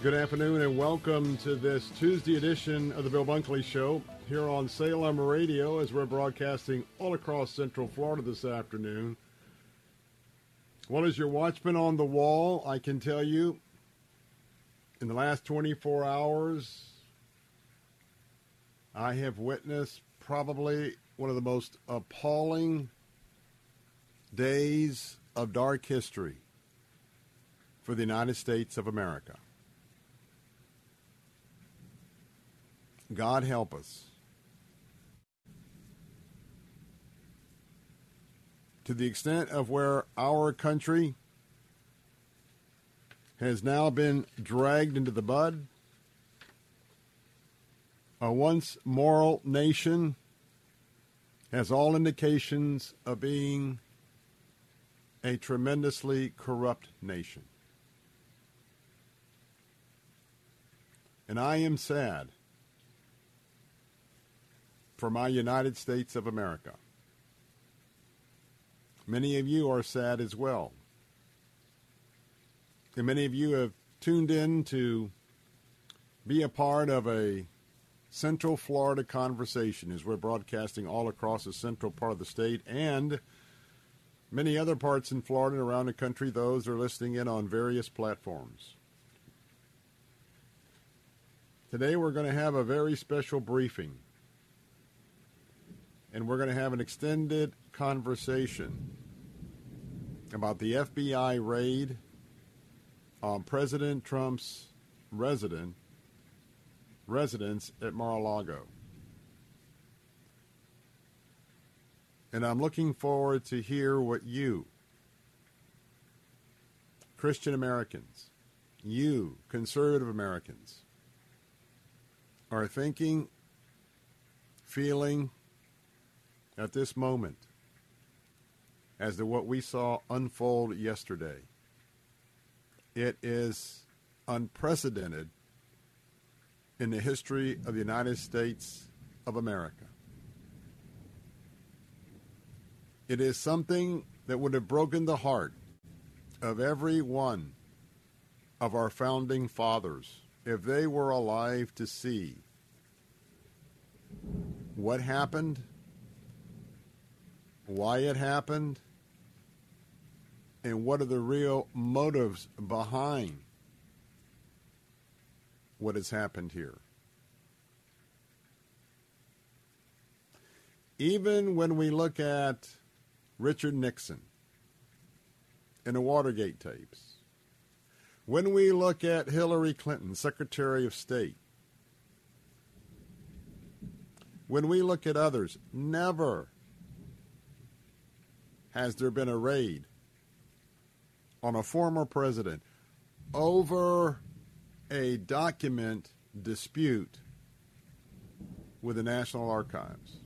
Good afternoon and welcome to this Tuesday edition of the Bill Bunkley Show here on Salem Radio as we're broadcasting all across Central Florida this afternoon. Well, as your watchman on the wall, I can tell you in the last 24 hours, I have witnessed probably one of the most appalling days of dark history for the United States of America. God help us. To the extent of where our country has now been dragged into the bud, a once moral nation has all indications of being a tremendously corrupt nation. And I am sad for my United States of America. Many of you are sad as well. And many of you have tuned in to be a part of a Central Florida conversation as we're broadcasting all across the central part of the state and many other parts in Florida and around the country. Those are listening in on various platforms. Today we're going to have a very special briefing and we're going to have an extended conversation about the FBI raid on President Trump's resident residence at Mar-a-Lago. And I'm looking forward to hear what you Christian Americans, you conservative Americans are thinking, feeling, at this moment as to what we saw unfold yesterday. It is unprecedented in the history of the United States of America. It is something that would have broken the heart of every one of our founding fathers if they were alive to see what happened why it happened, and what are the real motives behind what has happened here. Even when we look at Richard Nixon and the Watergate tapes, when we look at Hillary Clinton, Secretary of State, when we look at others, never has there been a raid on a former president over a document dispute with the National Archives.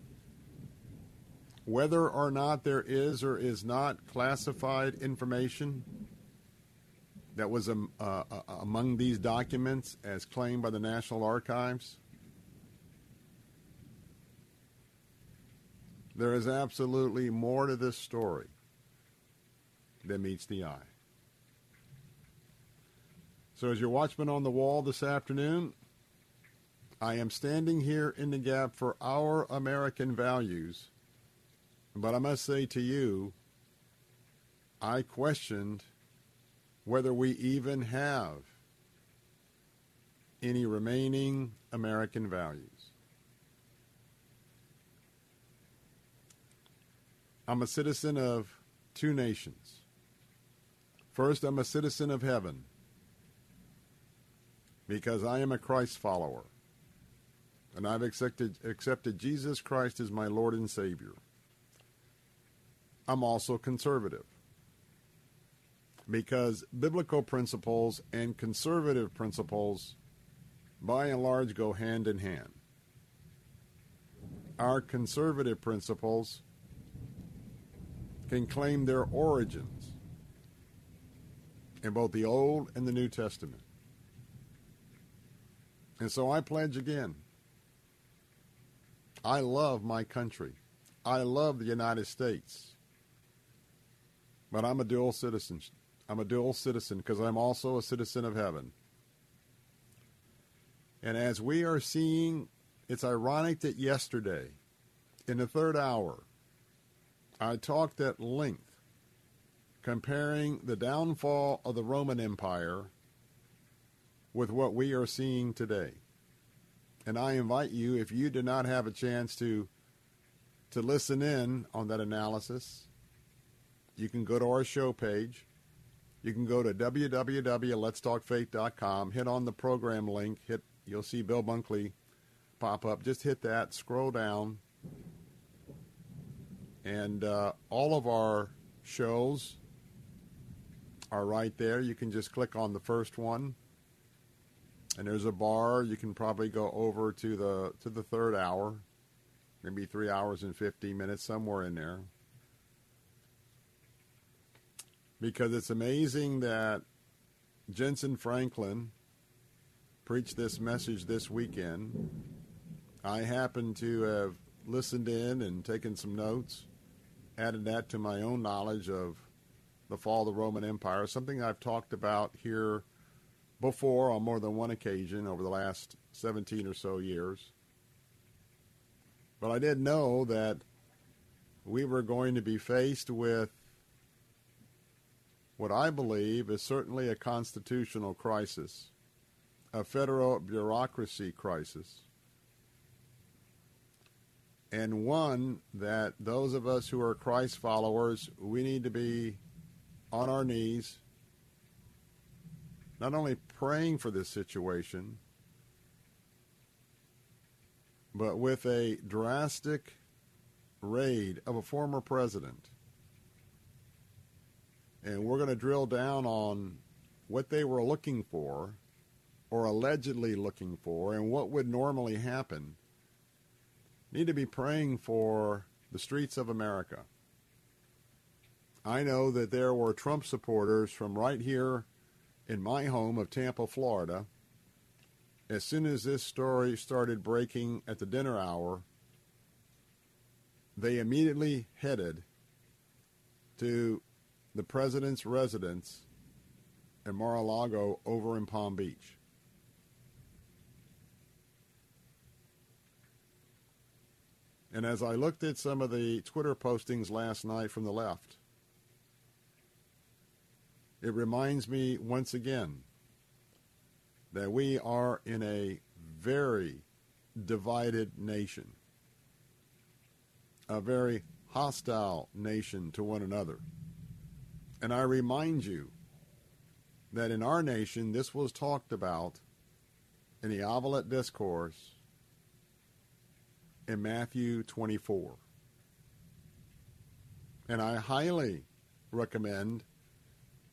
whether or not there is or is not classified information that was um, uh, uh, among these documents as claimed by the National Archives? There is absolutely more to this story than meets the eye. So, as your watchman on the wall this afternoon, I am standing here in the gap for our American values. But I must say to you, I questioned whether we even have any remaining American values. I'm a citizen of two nations. First, I'm a citizen of heaven because I am a Christ follower and I've accepted, accepted Jesus Christ as my Lord and Savior. I'm also conservative because biblical principles and conservative principles, by and large, go hand in hand. Our conservative principles can claim their origins in both the Old and the New Testament. And so I pledge again I love my country. I love the United States. But I'm a dual citizen. I'm a dual citizen because I'm also a citizen of heaven. And as we are seeing, it's ironic that yesterday, in the third hour, I talked at length comparing the downfall of the Roman Empire with what we are seeing today. And I invite you, if you did not have a chance to to listen in on that analysis, you can go to our show page. You can go to www.letstalkfaith.com, hit on the program link, hit you'll see Bill Bunkley pop up. Just hit that, scroll down, and uh, all of our shows are right there. You can just click on the first one and there's a bar. You can probably go over to the to the third hour, maybe three hours and fifty minutes somewhere in there. Because it's amazing that Jentezen Franklin preached this message this weekend. I happen to have listened in and taken some notes, added that to my own knowledge of the fall of the Roman Empire, something I've talked about here before on more than one occasion over the last 17 or so years. But I did know that we were going to be faced with what I believe is certainly a constitutional crisis, a federal bureaucracy crisis, and one that those of us who are Christ followers, we need to be on our knees not only praying for this situation, but with a drastic raid of a former president. And we're going to drill down on what they were looking for or allegedly looking for and what would normally happen. Need to be praying for the streets of America. I know that there were Trump supporters from right here in my home of Tampa, Florida, as soon as this story started breaking at the dinner hour, they immediately headed to the president's residence in Mar-a-Lago over in Palm Beach. And as I looked at some of the Twitter postings last night from the left, it reminds me once again that we are in a very divided nation, a very hostile nation to one another. And I remind you that in our nation, this was talked about in the Olivet Discourse in Matthew 24. And I highly recommend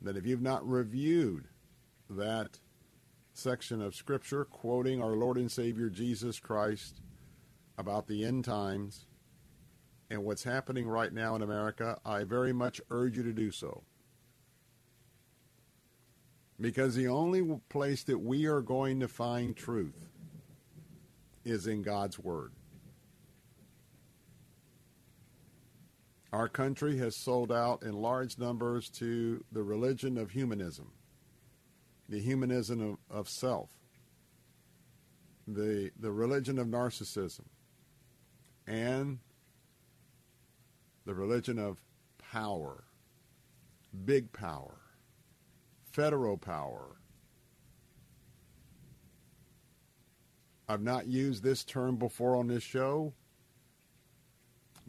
that if you've not reviewed that section of Scripture quoting our Lord and Savior Jesus Christ about the end times, and what's happening right now in America, I very much urge you to do so. Because the only place that we are going to find truth is in God's Word. Our country has sold out in large numbers to the religion of humanism, the humanism of, of self, the, the religion of narcissism, and the religion of power, big power, federal power. I've not used this term before on this show,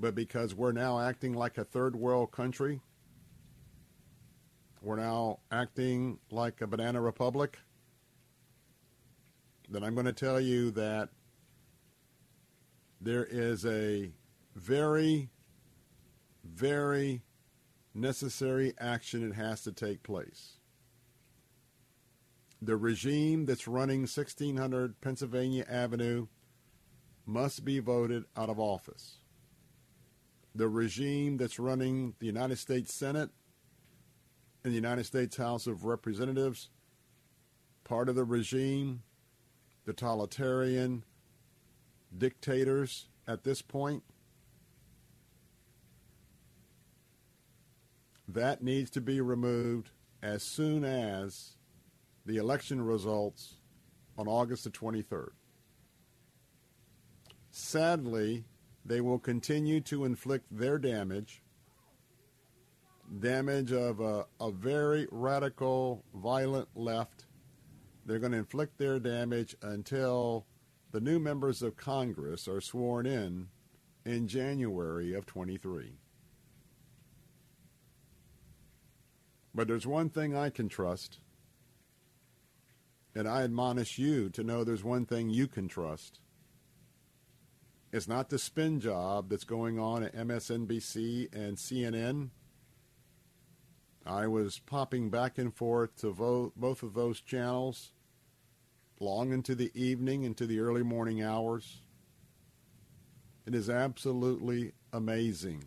but because we're now acting like a third world country, we're now acting like a banana republic, then I'm going to tell you that there is a very, very necessary action that has to take place. The regime that's running 1600 Pennsylvania Avenue must be voted out of office the regime that's running the United States Senate and the United States House of Representatives, part of the regime, the totalitarian dictators at this point, that needs to be removed as soon as the election results on August the 23rd. Sadly, they will continue to inflict their damage, damage of a, a very radical, violent left. They're going to inflict their damage until the new members of Congress are sworn in in January of 23. But there's one thing I can trust, and I admonish you to know there's one thing you can trust it's not the spin job that's going on at MSNBC and CNN. I was popping back and forth to vote both of those channels long into the evening, into the early morning hours. It is absolutely amazing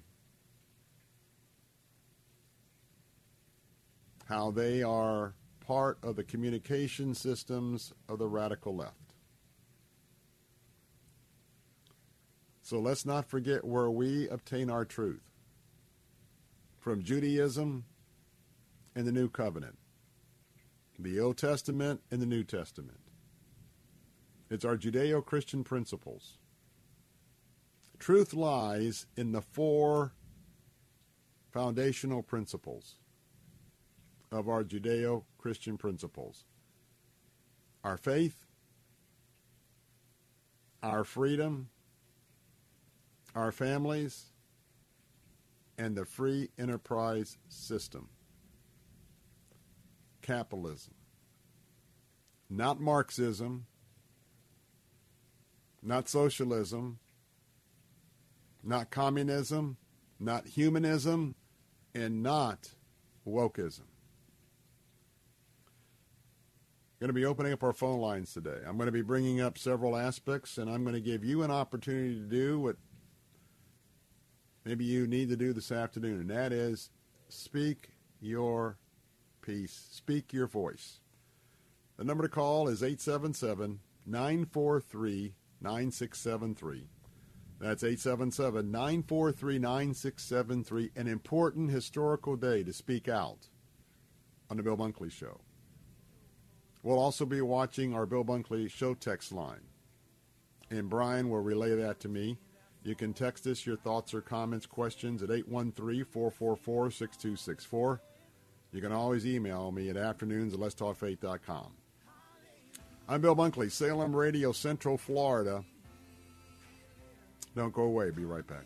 how they are part of the communication systems of the radical left. So let's not forget where we obtain our truth from Judaism and the New Covenant, the Old Testament and the New Testament. It's our Judeo Christian principles. Truth lies in the four foundational principles of our Judeo Christian principles our faith, our freedom, our families, and the free enterprise system. Capitalism. Not Marxism, not socialism, not communism, not humanism, and not wokeism. Going to be opening up our phone lines today. I'm going to be bringing up several aspects, and I'm going to give you an opportunity to do what maybe you need to do this afternoon, and that is speak your piece, speak your voice. The number to call is 877 943 9673. That's 877 943 9673. An important historical day to speak out on the Bill Bunkley Show. We'll also be watching our Bill Bunkley Show text line. And Brian will relay that to me. You can text us your thoughts or comments, questions at 813 444 6264. You can always email me at afternoons at letstalkfaith.com. I'm Bill Bunkley, Salem Radio, Central Florida. Don't go away. Be right back.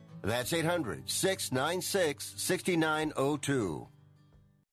That's 800 696 6902.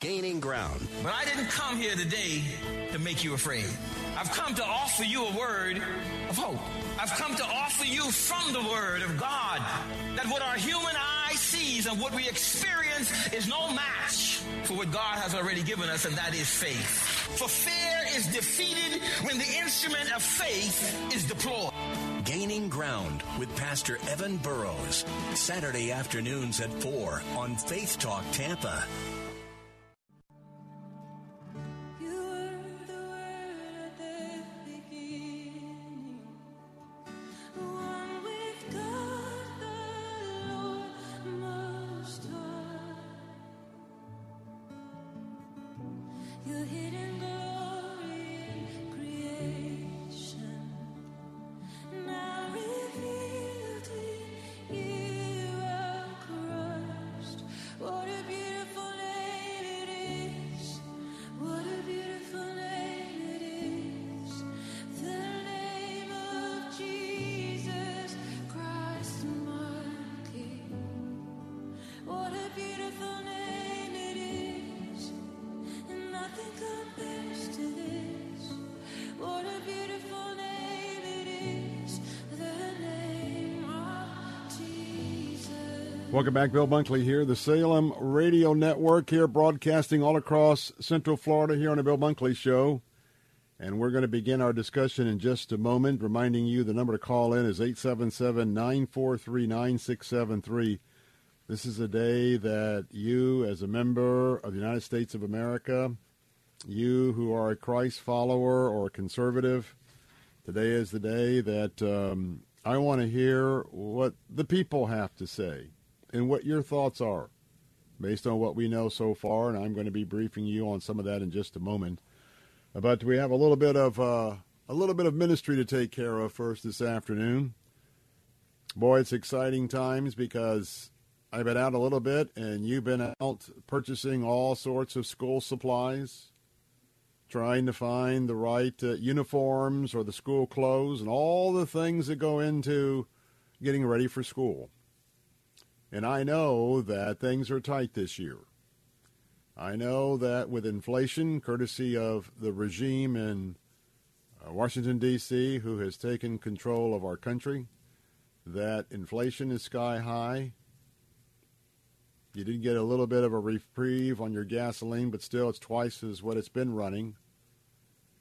Gaining ground. But I didn't come here today to make you afraid. I've come to offer you a word of hope. I've come to offer you from the word of God that what our human eye sees and what we experience is no match for what God has already given us, and that is faith. For fear is defeated when the instrument of faith is deployed. Gaining Ground with Pastor Evan Burrows. Saturday afternoons at 4 on Faith Talk Tampa. Welcome back. Bill Bunkley here, the Salem Radio Network here, broadcasting all across Central Florida here on the Bill Bunkley Show. And we're going to begin our discussion in just a moment, reminding you the number to call in is 877 943 9673. This is a day that you, as a member of the United States of America, you who are a Christ follower or a conservative, today is the day that um, I want to hear what the people have to say and what your thoughts are based on what we know so far. And I'm going to be briefing you on some of that in just a moment. But we have a little bit of uh, a little bit of ministry to take care of first this afternoon. Boy, it's exciting times because I've been out a little bit, and you've been out purchasing all sorts of school supplies, trying to find the right uh, uniforms or the school clothes and all the things that go into getting ready for school. And I know that things are tight this year. I know that with inflation, courtesy of the regime in uh, Washington, D.C., who has taken control of our country, that inflation is sky high. You did get a little bit of a reprieve on your gasoline, but still it's twice as what it's been running.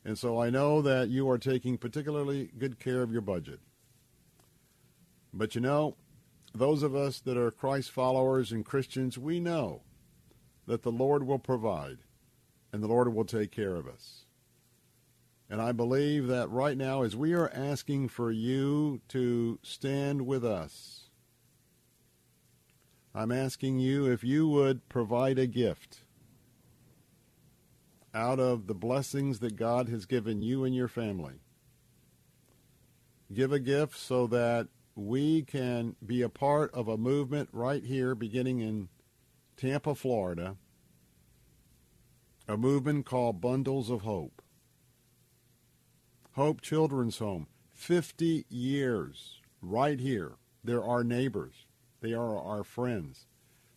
And so I know that you are taking particularly good care of your budget. But you know, those of us that are Christ followers and Christians, we know that the Lord will provide and the Lord will take care of us. And I believe that right now, as we are asking for you to stand with us, I'm asking you if you would provide a gift out of the blessings that God has given you and your family. Give a gift so that we can be a part of a movement right here beginning in Tampa, Florida, a movement called Bundles of Hope. Hope Children's Home, 50 years right here. They're our neighbors. They are our friends.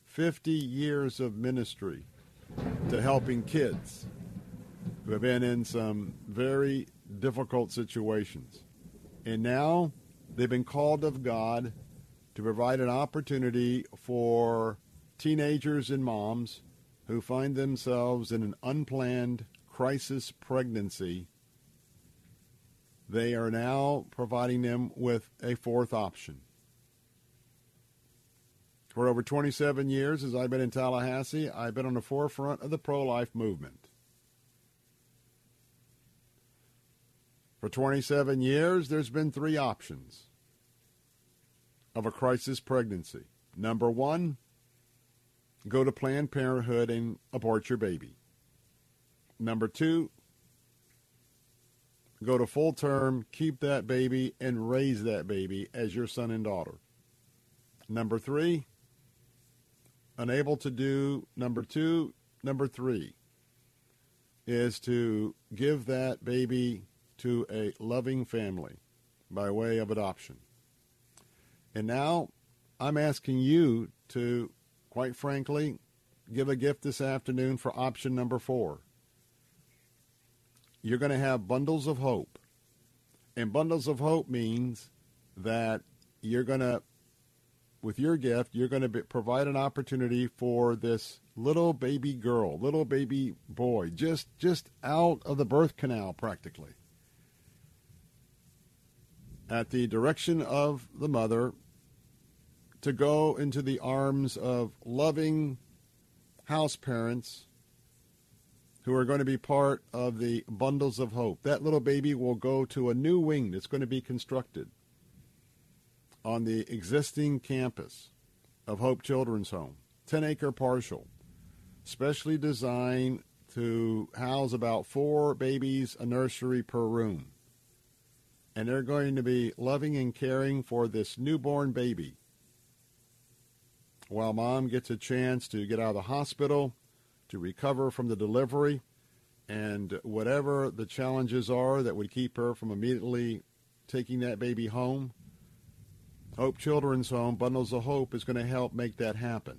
50 years of ministry to helping kids who have been in some very difficult situations. And now they've been called of God to provide an opportunity for teenagers and moms who find themselves in an unplanned crisis pregnancy. They are now providing them with a fourth option. For over 27 years, as I've been in Tallahassee, I've been on the forefront of the pro life movement. For 27 years, there's been three options of a crisis pregnancy. Number one, go to Planned Parenthood and abort your baby. Number two, go to full term, keep that baby, and raise that baby as your son and daughter. Number three, unable to do number two, number three is to give that baby to a loving family by way of adoption. And now I'm asking you to, quite frankly, give a gift this afternoon for option number four. You're going to have bundles of hope. And bundles of hope means that you're going to, with your gift, you're going to be, provide an opportunity for this little baby girl, little baby boy, just just out of the birth canal practically at the direction of the mother to go into the arms of loving house parents who are going to be part of the bundles of hope. That little baby will go to a new wing that's going to be constructed on the existing campus of Hope Children's Home, 10 acre partial, specially designed to house about four babies, a nursery per room and they're going to be loving and caring for this newborn baby while mom gets a chance to get out of the hospital, to recover from the delivery, and whatever the challenges are that would keep her from immediately taking that baby home. Hope Children's Home, Bundles of Hope, is going to help make that happen.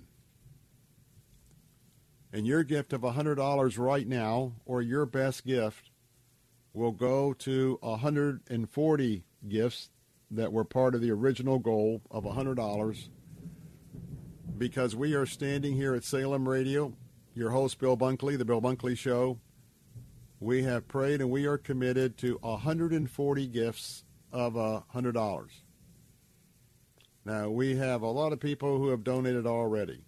And your gift of $100 right now, or your best gift, will go to 140 gifts that were part of the original goal of $100 because we are standing here at Salem Radio, your host, Bill Bunkley, The Bill Bunkley Show. We have prayed and we are committed to 140 gifts of $100. Now, we have a lot of people who have donated already.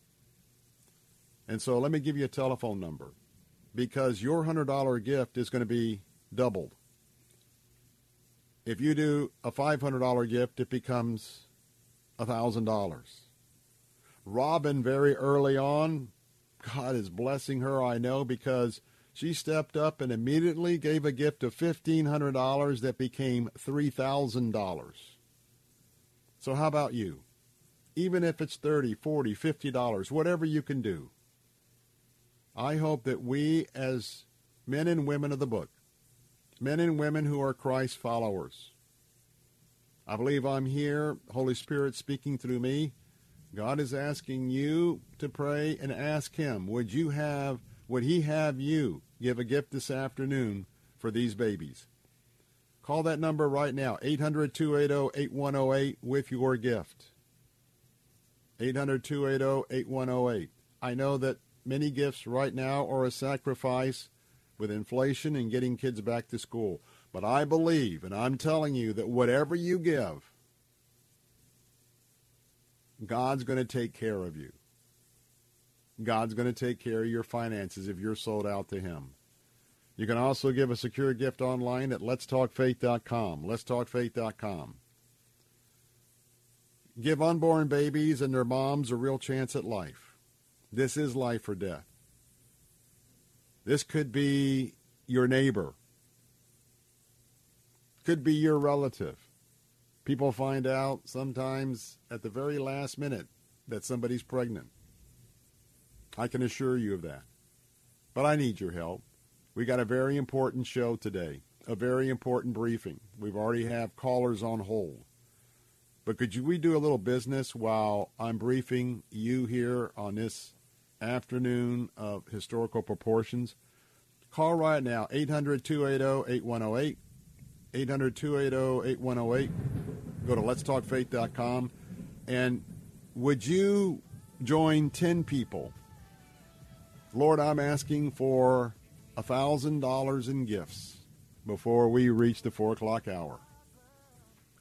And so let me give you a telephone number because your $100 gift is going to be doubled. If you do a $500 gift, it becomes $1,000. Robin, very early on, God is blessing her, I know, because she stepped up and immediately gave a gift of $1,500 that became $3,000. So how about you? Even if it's $30, $40, $50, whatever you can do. I hope that we as men and women of the book men and women who are Christ followers. I believe I'm here, Holy Spirit speaking through me. God is asking you to pray and ask him, would you have would he have you give a gift this afternoon for these babies? Call that number right now, 800-280-8108 with your gift. 800-280-8108. I know that many gifts right now are a sacrifice with inflation and getting kids back to school. But I believe, and I'm telling you, that whatever you give, God's going to take care of you. God's going to take care of your finances if you're sold out to Him. You can also give a secure gift online at letstalkfaith.com. Letstalkfaith.com. Give unborn babies and their moms a real chance at life. This is life or death. This could be your neighbor. Could be your relative. People find out sometimes at the very last minute that somebody's pregnant. I can assure you of that. But I need your help. We got a very important show today, a very important briefing. We've already have callers on hold. But could you, we do a little business while I'm briefing you here on this afternoon of historical proportions? Call right now, 800 280 8108. 800 280 8108. Go to letstalkfaith.com. And would you join 10 people? Lord, I'm asking for $1,000 in gifts before we reach the 4 o'clock hour.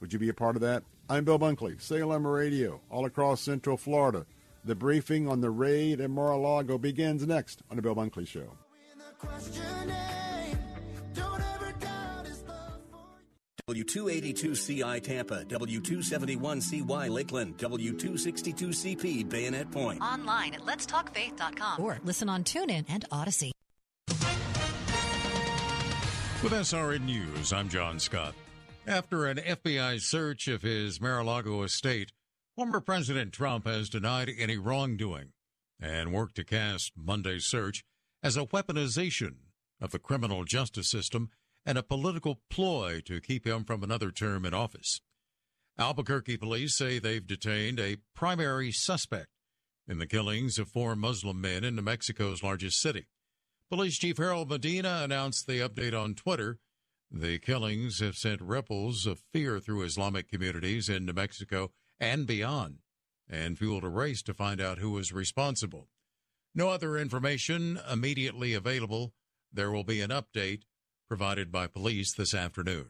Would you be a part of that? I'm Bill Bunkley, Salem Radio, all across Central Florida. The briefing on the raid at Mar-a-Lago begins next on the Bill Bunkley Show. W282CI Tampa, W271CY Lakeland, W262CP Bayonet Point. Online at letstalkfaith.com or listen on TuneIn and Odyssey. With SRN News, I'm John Scott. After an FBI search of his Mar-a-Lago estate, former President Trump has denied any wrongdoing and worked to cast Monday's search as a weaponization of the criminal justice system and a political ploy to keep him from another term in office. Albuquerque police say they've detained a primary suspect in the killings of four Muslim men in New Mexico's largest city. Police Chief Harold Medina announced the update on Twitter. The killings have sent ripples of fear through Islamic communities in New Mexico and beyond, and fueled a race to find out who was responsible. No other information immediately available. There will be an update provided by police this afternoon.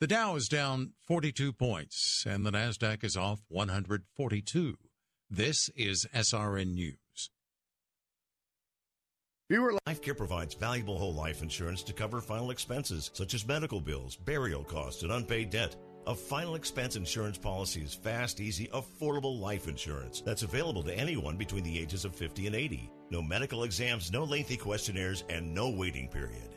The Dow is down 42 points and the Nasdaq is off 142. This is SRN News. Viewer Life Care provides valuable whole life insurance to cover final expenses such as medical bills, burial costs, and unpaid debt. A final expense insurance policy is fast, easy, affordable life insurance that's available to anyone between the ages of 50 and 80. No medical exams, no lengthy questionnaires, and no waiting period.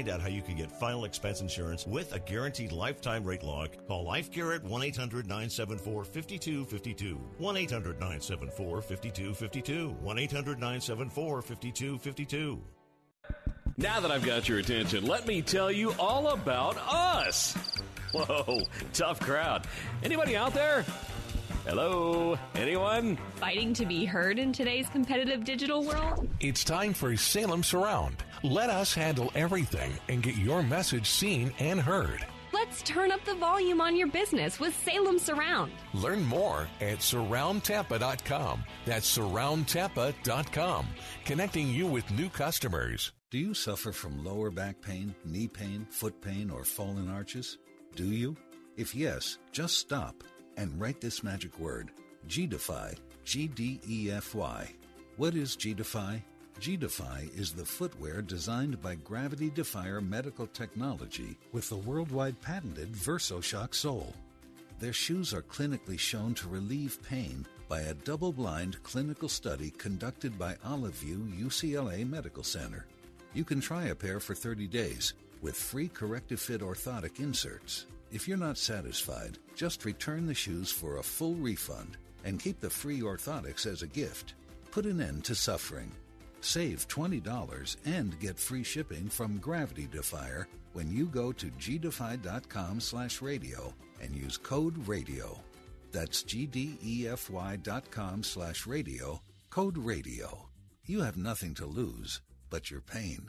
find out how you can get final expense insurance with a guaranteed lifetime rate lock, call LifeCare at 1 800 974 5252. 1 800 974 5252. 1 800 974 5252. Now that I've got your attention, let me tell you all about us. Whoa, tough crowd. Anybody out there? Hello? Anyone? Fighting to be heard in today's competitive digital world? It's time for Salem Surround. Let us handle everything and get your message seen and heard. Let's turn up the volume on your business with Salem Surround. Learn more at surroundtampa.com. That's surroundtampa.com, connecting you with new customers. Do you suffer from lower back pain, knee pain, foot pain, or fallen arches? Do you? If yes, just stop and write this magic word G-Defy, G D E F Y. What is G-Defy? G-Defy is the footwear designed by Gravity Defier Medical Technology with the worldwide patented VersoShock sole. Their shoes are clinically shown to relieve pain by a double blind clinical study conducted by Olive View UCLA Medical Center. You can try a pair for 30 days with free corrective fit orthotic inserts. If you're not satisfied, just return the shoes for a full refund and keep the free orthotics as a gift. Put an end to suffering. Save $20 and get free shipping from Gravity Defier when you go to gdefy.com slash radio and use code radio. That's gdefy.com slash radio, code radio. You have nothing to lose but your pain.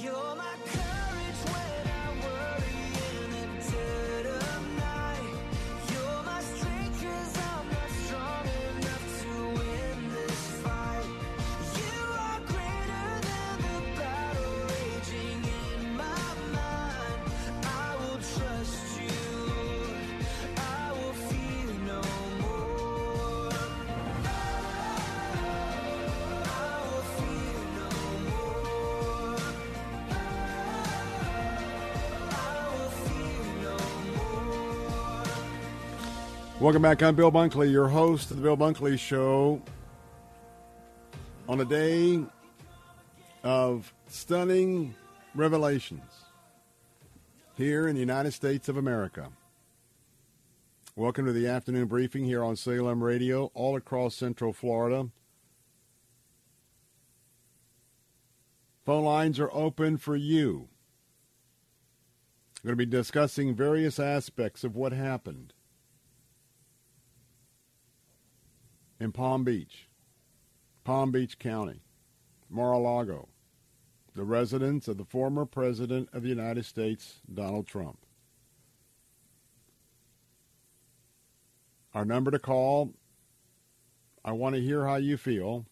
You're my Welcome back. I'm Bill Bunkley, your host of the Bill Bunkley Show. On a day of stunning revelations here in the United States of America. Welcome to the afternoon briefing here on Salem Radio, all across Central Florida. Phone lines are open for you. We're going to be discussing various aspects of what happened in Palm Beach, Palm Beach County, Mar-a-Lago, the residence of the former President of the United States, Donald Trump. Our number to call, I want to hear how you feel.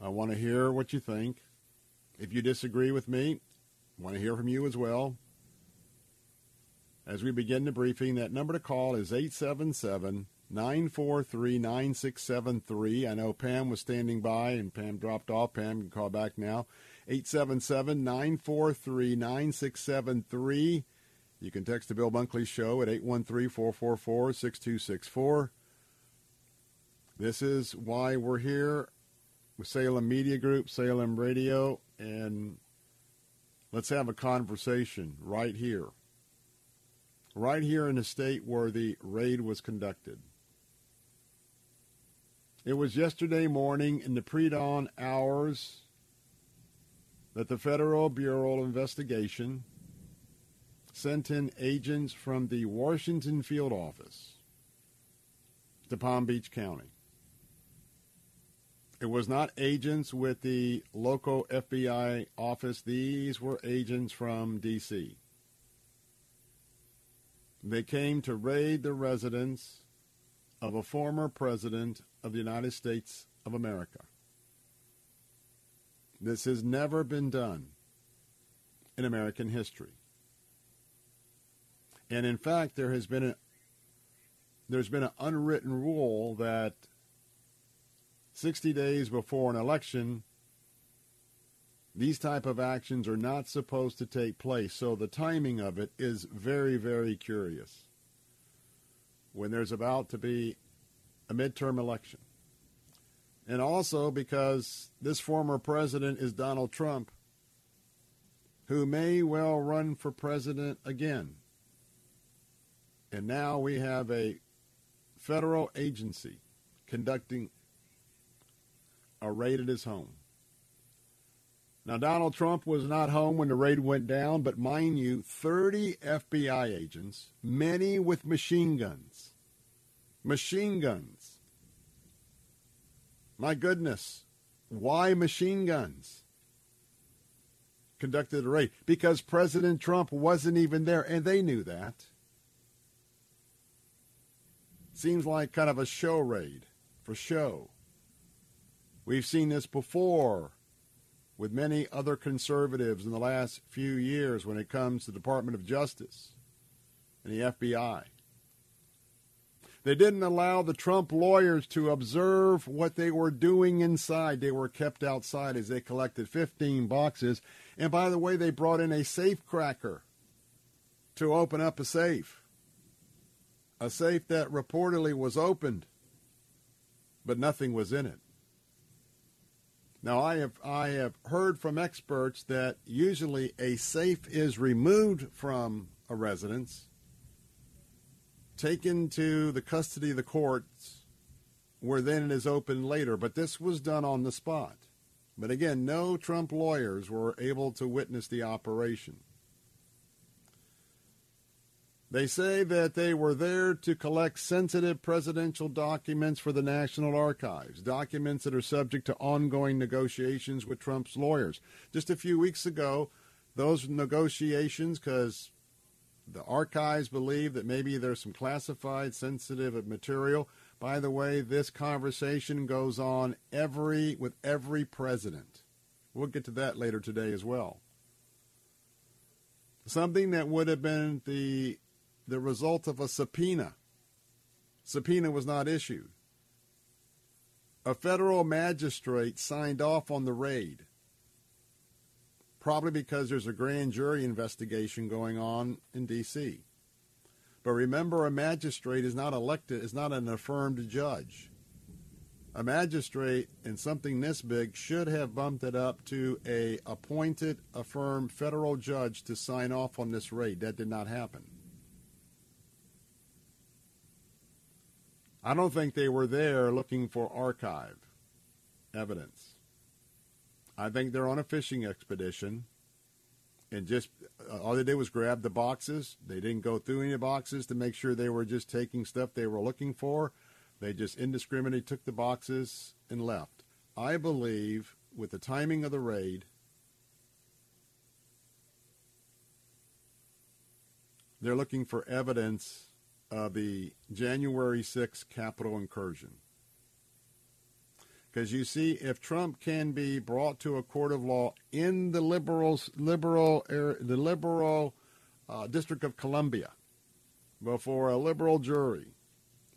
I want to hear what you think. If you disagree with me, I want to hear from you as well. As we begin the briefing, that number to call is 877 943 9673. I know Pam was standing by and Pam dropped off. Pam can call back now. 877 943 9673. You can text the Bill Bunkley Show at 813 444 6264. This is why we're here with Salem Media Group, Salem Radio, and let's have a conversation right here. Right here in the state where the raid was conducted. It was yesterday morning in the pre dawn hours that the Federal Bureau of Investigation sent in agents from the Washington field office to Palm Beach County. It was not agents with the local FBI office. These were agents from D.C. They came to raid the residence of a former president of the United States of America. This has never been done in American history. And in fact, there has been a there's been an unwritten rule that 60 days before an election these type of actions are not supposed to take place. So the timing of it is very very curious. When there's about to be a midterm election. And also because this former president is Donald Trump, who may well run for president again. And now we have a federal agency conducting a raid at his home. Now, Donald Trump was not home when the raid went down, but mind you, 30 FBI agents, many with machine guns, machine guns. My goodness, why machine guns? Conducted a raid because President Trump wasn't even there, and they knew that. Seems like kind of a show raid for show. We've seen this before with many other conservatives in the last few years when it comes to the Department of Justice and the FBI. They didn't allow the Trump lawyers to observe what they were doing inside. They were kept outside as they collected 15 boxes. And by the way, they brought in a safe cracker to open up a safe. A safe that reportedly was opened, but nothing was in it. Now, I have, I have heard from experts that usually a safe is removed from a residence taken to the custody of the courts, where then it is opened later. But this was done on the spot. But again, no Trump lawyers were able to witness the operation. They say that they were there to collect sensitive presidential documents for the National Archives, documents that are subject to ongoing negotiations with Trump's lawyers. Just a few weeks ago, those negotiations, because the archives believe that maybe there's some classified, sensitive material. By the way, this conversation goes on every with every president. We'll get to that later today as well. Something that would have been the the result of a subpoena. Subpoena was not issued. A federal magistrate signed off on the raid probably because there's a grand jury investigation going on in D.C. But remember, a magistrate is not elected, is not an affirmed judge. A magistrate in something this big should have bumped it up to a appointed, affirmed federal judge to sign off on this raid. That did not happen. I don't think they were there looking for archive evidence. I think they're on a fishing expedition and just uh, all they did was grab the boxes. They didn't go through any boxes to make sure they were just taking stuff they were looking for. They just indiscriminately took the boxes and left. I believe with the timing of the raid, they're looking for evidence of the January 6th Capitol incursion. Because you see, if Trump can be brought to a court of law in the liberals, liberal, the liberal uh, District of Columbia, before a liberal jury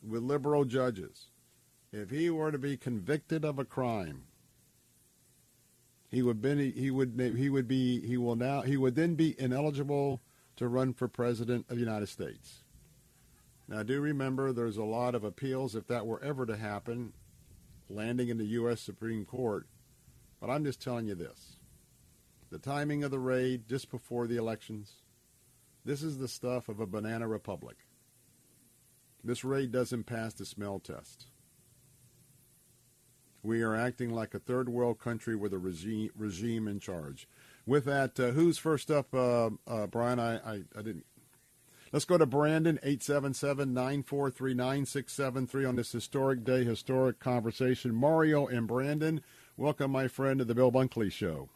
with liberal judges, if he were to be convicted of a crime, he would be he would he would be he will now he would then be ineligible to run for president of the United States. Now, do remember there's a lot of appeals if that were ever to happen landing in the U.S. Supreme Court. But I'm just telling you this. The timing of the raid just before the elections, this is the stuff of a banana republic. This raid doesn't pass the smell test. We are acting like a third world country with a regime, regime in charge. With that, uh, who's first up, uh, uh, Brian? I, I, I didn't Let's go to Brandon, 877-943-9673 on this historic day, historic conversation. Mario and Brandon, welcome, my friend, to the Bill Bunkley Show.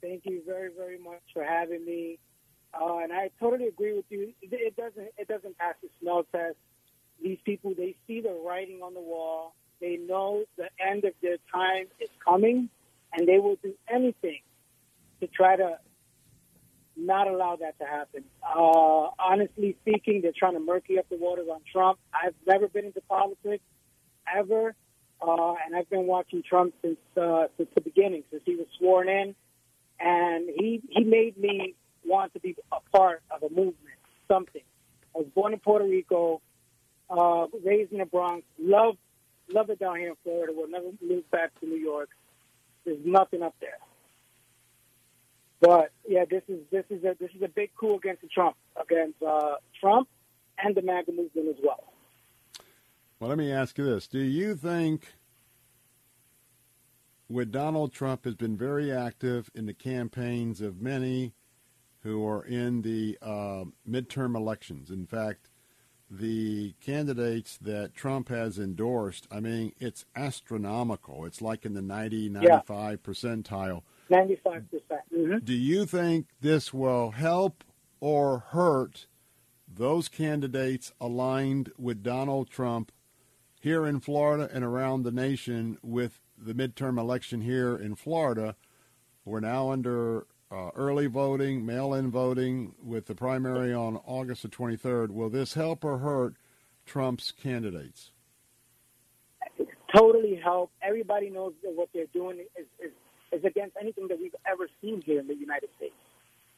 Thank you very, very much for having me. Uh, and I totally agree with you. It doesn't, it doesn't pass the smell test. These people, they see the writing on the wall. They know the end of their time is coming, and they will do anything to try to not allow that to happen. Uh, honestly speaking, they're trying to murky up the waters on Trump. I've never been into politics ever, uh, and I've been watching Trump since uh, since the beginning, since he was sworn in, and he he made me want to be a part of a movement, something. I was born in Puerto Rico, uh, raised in the Bronx, love love it down here in Florida. We'll never move back to New York. There's nothing up there. But yeah, this is this is a this is a big coup against Trump, against uh, Trump and the MAGA movement as well. Well, let me ask you this: Do you think, with Donald Trump has been very active in the campaigns of many who are in the uh, midterm elections? In fact, the candidates that Trump has endorsed, I mean, it's astronomical. It's like in the 90, 95 yeah. percentile. 95 percent. Mm-hmm. Do you think this will help or hurt those candidates aligned with Donald Trump here in Florida and around the nation with the midterm election here in Florida? We're now under uh, early voting, mail-in voting with the primary on August the 23rd. Will this help or hurt Trump's candidates? Totally help. Everybody knows that what they're doing is, is is against anything that we've ever seen here in the United States.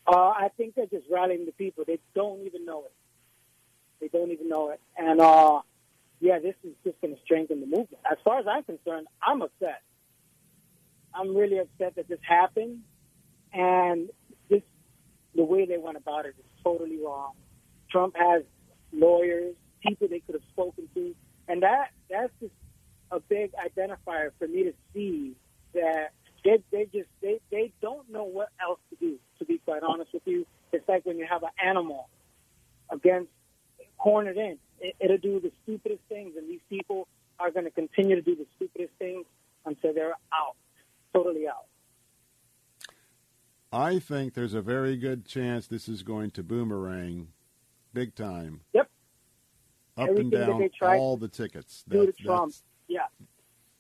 Uh, I think they're just rallying the people. They don't even know it. They don't even know it. And uh, yeah, this is just going to strengthen the movement. As far as I'm concerned, I'm upset. I'm really upset that this happened, and this the way they went about it is totally wrong. Trump has lawyers, people they could have spoken to, and that that's just a big identifier for me to see that they they just they they don't know what else to do. To be quite honest with you, it's like when you have an animal against cornered in. It, it'll do the stupidest things, and these people are going to continue to do the stupidest things until they're out, totally out. I think there's a very good chance this is going to boomerang big time. Yep. Up Everything and down all the tickets. To Trump. Yeah.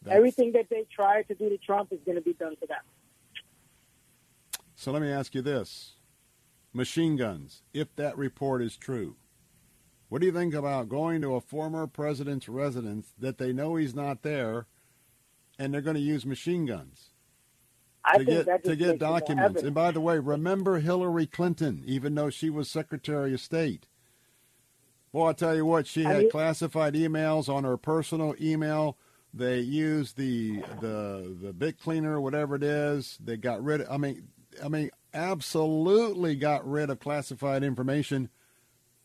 That's... Everything that they try to do to Trump is going to be done to them. So let me ask you this machine guns, if that report is true, what do you think about going to a former president's residence that they know he's not there and they're going to use machine guns? I to get to get documents. And by the way, remember Hillary Clinton, even though she was Secretary of State. Well, I tell you what, she had classified emails on her personal email. They used the the the big cleaner, whatever it is. They got rid of. I mean, I mean, absolutely got rid of classified information.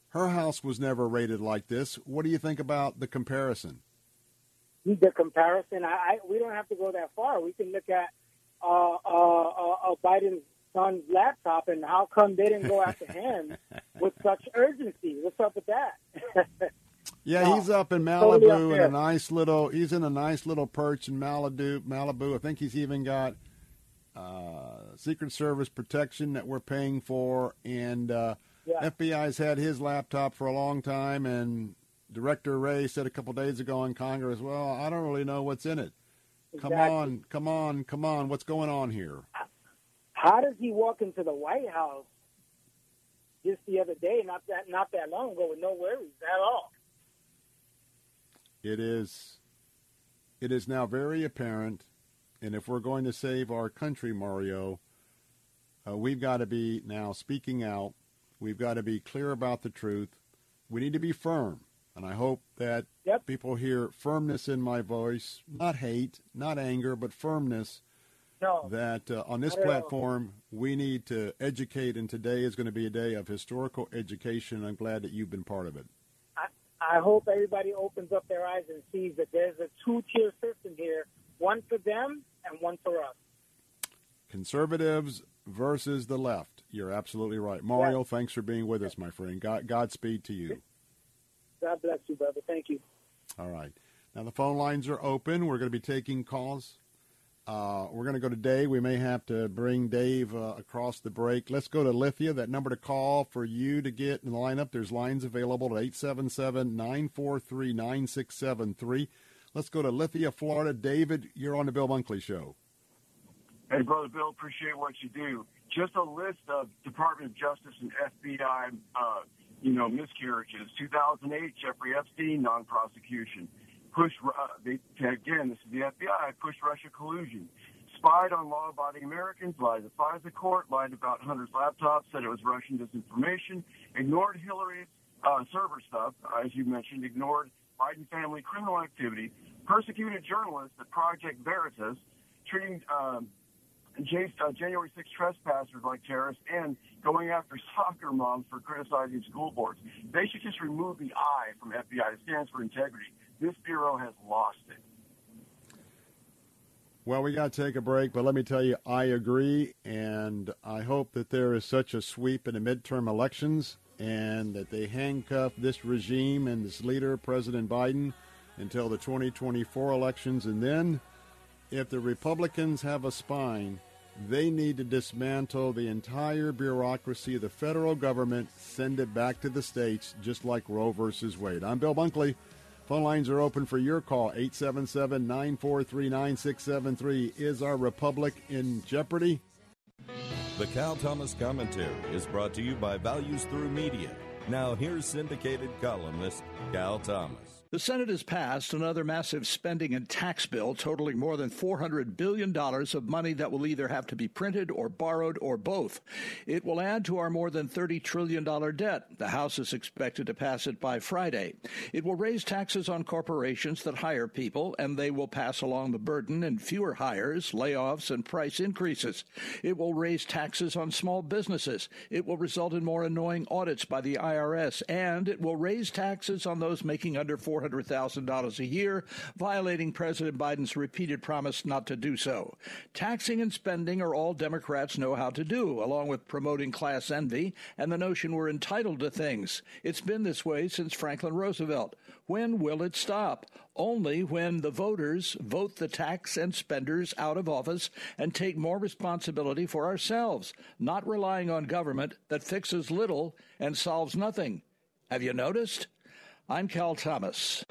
Her house was never rated like this. What do you think about the comparison? the comparison. I, I we don't have to go that far. We can look at uh, uh, uh, uh, Biden's son's laptop and how come they didn't go after him with such urgency. What's up with that? Yeah, No, he's up in totally Malibu in a nice little. He's in a nice little perch in Malibu. Malibu. I think he's even got uh, Secret Service protection that we're paying for, and uh, Yeah. FBI's had his laptop for a long time. And Director Wray said a couple days ago in Congress, "Well, I don't really know what's in it. Come on, come on, come on. What's going on here?" How does he walk into the White House just the other day, not that not that long ago, with no worries at all? It is it is now very apparent and if we're going to save our country Mario uh, we've got to be now speaking out. We've got to be clear about the truth. We need to be firm and I hope that people hear firmness in my voice not hate not anger but firmness No. that uh, on this Not at all. platform we need to educate and today is going to be a day of historical education. I'm glad that you've been part of it I hope everybody opens up their eyes and sees that there's a two-tier system here, one for them and one for us. conservatives versus the left. You're absolutely right. Mario, thanks for being with us, my friend. God, Godspeed to you. God bless you, brother. Thank you. All right. Now, the phone lines are open. We're going to be taking calls. Uh, we're going to go to Dave. We may have to bring Dave uh, across the break. Let's go to Lithia. That number to call for you to get in the lineup. There's lines available at 877 943 9673. Let's go to Lithia, Florida. David, you're on the Bill Bunkley Show. Hey, Brother Bill, appreciate what you do. Just a list of Department of Justice and FBI, uh, you know, miscarriages. 2008, Jeffrey Epstein, non-prosecution. Push, uh, they, again, this is the FBI, push Russia collusion. Spied on law-abiding Americans, lied to FISA court, lied about Hunter's laptop, said it was Russian disinformation, ignored Hillary's uh, server stuff, as you mentioned, ignored Biden family criminal activity, persecuted journalists at Project Veritas, treating um, uh, January 6 trespassers like terrorists, and going after soccer moms for criticizing school boards. They should just remove the I from FBI. It stands for integrity. This bureau has lost it. Well, we got to take a break, but let me tell you, I agree, and I hope that there is such a sweep in the midterm elections and that they handcuff this regime and this leader, President Biden, until the 2024 elections. And then, if the Republicans have a spine, they need to dismantle the entire bureaucracy of the federal government, send it back to the states, just like Roe versus Wade. I'm Bill Bunkley. Phone lines are open for your call. 877 943 9673. Is our republic in jeopardy? The Cal Thomas Commentary is brought to you by Values Through Media. Now, here's syndicated columnist Cal Thomas. The Senate has passed another massive spending and tax bill totaling more than $400 billion of money that will either have to be printed or borrowed or both. It will add to our more than $30 trillion debt. The House is expected to pass it by Friday. It will raise taxes on corporations that hire people, and they will pass along the burden in fewer hires, layoffs, and price increases. It will raise taxes on small businesses. It will result in more annoying audits by the IRS, and it will raise taxes on those making under $400,000 a year, violating President Biden's repeated promise not to do so. Taxing and spending are all Democrats know how to do, along with promoting class envy and the notion we're entitled to things. It's been this way since Franklin Roosevelt. When will it stop? Only when the voters vote the tax and spenders out of office and take more responsibility for ourselves, not relying on government that fixes little and solves nothing. Have you noticed? I'm Cal Thomas.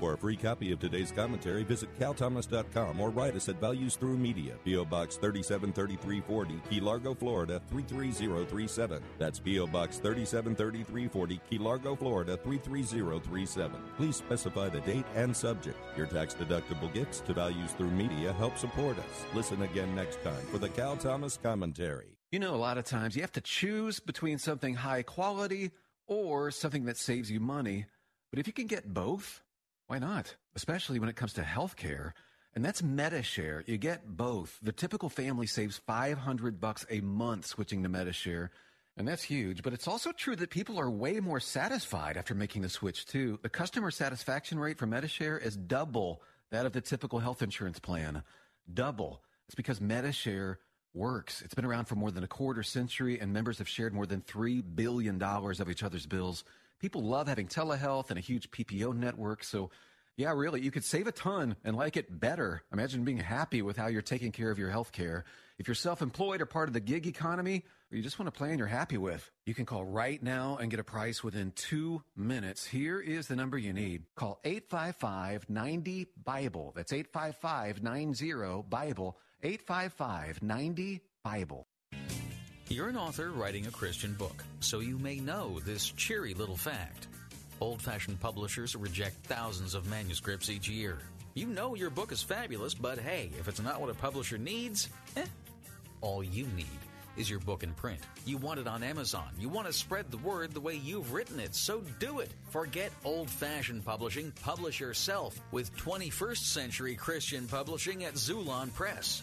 For a free copy of today's commentary, visit calthomas.com or write us at Values Through Media, P.O. Box 373340, Key Largo, Florida 33037. That's P.O. Box 373340, Key Largo, Florida 33037. Please specify the date and subject. Your tax deductible gifts to Values Through Media help support us. Listen again next time for the Cal Thomas Commentary. You know, a lot of times you have to choose between something high quality or something that saves you money. But if you can get both, why not? Especially when it comes to health care. And that's MediShare. You get both. The typical family saves 500 bucks a month switching to MediShare. And that's huge, but it's also true that people are way more satisfied after making the switch too. The customer satisfaction rate for MediShare is double that of the typical health insurance plan. Double. It's because MediShare works. It's been around for more than a quarter century and members have shared more than $3 billion of each other's bills. People love having telehealth and a huge PPO network, so yeah, really, you could save a ton and like it better. Imagine being happy with how you're taking care of your health care. If you're self employed or part of the gig economy, or you just want a plan you're happy with, you can call right now and get a price within two minutes. Here is the number you need. Call 855 90 Bible. That's 855 90 Bible. 855 90 Bible. You're an author writing a Christian book, so you may know this cheery little fact. Old fashioned publishers reject thousands of manuscripts each year. You know your book is fabulous, but hey, if it's not what a publisher needs, eh, all you need is your book in print. You want it on Amazon. You want to spread the word the way you've written it, so do it. Forget old fashioned publishing. Publish yourself with 21st century Christian publishing at Xulon Press.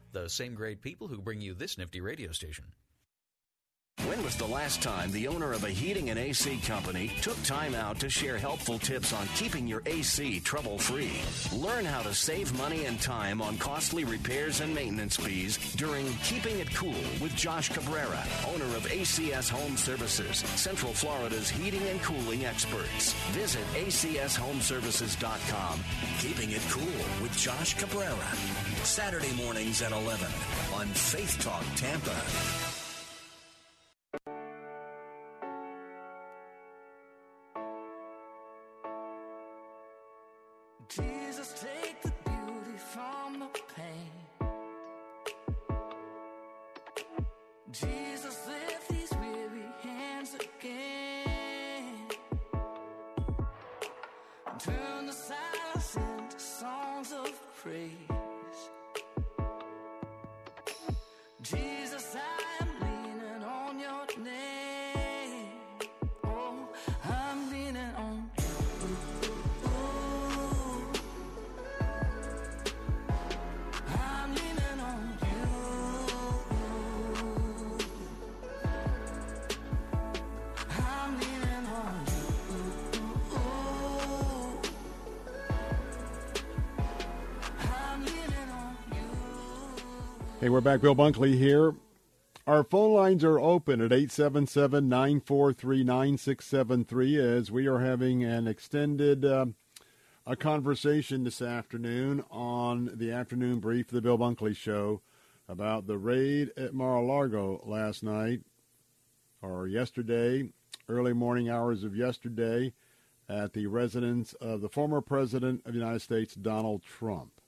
the same great people who bring you this nifty radio station. When was the last time the owner of a heating and AC company took time out to share helpful tips on keeping your AC trouble free? Learn how to save money and time on costly repairs and maintenance fees during Keeping It Cool with Josh Cabrera, owner of ACS Home Services, Central Florida's heating and cooling experts. Visit acshomeservices.com. Keeping It Cool with Josh Cabrera. Saturday mornings at 11 on Faith Talk Tampa. Jesus, take the beauty from the pain. Jesus, Hey, we're back. Bill Bunkley here. Our phone lines are open at 877 943 9673 as we are having an extended uh, a conversation this afternoon on the afternoon brief of the Bill Bunkley Show about the raid at Mar-a-Lago last night or yesterday, early morning hours of yesterday, at the residence of the former President of the United States, Donald Trump.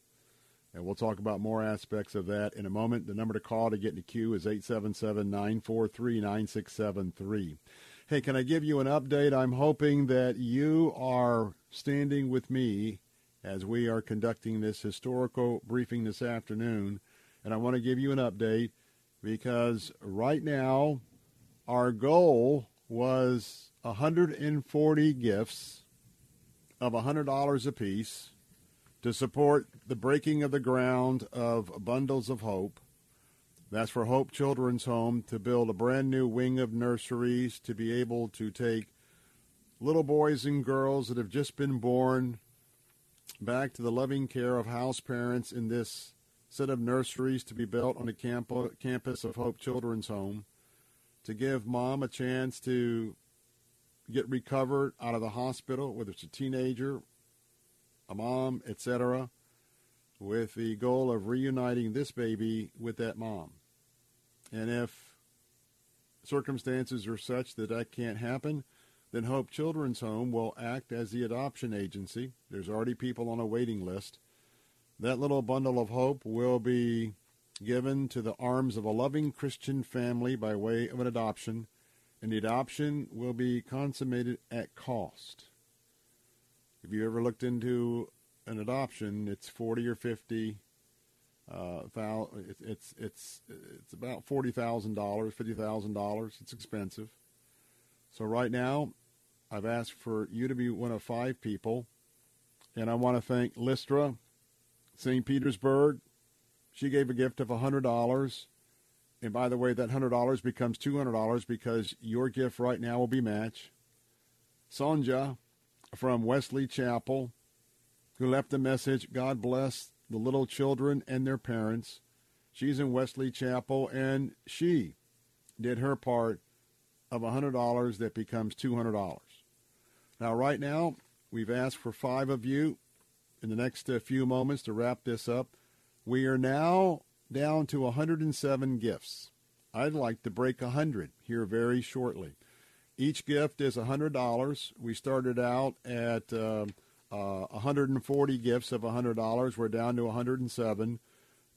And we'll talk about more aspects of that in a moment. The number to call to get in the queue is 877 943 9673. Hey, can I give you an update? I'm hoping that you are standing with me as we are conducting this historical briefing this afternoon. And I want to give you an update because right now our goal was 140 gifts of $100 apiece to support the breaking of the ground of Bundles of Hope. That's for Hope Children's Home to build a brand new wing of nurseries to be able to take little boys and girls that have just been born back to the loving care of house parents in this set of nurseries to be built on the camp- campus of Hope Children's Home to give mom a chance to get recovered out of the hospital, whether it's a teenager, mom, etc., with the goal of reuniting this baby with that mom. And if circumstances are such that that can't happen, then Hope Children's Home will act as the adoption agency. There's already people on a waiting list. That little bundle of hope will be given to the arms of a loving Christian family by way of an adoption, and the adoption will be consummated at cost. If you ever looked into an adoption, it's forty or fifty. Uh, it's it's it's about forty thousand dollars, fifty thousand dollars. It's expensive. So right now, I've asked for you to be one of five people, and I want to thank Listra, St. Petersburg. She gave a gift of hundred dollars, and by the way, that hundred dollars becomes two hundred dollars because your gift right now will be matched. Sonja from Wesley Chapel, who left a message. God bless the little children and their parents. She's in Wesley Chapel, and she did her part of $100 that becomes $200. Now, right now, we've asked for five of you in the next uh, few moments to wrap this up. We are now down to 107 gifts. I'd like to break 100 here very shortly. Each gift is $100. We started out at uh, uh, 140 gifts of $100. We're down to 107.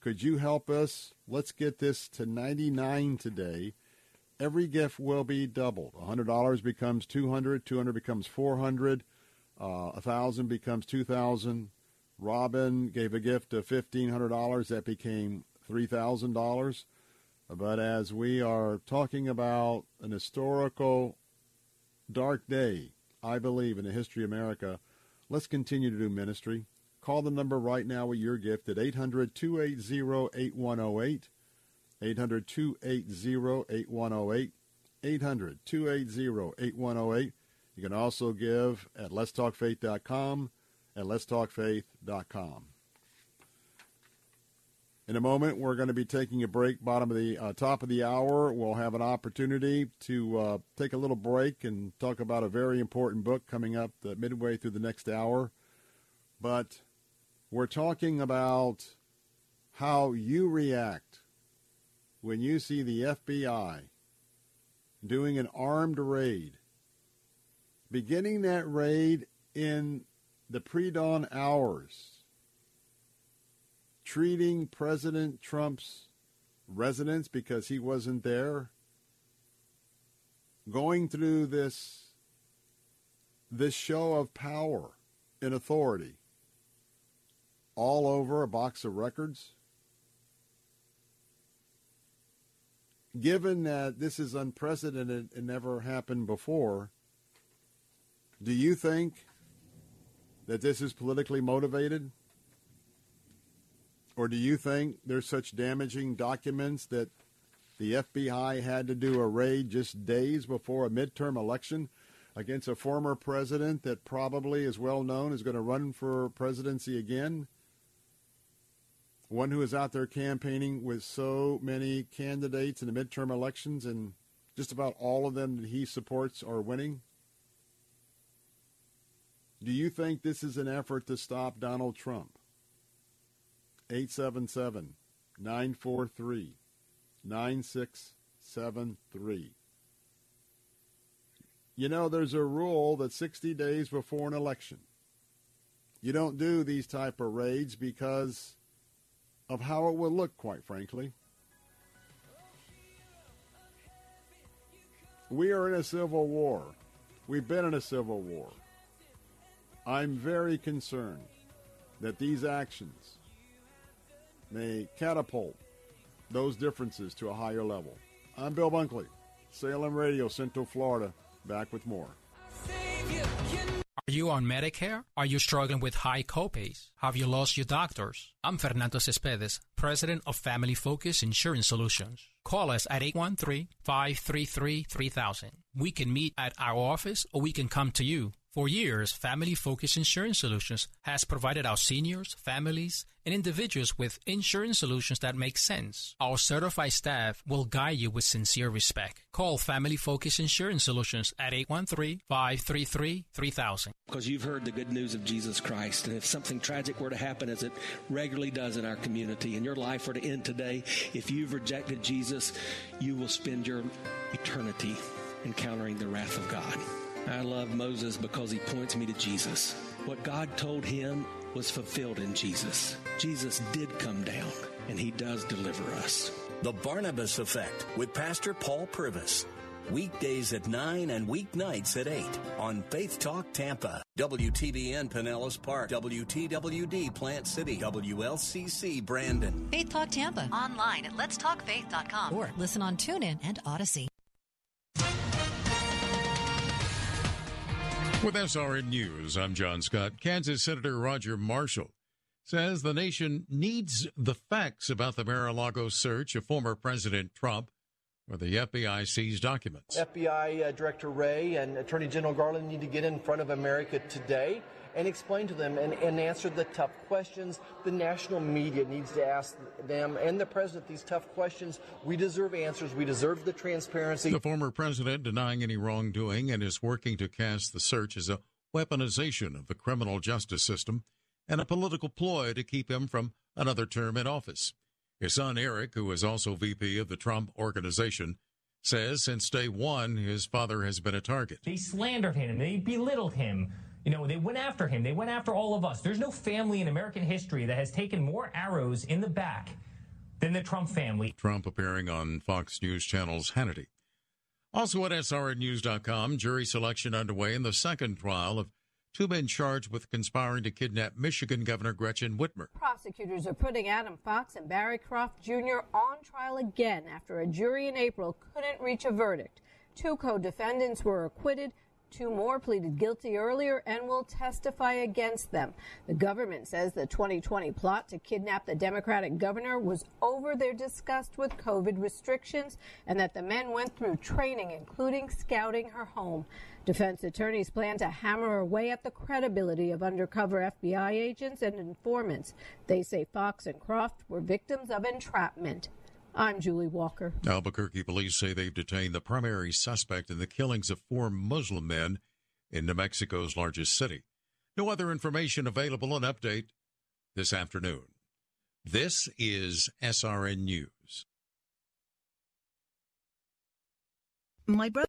Could you help us? Let's get this to 99 today. Every gift will be doubled. $100 becomes 200, 200 becomes 400, uh, 1000 becomes 2000. Robin gave a gift of $1500 that became $3000. But as we are talking about an historical dark day, I believe, in the history of America. Let's continue to do ministry. Call the number right now with your gift at 800 280 8108. 800 280 8108. 800 280 8108. You can also give at letstalkfaith.com and letstalkfaith.com. In a moment, we're going to be taking a break. Bottom of the uh, top of the hour, we'll have an opportunity to uh, take a little break and talk about a very important book coming up midway through the next hour. But we're talking about how you react when you see the FBI doing an armed raid, beginning that raid in the pre-dawn hours treating President Trump's residence because he wasn't there, going through this this show of power and authority all over a box of records. Given that this is unprecedented and never happened before, do you think that this is politically motivated? Or do you think there's such damaging documents that the FBI had to do a raid just days before a midterm election against a former president that probably is well known is going to run for presidency again? One who is out there campaigning with so many candidates in the midterm elections and just about all of them that he supports are winning? Do you think this is an effort to stop Donald Trump? 877 943 9673. You know, there's a rule that 60 days before an election, you don't do these type of raids because of how it will look, quite frankly. We are in a civil war. We've been in a civil war. I'm very concerned that these actions may catapult those differences to a higher level. I'm Bill Bunkley, Salem Radio, Central Florida. Back with more. Are you on Medicare? Are you struggling with high copays? Have you lost your doctors? I'm Fernando Cespedes, president of Family Focus Insurance Solutions. Call us at 813-533-3000. We can meet at our office or we can come to you. For years, Family Focus Insurance Solutions has provided our seniors, families, and individuals with insurance solutions that make sense. Our certified staff will guide you with sincere respect. Call Family Focus Insurance Solutions at 813-533-3000. Because you've heard the good news of Jesus Christ, and if something tragic were to happen as it regularly does in our community, and your life were to end today, if you've rejected Jesus, you will spend your eternity encountering the wrath of God. I love Moses because he points me to Jesus. What God told him was fulfilled in Jesus. Jesus did come down, and he does deliver us. The Barnabas Effect with Pastor Paul Purvis. Weekdays at 9 and weeknights at 8 on Faith Talk Tampa. WTBN Pinellas Park. WTWD Plant City. WLCC Brandon. Faith Talk Tampa. Online at letstalkfaith.com. Or listen on TuneIn and Odyssey. With SRN News, I'm John Scott. Kansas Senator Roger Marshall says the nation needs the facts about the Mar-a-Lago search of former President Trump where the FBI seized documents. FBI uh, Director Wray and Attorney General Garland need to get in front of America today and explain to them and, and answer the tough questions. The national media needs to ask them and the president these tough questions. We deserve answers. We deserve the transparency. The former president denying any wrongdoing and is working to cast the search as a weaponization of the criminal justice system and a political ploy to keep him from another term in office. His son Eric, who is also VP of the Trump Organization, says since day one his father has been a target. They slandered him, they belittled him. You know, they went after him. They went after all of us. There's no family in American history that has taken more arrows in the back than the Trump family. Trump appearing on Fox News Channel's Hannity. Also at SRNnews.com, jury selection underway in the second trial of two men charged with conspiring to kidnap Michigan Governor Gretchen Whitmer. Prosecutors are putting Adam Fox and Barry Croft Jr. on trial again after a jury in April couldn't reach a verdict. Two co defendants were acquitted. Two more pleaded guilty earlier and will testify against them. The government says the 2020 plot to kidnap the Democratic governor was over their disgust with COVID restrictions and that the men went through training, including scouting her home. Defense attorneys plan to hammer away at the credibility of undercover FBI agents and informants. They say Fox and Croft were victims of entrapment. I'm Julie Walker. Albuquerque police say they've detained the primary suspect in the killings of four Muslim men in New Mexico's largest city. No other information available. An update this afternoon. This is SRN News. My brother.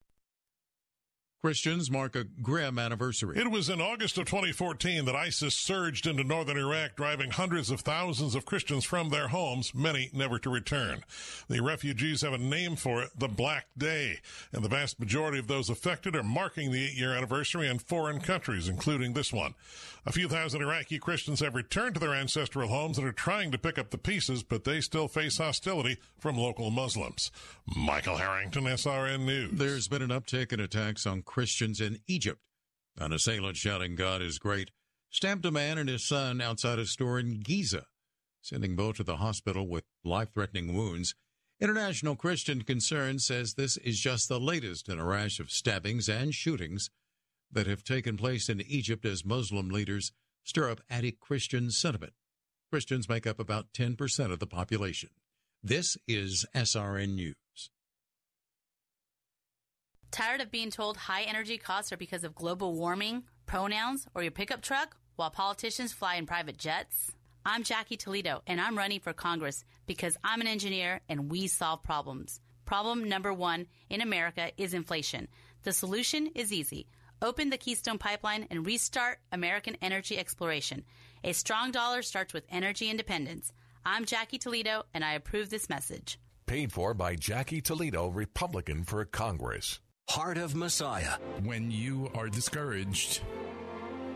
Christians mark a grim anniversary. It was in August of 2014 that ISIS surged into northern Iraq, driving hundreds of thousands of Christians from their homes, many never to return. The refugees have a name for it, the Black Day, and the vast majority of those affected are marking the eight year anniversary in foreign countries, including this one. A few thousand Iraqi Christians have returned to their ancestral homes and are trying to pick up the pieces, but they still face hostility from local Muslims. Michael Harrington, SRN News. There's been an uptick in attacks on Christians in Egypt. An assailant shouting, God is great, stabbed a man and his son outside a store in Giza, sending both to the hospital with life threatening wounds. International Christian Concern says this is just the latest in a rash of stabbings and shootings that have taken place in Egypt as Muslim leaders stir up anti Christian sentiment. Christians make up about 10% of the population. This is SRN News. Tired of being told high energy costs are because of global warming, pronouns, or your pickup truck while politicians fly in private jets? I'm Jackie Toledo, and I'm running for Congress because I'm an engineer and we solve problems. Problem number one in America is inflation. The solution is easy. Open the Keystone Pipeline and restart American energy exploration. A strong dollar starts with energy independence. I'm Jackie Toledo, and I approve this message. Paid for by Jackie Toledo, Republican for Congress. Heart of Messiah. When you are discouraged,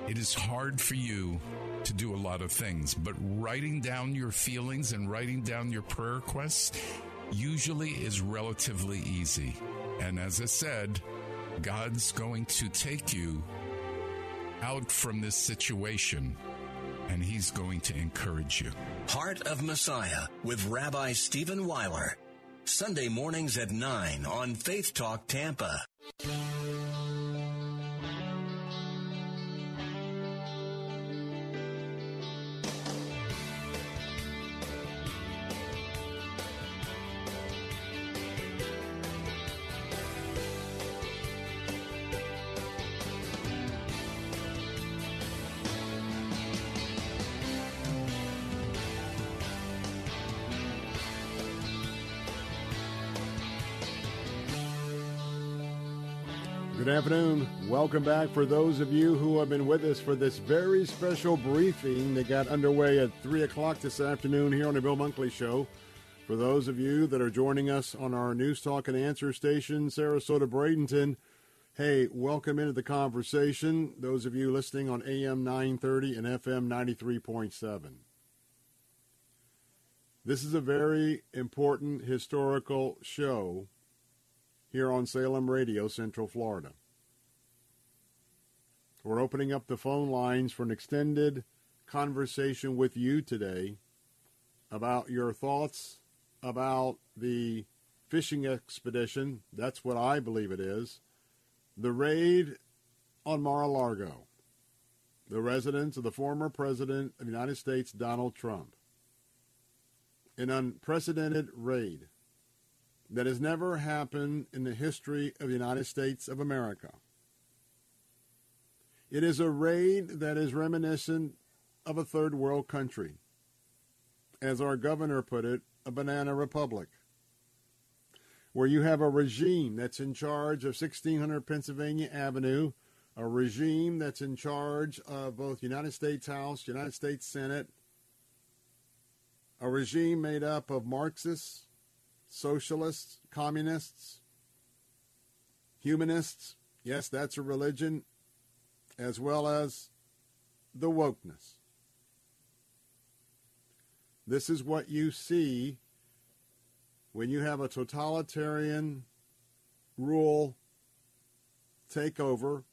it is hard for you to do a lot of things, but writing down your feelings and writing down your prayer requests usually is relatively easy. And as I said, God's going to take you out from this situation and he's going to encourage you. Heart of Messiah with Rabbi Stephen Weiler. Sunday mornings at 9 on Faith Talk Tampa. Welcome back for those of you who have been with us for this very special briefing that got underway at 3 o'clock this afternoon here on the Bill Bunkley Show. For those of you that are joining us on our News Talk and Answer station, Sarasota Bradenton, hey, welcome into the conversation. Those of you listening on AM 930 and FM 93.7. This is a very important historical show here on Salem Radio, Central Florida. We're opening up the phone lines for an extended conversation with you today about your thoughts about the fishing expedition. That's what I believe it is. The raid on Mar-a-Lago. The residence of the former president of the United States, Donald Trump. An unprecedented raid that has never happened in the history of the United States of America. It is a raid that is reminiscent of a third world country. As our governor put it, a banana republic, where you have a regime that's in charge of 1600 Pennsylvania Avenue, a regime that's in charge of both United States House, United States Senate, a regime made up of Marxists, socialists, communists, humanists. Yes, that's a religion, as well as the wokeness. This is what you see when you have a totalitarian rule take over.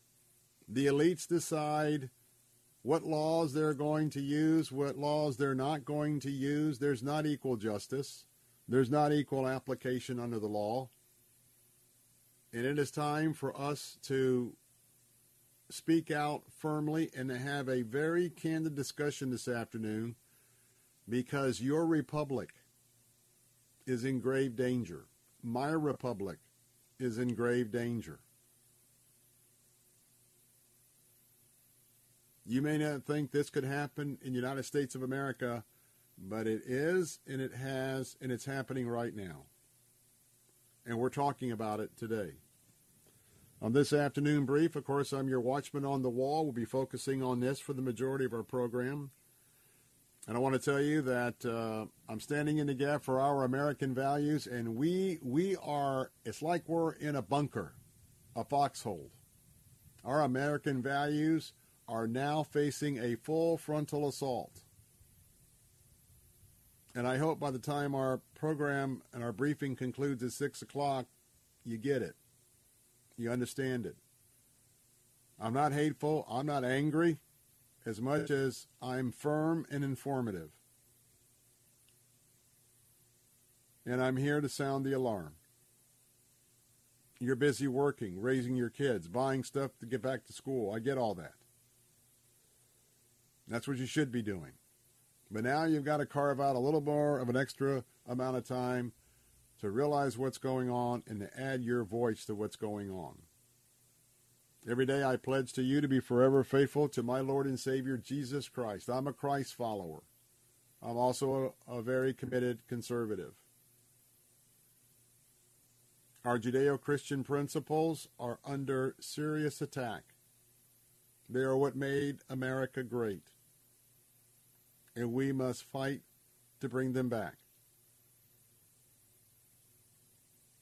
The elites decide what laws they're going to use, what laws they're not going to use. There's not equal justice. There's not equal application under the law. And it is time for us to speak out firmly and to have a very candid discussion this afternoon because your republic is in grave danger. My republic is in grave danger. You may not think this could happen in the United States of America, but it is, and it has, and it's happening right now. And we're talking about it today. On this afternoon brief, of course, I'm your watchman on the wall. We'll be focusing on this for the majority of our program. And I want to tell you that uh, I'm standing in the gap for our American values, and we we are. It's like we're in a bunker, a foxhole. Our American values are now facing a full frontal assault. And I hope by the time our program and our briefing concludes at 6 o'clock, you get it. You understand it. I'm not hateful. I'm not angry as much as I'm firm and informative. And I'm here to sound the alarm. You're busy working, raising your kids, buying stuff to get back to school. I get all that. That's what you should be doing. But now you've got to carve out a little more of an extra amount of time to realize what's going on and to add your voice to what's going on. Every day I pledge to you to be forever faithful to my Lord and Savior Jesus Christ. I'm a Christ follower. I'm also a, a very committed conservative. Our Judeo Christian principles are under serious attack. They are what made America great. And we must fight to bring them back.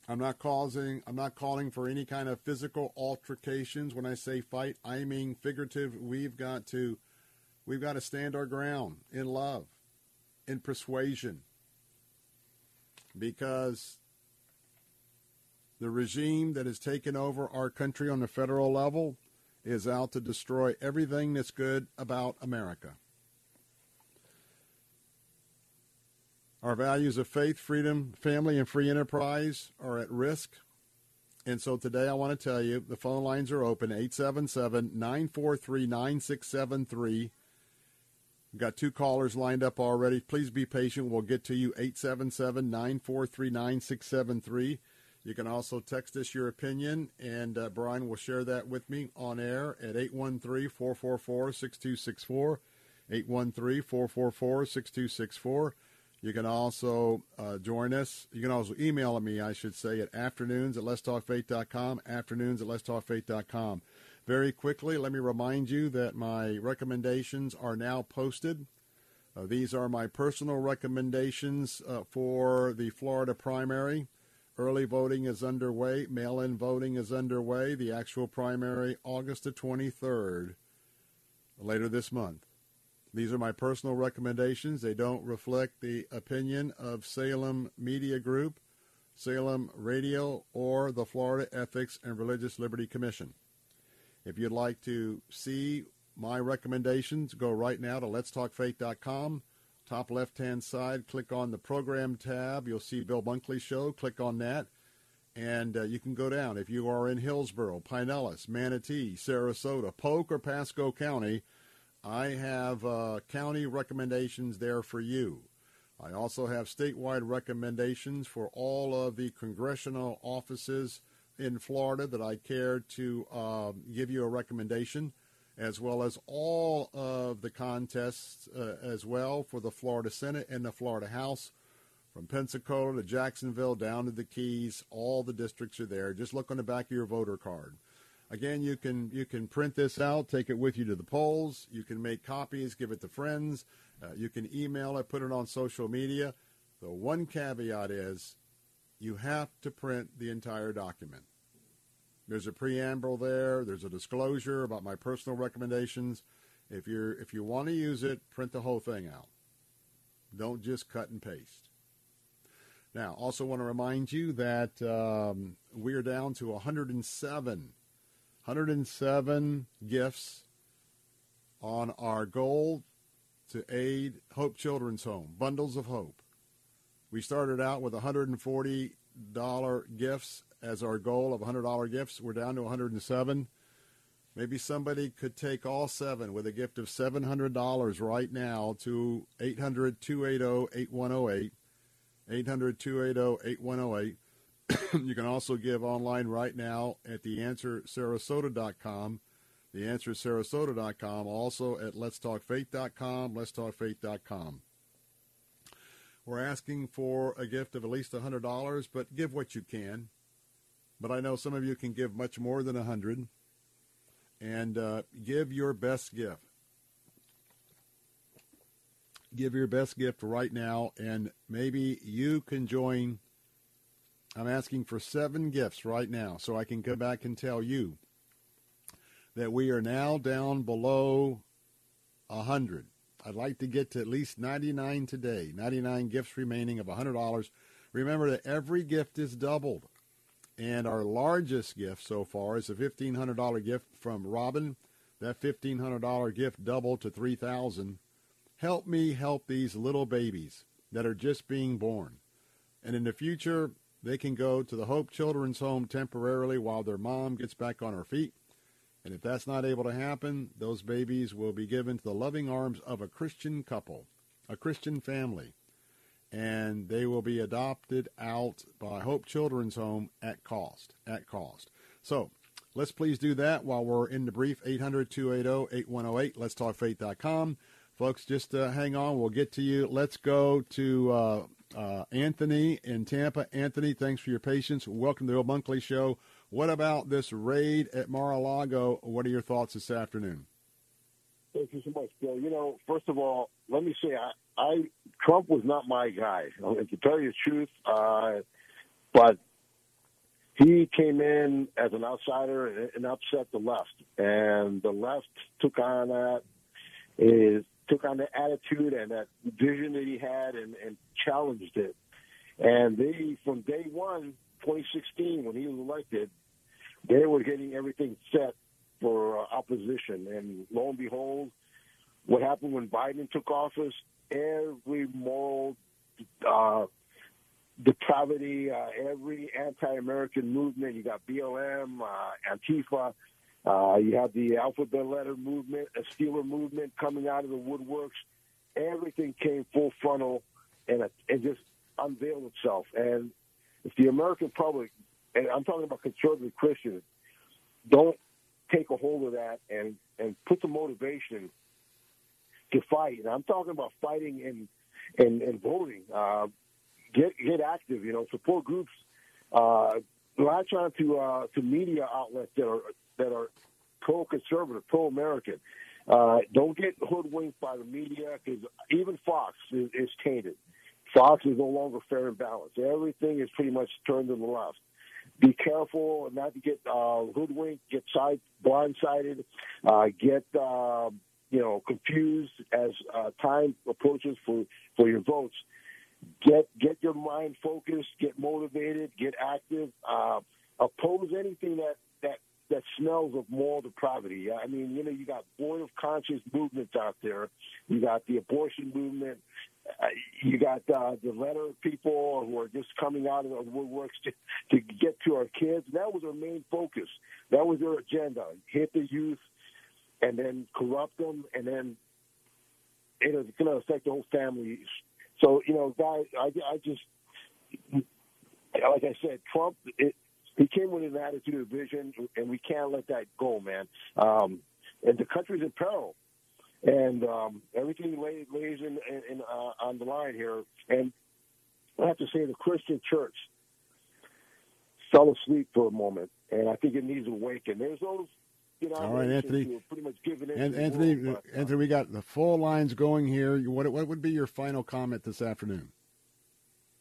I'm not causing. I'm not calling for any kind of physical altercations. When I say fight, I mean figurative. We've got to, we've got to stand our ground in love, in persuasion, because the regime that has taken over our country on the federal level is out to destroy everything that's good about America. Our values of faith, freedom, family, and free enterprise are at risk. And so today I want to tell you the phone lines are open 877 943 9673. We've got two callers lined up already. Please be patient. We'll get to you 877 943 9673. You can also text us your opinion, and uh, Brian will share that with me on air at 813 444 6264. 813 444 6264. You can also uh, join us. You can also email me, I should say, at afternoons at letstalkfaith.com, afternoons at letstalkfaith.com. Very quickly, let me remind you that my recommendations are now posted. Uh, these are my personal recommendations uh, for the Florida primary. Early voting is underway. Mail-in voting is underway. The actual primary, August the 23rd, later this month. These are my personal recommendations. They don't reflect the opinion of Salem Media Group, Salem Radio, or the Florida Ethics and Religious Liberty Commission. If you'd like to see my recommendations, go right now to letstalkfaith.com. Top left hand side, click on the program tab. You'll see Bill Bunkley Show. Click on that, and uh, you can go down. If you are in Hillsborough, Pinellas, Manatee, Sarasota, Polk, or Pasco County, I have uh, county recommendations there for you. I also have statewide recommendations for all of the congressional offices in Florida that I care to uh, give you a recommendation, as well as all of the contests uh, as well for the Florida Senate and the Florida House. From Pensacola to Jacksonville down to the Keys, all the districts are there. Just look on the back of your voter card. Again, you can you can print this out, take it with you to the polls. You can make copies, give it to friends. Uh, you can email it, put it on social media. The one caveat is you have to print the entire document. There's a preamble there. There's a disclosure about my personal recommendations. If you're if you want to use it, print the whole thing out. Don't just cut and paste. Now, also want to remind you that um, we are down to 107 107 gifts on our goal to aid Hope Children's Home, Bundles of Hope. We started out with $140 gifts as our goal of $100 gifts. We're down to 107. Maybe somebody could take all seven with a gift of $700 right now to 800 280 8108. 800 280 8108. you can also give online right now at theanswersarasota.com, theanswersarasota.com, also at letstalkfaith.com, letstalkfaith.com. We're asking for a gift of at least $100, but give what you can. But I know some of you can give much more than 100 and uh, give your best gift. Give your best gift right now, and maybe you can join – I'm asking for seven gifts right now so I can come back and tell you that we are now down below 100. I'd like to get to at least 99 today. 99 gifts remaining of $100. Remember that every gift is doubled. And our largest gift so far is a $1,500 gift from Robin. That $1,500 gift doubled to 3000 Help me help these little babies that are just being born. And in the future, they can go to the Hope Children's Home temporarily while their mom gets back on her feet. And if that's not able to happen, those babies will be given to the loving arms of a Christian couple, a Christian family. And they will be adopted out by Hope Children's Home at cost. At cost. So let's please do that while we're in the brief 800 280 8108. Let's talk faith.com. Folks, just uh, hang on. We'll get to you. Let's go to uh, uh, Anthony in Tampa. Anthony, thanks for your patience. Welcome to the Bill Bunkley Show. What about this raid at Mar-a-Lago? What are your thoughts this afternoon? Thank you so much, Bill. You know, first of all, let me say, I, I Trump was not my guy. To tell you the truth, uh, but he came in as an outsider and, and upset the left, and the left took on that is took on the attitude and that vision that he had and, and challenged it. And they, from day one, 2016, when he was elected, they were getting everything set for uh, opposition. And lo and behold, what happened when Biden took office? Every moral uh, depravity, uh, every anti-American movement. You got BLM, uh, Antifa. Uh, you have the alphabet letter movement, a Steeler movement coming out of the woodworks. Everything came full frontal and, and just unveiled itself. And if the American public, and I'm talking about conservative Christians, don't take a hold of that and, and put the motivation to fight. And I'm talking about fighting and, and, and voting. Uh, get get active. You know, support groups. Uh, latch on to uh, to media outlets that are that are pro conservative, pro American. Uh, don't get hoodwinked by the media because even Fox is, is tainted. Fox is no longer fair and balanced. Everything is pretty much turned to the left. Be careful not to get uh, hoodwinked, get side blindsided, uh, get uh, you know confused as uh, time approaches for for your votes. Get get your mind focused, get motivated, get active. Uh, oppose anything that that that smells of moral depravity. I mean, you know, you got void of conscience movements out there. You got the abortion movement. Uh, you got uh, the letter people who are just coming out of the woodworks to, to get to our kids. That was our main focus. That was their agenda: hit the youth, and then corrupt them, and then it is going to affect the whole family. So, you know, guys, I, I just like I said, Trump. It, he came with an attitude of vision, and we can't let that go, man. Um, and the country's in peril, and um, everything lays, lays in, in, uh, on the line here. And I have to say, the Christian church fell asleep for a moment, and I think it needs to awaken. There's those. You know, All right, Anthony. Pretty much giving in And Anthony, world, but, uh, Anthony, we got the full lines going here. What what would be your final comment this afternoon?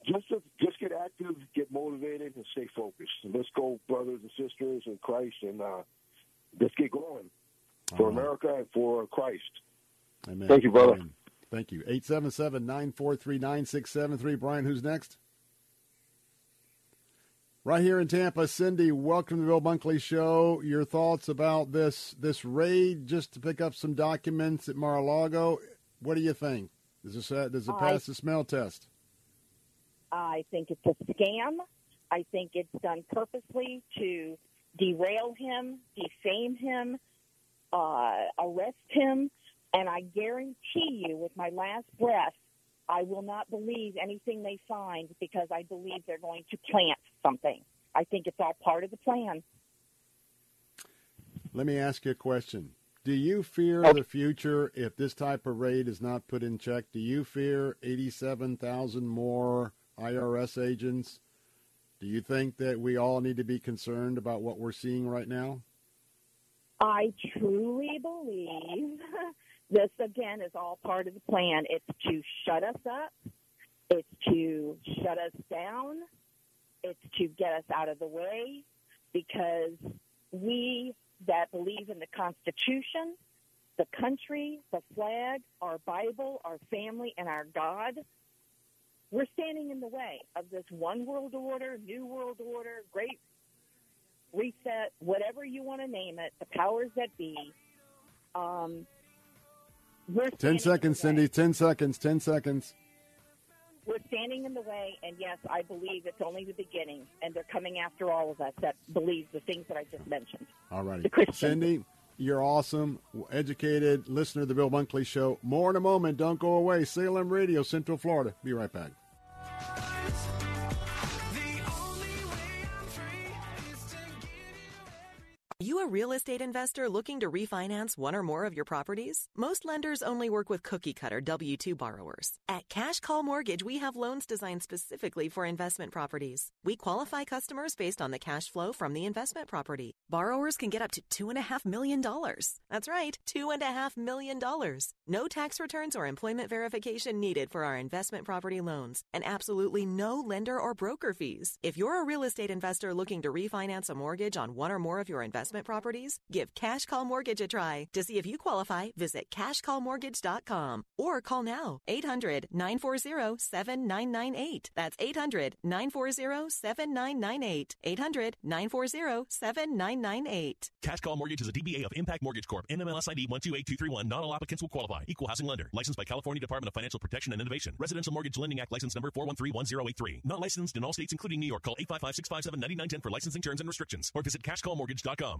just just get active, get motivated, and stay focused. And let's go, brothers and sisters in Christ, and uh, let's get going for All right. America and for Christ. Amen. Thank you, brother. Amen. Thank you. 877-943-9673. Brian, who's next? Right here in Tampa, Cindy, welcome to the Bill Bunkley Show. Your thoughts about this this raid just to pick up some documents at Mar-a-Lago. What do you think? Does this uh, does it I- pass the smell test? I think it's a scam. I think it's done purposely to derail him, defame him, uh, arrest him, and I guarantee you, with my last breath, I will not believe anything they find because I believe they're going to plant something. I think it's all part of the plan. Let me ask you a question. Do you fear the future if this type of raid is not put in check? Do you fear 87,000 more IRS agents? Do you think that we all need to be concerned about what we're seeing right now? I truly believe this again is all part of the plan. It's to shut us up. It's to shut us down. It's to get us out of the way because we that believe in the Constitution, the country, the flag, our Bible, our family, and our God, we're standing in the way of this one world order, new world order, great reset, whatever you want to name it, the powers that be. Um, we're 10 seconds, in the way. Cindy. 10 seconds. 10 seconds. We're standing in the way, and yes, I believe it's only the beginning, and they're coming after all of us that believe the things that I just mentioned. All righty. Christian. Cindy, you're awesome. Educated listener of the Bill Bunkley Show. More in a moment. Don't go away. Salem Radio, Central Florida. Be right back. You a real estate investor looking to refinance one or more of your properties? Most lenders only work with cookie cutter W 2 borrowers. At Cash Call Mortgage, we have loans designed specifically for investment properties. We qualify customers based on the cash flow from the investment property. Borrowers can get up to $2.5 million. That's right, $2.5 million. No tax returns or employment verification needed for our investment property loans, and absolutely no lender or broker fees. If you're a real estate investor looking to refinance a mortgage on one or more of your investment properties, give Cash Call Mortgage a try. To see if you qualify, visit cashcallmortgage.com or call now 800 940 7998. That's 800 940 7998. 800 940 7998. Cash Call Mortgage is a DBA of Impact Mortgage Corp. NMLS ID 128231. Not all applicants will qualify. Equal housing lender. Licensed by California Department of Financial Protection and Innovation. Residential Mortgage Lending Act license number 4131083. Not licensed in all states including New York. Call 855-657-9910 for licensing terms and restrictions or visit cashcallmortgage.com.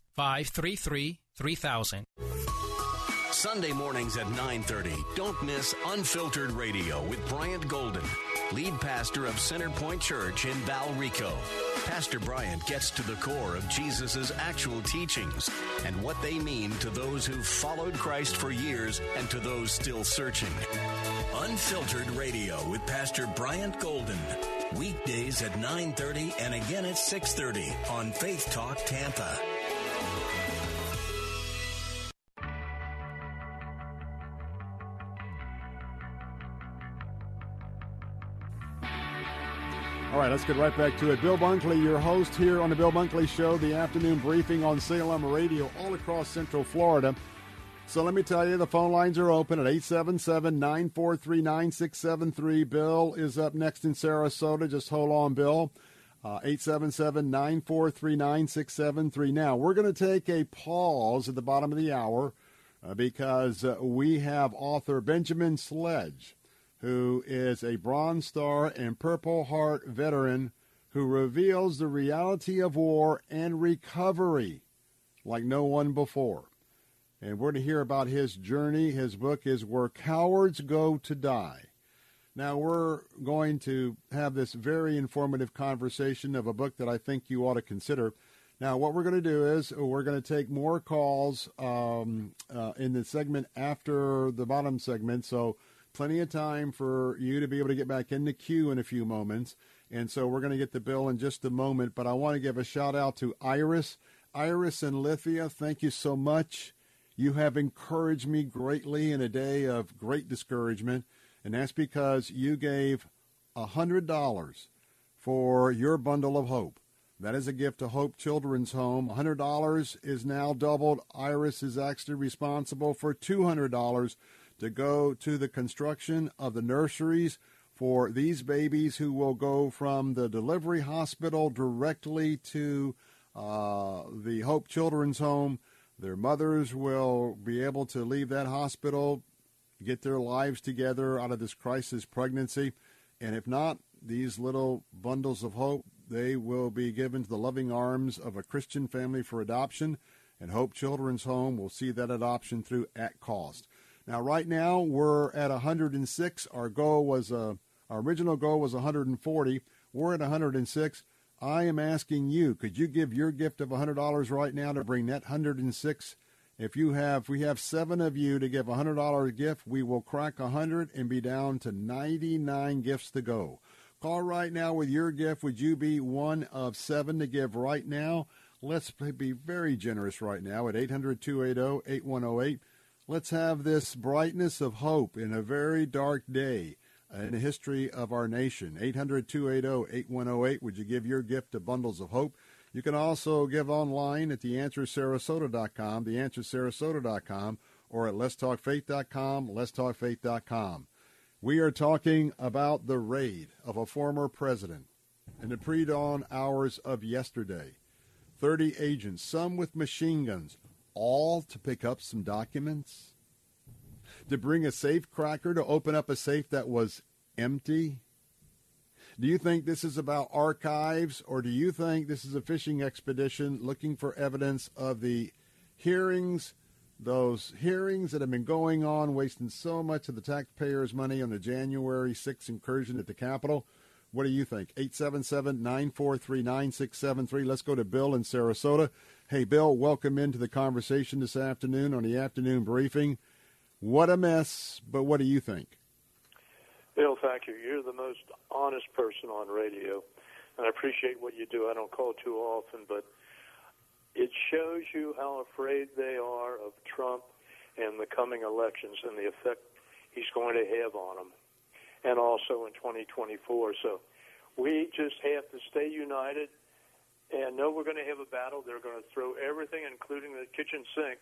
813-533-3000. Sunday mornings at 9:30. Don't miss Unfiltered Radio with Bryant Golden, lead pastor of Center Point Church in Valrico. Pastor Bryant gets to the core of Jesus' actual teachings and what they mean to those who've followed Christ for years and to those still searching. Unfiltered Radio with Pastor Bryant Golden. Weekdays at 9:30 and again at 6:30 on Faith Talk Tampa. All right, let's get right back to it. Bill Bunkley, your host here on the Bill Bunkley Show, the afternoon briefing on Salem Radio all across Central Florida. So let me tell you, the phone lines are open at 877 943 9673. Bill is up next in Sarasota. Just hold on, Bill. Uh, 877 943 9673. Now, we're going to take a pause at the bottom of the hour uh, because uh, we have author Benjamin Sledge who is a Bronze Star and Purple Heart veteran who reveals the reality of war and recovery like no one before. And we're to hear about his journey. His book is Where Cowards Go to Die. Now, we're going to have this very informative conversation of a book that I think you ought to consider. Now, what we're going to do is we're going to take more calls um, uh, in the segment after the bottom segment. So, plenty of time for you to be able to get back in the queue in a few moments. And so we're going to get the bill in just a moment. But I want to give a shout out to Iris. Iris and Lithia, thank you so much. You have encouraged me greatly in a day of great discouragement. And that's because you gave $100 for your bundle of hope. That is a gift to Hope Children's Home. $100 is now doubled. Iris is actually responsible for $200 to go to the construction of the nurseries for these babies who will go from the delivery hospital directly to uh, the Hope Children's Home. Their mothers will be able to leave that hospital, get their lives together out of this crisis pregnancy. And if not, these little bundles of hope, they will be given to the loving arms of a Christian family for adoption. And Hope Children's Home will see that adoption through at cost. Now, right now we're at 106. Our goal was uh, our original goal was 140. We're at 106. I am asking you, could you give your gift of $100 right now to bring that 106? If you have, we have seven of you to give a $100 gift, we will crack 100 and be down to 99 gifts to go. Call right now with your gift. Would you be one of seven to give right now? Let's be very generous right now at 800 280 8108. Let's have this brightness of hope in a very dark day in the history of our nation. 800 280 8108. Would you give your gift of bundles of hope? You can also give online at theanswersarasota.com, theanswersarasota.com, or at letstalkfaith.com, letstalkfaith.com. We are talking about the raid of a former president in the pre dawn hours of yesterday. 30 agents, some with machine guns, all to pick up some documents? To bring a safe cracker to open up a safe that was empty? Do you think this is about archives, or do you think this is a fishing expedition looking for evidence of the hearings, those hearings that have been going on, wasting so much of the taxpayers' money on the January 6th incursion at the Capitol? What do you think? 877 943 9673. Let's go to Bill in Sarasota. Hey, Bill, welcome into the conversation this afternoon on the afternoon briefing. What a mess, but what do you think? Bill, thank you. You're the most honest person on radio, and I appreciate what you do. I don't call too often, but it shows you how afraid they are of Trump and the coming elections and the effect he's going to have on them, and also in 2024. So we just have to stay united and know we're going to have a battle. They're going to throw everything, including the kitchen sink.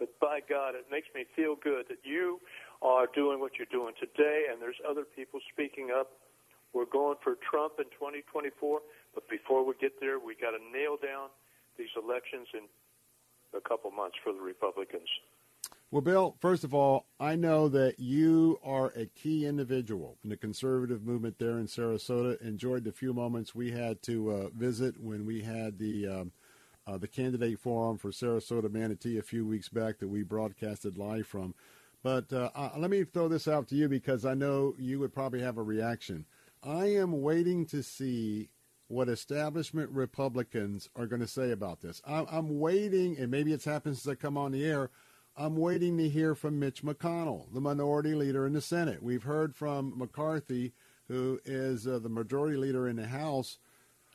But by God, it makes me feel good that you are doing what you're doing today, and there's other people speaking up. We're going for Trump in 2024, but before we get there, we got to nail down these elections in a couple months for the Republicans. Well, Bill, first of all, I know that you are a key individual in the conservative movement there in Sarasota. Enjoyed the few moments we had to uh, visit when we had the um, uh, the candidate forum for Sarasota Manatee a few weeks back that we broadcasted live from. But uh, let me throw this out to you because I know you would probably have a reaction. I am waiting to see what establishment Republicans are going to say about this. I'm, I'm waiting, and maybe it's happened since I come on the air. I'm waiting to hear from Mitch McConnell, the minority leader in the Senate. We've heard from McCarthy, who is uh, the majority leader in the House.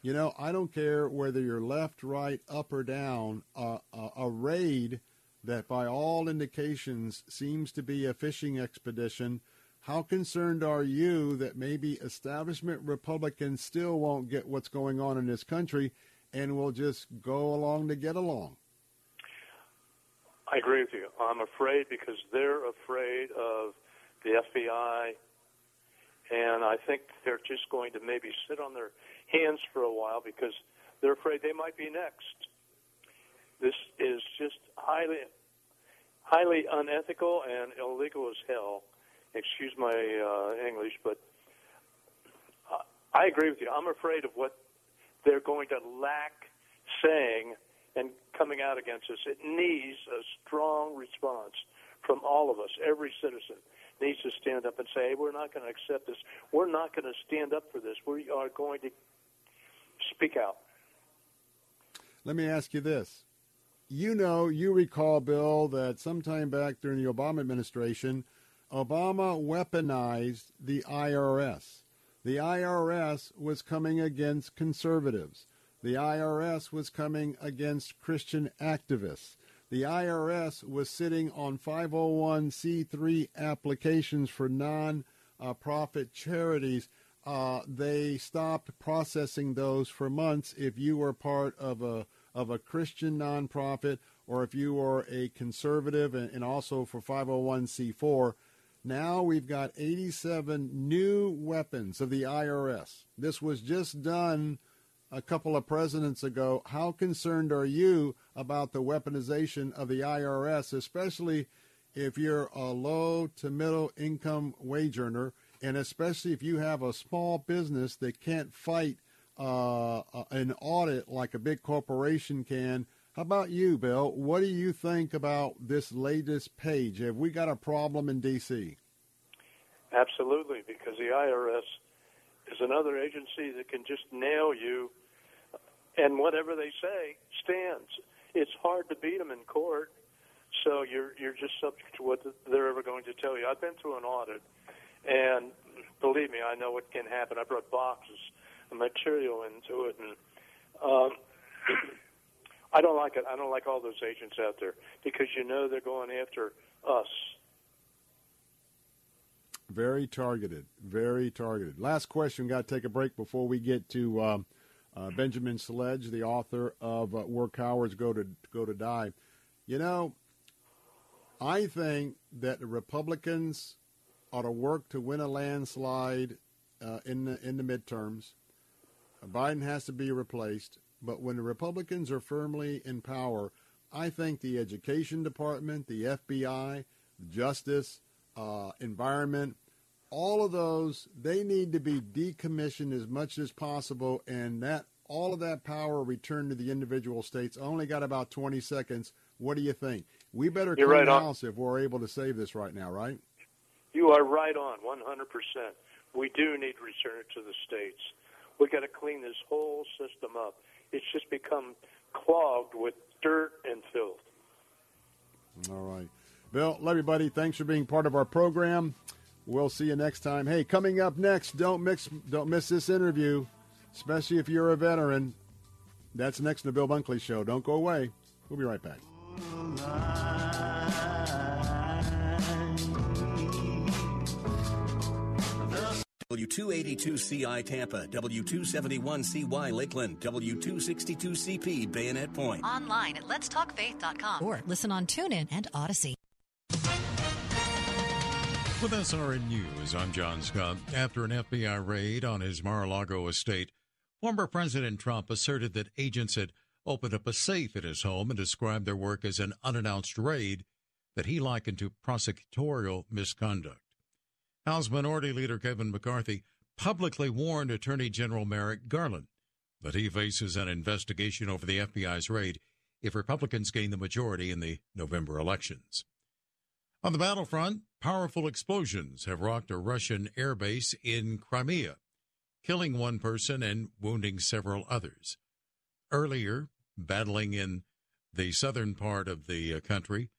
You know, I don't care whether you're left, right, up, or down, uh, uh, a raid that, by all indications, seems to be a fishing expedition. How concerned are you that maybe establishment Republicans still won't get what's going on in this country and will just go along to get along? I agree with you. I'm afraid because they're afraid of the FBI, and I think they're just going to maybe sit on their hands for a while because they're afraid they might be next. This is just highly, highly unethical and illegal as hell. Excuse my uh, English, but I agree with you. I'm afraid of what they're going to lack saying and coming out against us. It needs a strong response from all of us. Every citizen needs to stand up and say, hey, we're not going to accept this. We're not going to stand up for this. We are going to speak out. Let me ask you this. You know, you recall, Bill, that sometime back during the Obama administration, Obama weaponized the IRS. The IRS was coming against conservatives. The IRS was coming against Christian activists. The IRS was sitting on 501c3 applications for non profit charities. Uh, they stopped processing those for months if you were part of a of a Christian nonprofit or if you were a conservative and, and also for 501c4. Now we've got 87 new weapons of the IRS. This was just done a couple of presidents ago. How concerned are you about the weaponization of the IRS, especially if you're a low to middle income wage earner, and especially if you have a small business that can't fight uh, an audit like a big corporation can? How about you, Bill? What do you think about this latest page? Have we got a problem in D.C.? Absolutely, because the IRS is another agency that can just nail you, and whatever they say stands. It's hard to beat them in court, so you're you're just subject to what they're ever going to tell you. I've been through an audit, and believe me, I know what can happen. I brought boxes of material into it, and um, I don't like it. I don't like all those agents out there because you know they're going after us very targeted. Very targeted. Last question. Got to take a break before we get to um, uh, Benjamin Sledge, the author of uh, "Where Cowards Go to Go to Die." You know, I think that the Republicans ought to work to win a landslide uh, in the in the midterms. Biden has to be replaced, but when the Republicans are firmly in power, I think the education department, the FBI, justice, uh, environment, all of those, they need to be decommissioned as much as possible, and that all of that power returned to the individual states. Only got about 20 seconds. What do you think? We better You're clean right on. if we're able to save this right now, right? You are right on, 100%. We do need to return it to the states. We got to clean this whole system up. It's just become clogged with dirt and filth. All right. Bill, love you, buddy. Thanks for being part of our program. We'll see you next time. Hey, coming up next, don't mix, don't miss this interview, especially if you're a veteran. That's next in the Bill Bunkley Show. Don't go away. We'll be right back. W282CI Tampa, W271CY Lakeland, W262CP Bayonet Point. Online at letstalkfaith.com or listen on TuneIn and Odyssey. With SRN News, I'm John Scott. After an FBI raid on his Mar-a-Lago estate, former President Trump asserted that agents had opened up a safe at his home and described their work as an unannounced raid that he likened to prosecutorial misconduct. House Minority Leader Kevin McCarthy publicly warned Attorney General Merrick Garland that he faces an investigation over the FBI's raid if Republicans gain the majority in the November elections. On the battlefront, powerful explosions have rocked a Russian airbase in Crimea, killing one person and wounding several others. Earlier, battling in the southern part of the uh, country,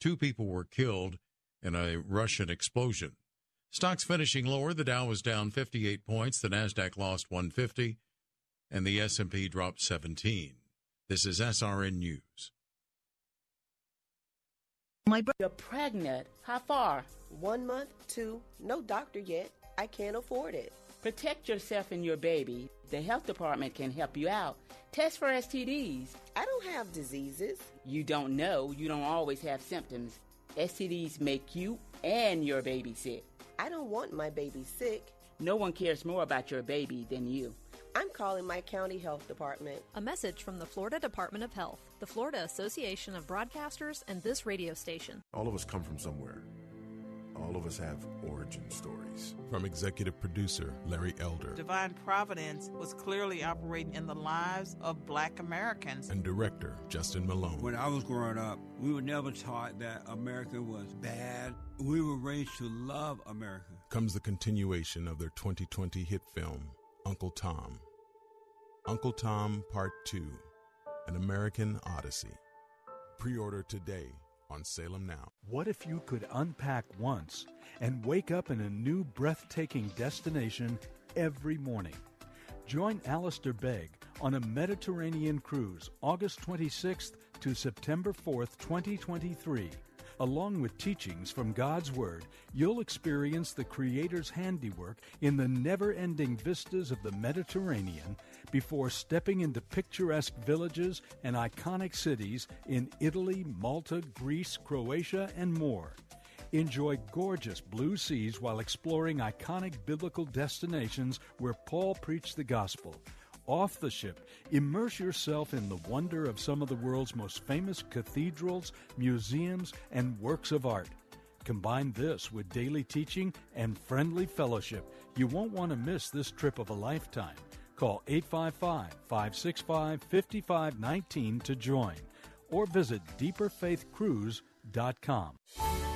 two people were killed in a Russian explosion. Stocks finishing lower, the Dow was down 58 points, the Nasdaq lost 150, and the S&P dropped 17. This is SRN News. My brother, you're pregnant. How far? One month, two, no doctor yet. I can't afford it. Protect yourself and your baby. The health department can help you out. Test for STDs. I don't have diseases. You don't know. You don't always have symptoms. STDs make you and your baby sick. I don't want my baby sick. No one cares more about your baby than you. I'm calling my county health department. A message from the Florida Department of Health, the Florida Association of Broadcasters, and this radio station. All of us come from somewhere. All of us have origin stories. From executive producer Larry Elder Divine Providence was clearly operating in the lives of black Americans. and director Justin Malone. When I was growing up, we were never taught that America was bad. We were raised to love America. comes the continuation of their 2020 hit film, Uncle Tom. Uncle Tom Part 2 An American Odyssey. Pre order today on Salem Now. What if you could unpack once and wake up in a new breathtaking destination every morning? Join Alistair Begg on a Mediterranean cruise August 26th to September 4th, 2023. Along with teachings from God's Word, you'll experience the Creator's handiwork in the never ending vistas of the Mediterranean before stepping into picturesque villages and iconic cities in Italy, Malta, Greece, Croatia, and more. Enjoy gorgeous blue seas while exploring iconic biblical destinations where Paul preached the gospel. Off the ship, immerse yourself in the wonder of some of the world's most famous cathedrals, museums, and works of art. Combine this with daily teaching and friendly fellowship. You won't want to miss this trip of a lifetime. Call 855 565 5519 to join or visit deeperfaithcruise.com.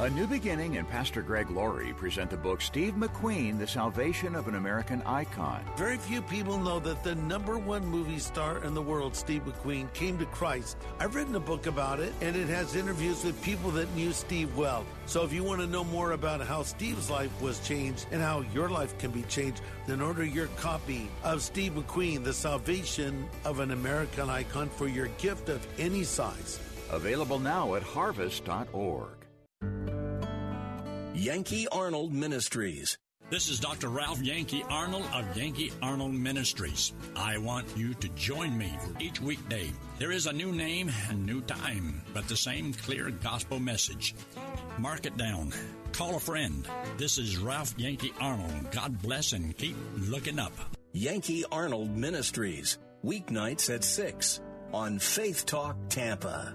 A New Beginning and Pastor Greg Laurie present the book Steve McQueen, The Salvation of an American Icon. Very few people know that the number one movie star in the world, Steve McQueen, came to Christ. I've written a book about it, and it has interviews with people that knew Steve well. So if you want to know more about how Steve's life was changed and how your life can be changed, then order your copy of Steve McQueen, The Salvation of an American Icon for your gift of any size. Available now at harvest.org. Yankee Arnold Ministries. This is Dr. Ralph Yankee Arnold of Yankee Arnold Ministries. I want you to join me for each weekday. There is a new name and new time, but the same clear gospel message. Mark it down. Call a friend. This is Ralph Yankee Arnold. God bless and keep looking up. Yankee Arnold Ministries. Weeknights at 6 on Faith Talk Tampa.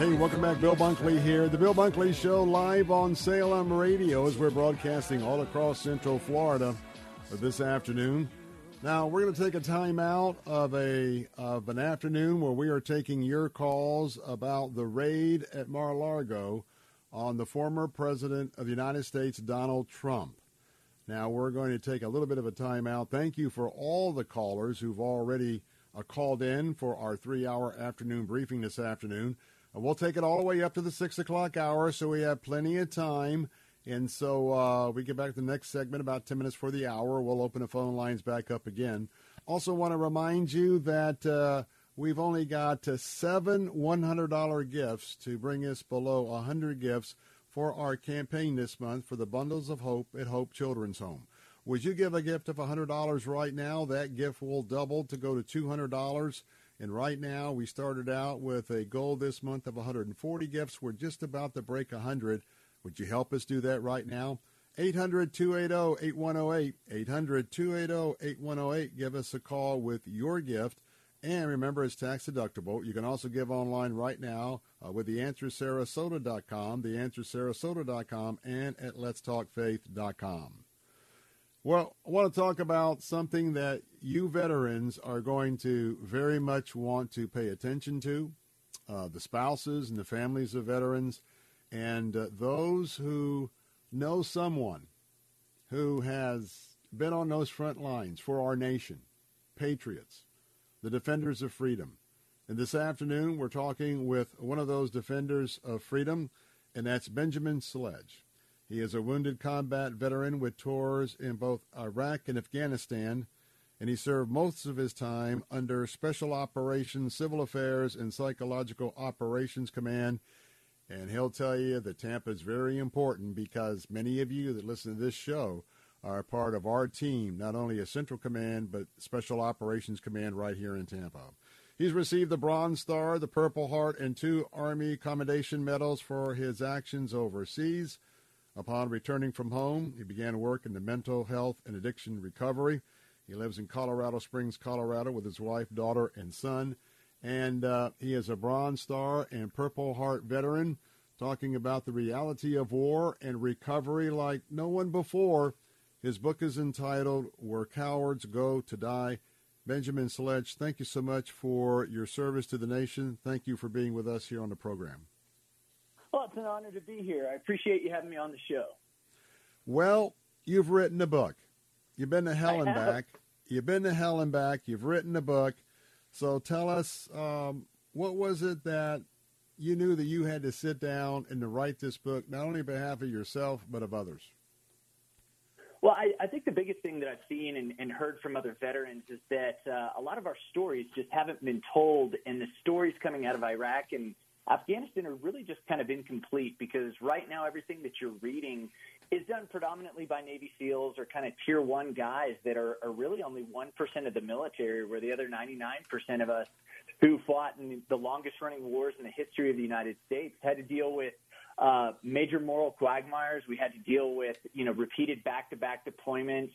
Hey, welcome back. Bill Bunkley here. The Bill Bunkley Show live on Salem Radio as we're broadcasting all across Central Florida this afternoon. Now, we're going to take a time out of, a, of an afternoon where we are taking your calls about the raid at Mar-a-Lago on the former President of the United States, Donald Trump. Now, we're going to take a little bit of a time out. Thank you for all the callers who've already uh, called in for our three-hour afternoon briefing this afternoon. Uh, we'll take it all the way up to the 6 o'clock hour, so we have plenty of time. And so uh, we get back to the next segment about 10 minutes for the hour. We'll open the phone lines back up again. Also, want to remind you that uh, we've only got uh, seven $100 gifts to bring us below 100 gifts for our campaign this month for the Bundles of Hope at Hope Children's Home. Would you give a gift of $100 right now? That gift will double to go to $200. And right now, we started out with a goal this month of 140 gifts. We're just about to break 100. Would you help us do that right now? 800 280 8108. 800 280 8108. Give us a call with your gift. And remember, it's tax deductible. You can also give online right now uh, with theanswersarasota.com, theanswersarasota.com, and at letstalkfaith.com. Well, I want to talk about something that you veterans are going to very much want to pay attention to uh, the spouses and the families of veterans, and uh, those who know someone who has been on those front lines for our nation, patriots, the defenders of freedom. And this afternoon, we're talking with one of those defenders of freedom, and that's Benjamin Sledge. He is a wounded combat veteran with tours in both Iraq and Afghanistan, and he served most of his time under Special Operations, Civil Affairs, and Psychological Operations Command. And he'll tell you that Tampa is very important because many of you that listen to this show are part of our team, not only a Central Command, but Special Operations Command right here in Tampa. He's received the Bronze Star, the Purple Heart, and two Army Commendation Medals for his actions overseas. Upon returning from home, he began work in the mental health and addiction recovery. He lives in Colorado Springs, Colorado, with his wife, daughter, and son. And uh, he is a Bronze Star and Purple Heart veteran, talking about the reality of war and recovery like no one before. His book is entitled Where Cowards Go to Die. Benjamin Sledge, thank you so much for your service to the nation. Thank you for being with us here on the program. Well, it's an honor to be here. I appreciate you having me on the show. Well, you've written a book. You've been to hell and back. You've been to hell and back. You've written a book. So tell us, um, what was it that you knew that you had to sit down and to write this book, not only on behalf of yourself, but of others? Well, I, I think the biggest thing that I've seen and, and heard from other veterans is that uh, a lot of our stories just haven't been told, and the stories coming out of Iraq and Afghanistan are really just kind of incomplete because right now everything that you're reading is done predominantly by Navy SEALs or kind of tier one guys that are, are really only 1% of the military, where the other 99% of us who fought in the longest running wars in the history of the United States had to deal with uh, major moral quagmires. We had to deal with, you know, repeated back-to-back deployments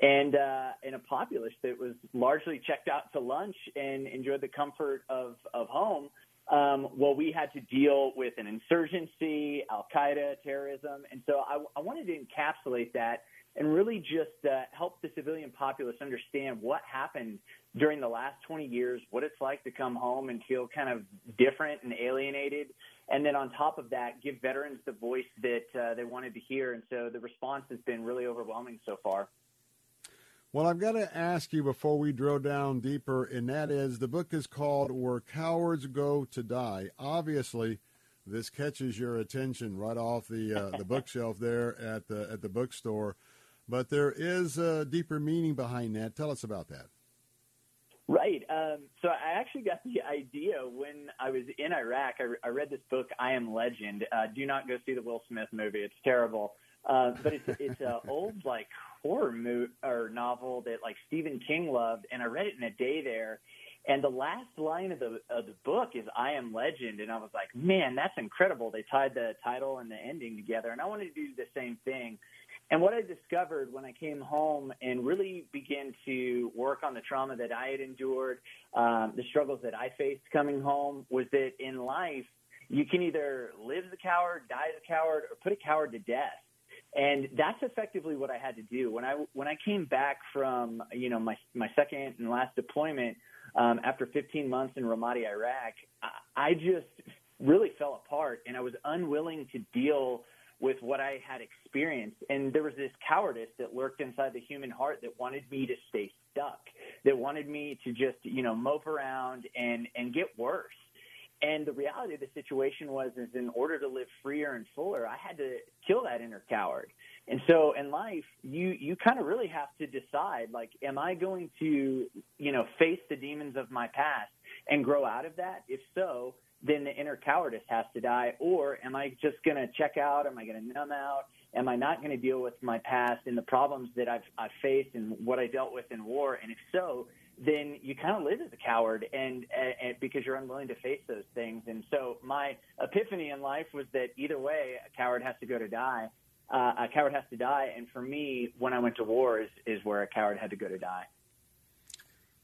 and uh, and a populace that was largely checked out to lunch and enjoyed the comfort of of home. Um, well, we had to deal with an insurgency, Al Qaeda, terrorism, and so I, I wanted to encapsulate that and really just uh, help the civilian populace understand what happened during the last 20 years, what it's like to come home and feel kind of different and alienated. And then on top of that, give veterans the voice that uh, they wanted to hear. And so the response has been really overwhelming so far. Well, I've got to ask you before we drill down deeper, and that is the book is called Where Cowards Go to Die. Obviously, this catches your attention right off the uh, the bookshelf there at the at the bookstore, but there is a deeper meaning behind that. Tell us about that. Right. Um, so I actually got the idea when I was in Iraq. I, I read this book, I Am Legend. Uh, do not go see the Will Smith movie; it's terrible. Uh, but it's it's an old like horror mo- or novel that like Stephen King loved, and I read it in a day there. And the last line of the of the book is "I am Legend," and I was like, "Man, that's incredible!" They tied the title and the ending together, and I wanted to do the same thing. And what I discovered when I came home and really began to work on the trauma that I had endured, um, the struggles that I faced coming home, was that in life you can either live as a coward, die as a coward, or put a coward to death. And that's effectively what I had to do when I when I came back from you know my my second and last deployment um, after 15 months in Ramadi, Iraq. I, I just really fell apart, and I was unwilling to deal with what I had experienced. And there was this cowardice that lurked inside the human heart that wanted me to stay stuck, that wanted me to just, you know, mope around and, and get worse. And the reality of the situation was, is in order to live freer and fuller, I had to kill that inner coward. And so in life, you, you kind of really have to decide, like, am I going to, you know, face the demons of my past and grow out of that? If so, then the inner cowardice has to die? Or am I just going to check out? Am I going to numb out? Am I not going to deal with my past and the problems that I've, I've faced and what I dealt with in war? And if so, then you kind of live as a coward and, and because you're unwilling to face those things. And so my epiphany in life was that either way, a coward has to go to die. Uh, a coward has to die. And for me, when I went to war is, is where a coward had to go to die.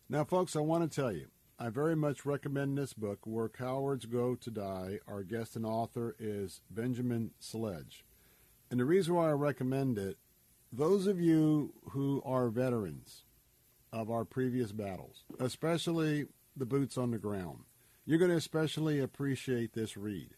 Now, folks, I want to tell you, I very much recommend this book, Where Cowards Go to Die. Our guest and author is Benjamin Sledge. And the reason why I recommend it, those of you who are veterans of our previous battles, especially the boots on the ground, you're going to especially appreciate this read.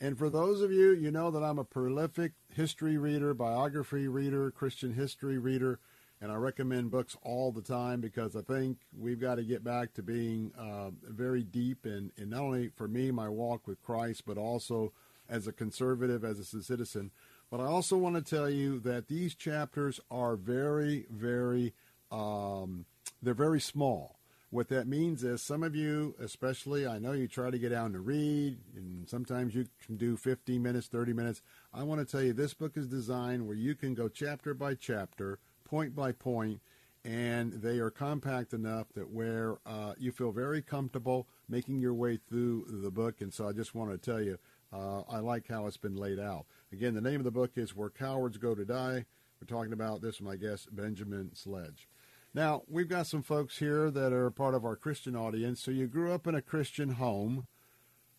And for those of you, you know that I'm a prolific history reader, biography reader, Christian history reader and I recommend books all the time because I think we've got to get back to being uh, very deep in, in not only for me my walk with Christ, but also as a conservative, as a citizen. But I also want to tell you that these chapters are very, very, um, they're very small. What that means is some of you, especially, I know you try to get down to read, and sometimes you can do 15 minutes, 30 minutes. I want to tell you this book is designed where you can go chapter by chapter point by point, and they are compact enough that where uh, you feel very comfortable making your way through the book. And so I just want to tell you, uh, I like how it's been laid out. Again, the name of the book is Where Cowards Go to Die. We're talking about this my guest, Benjamin Sledge. Now, we've got some folks here that are part of our Christian audience. So you grew up in a Christian home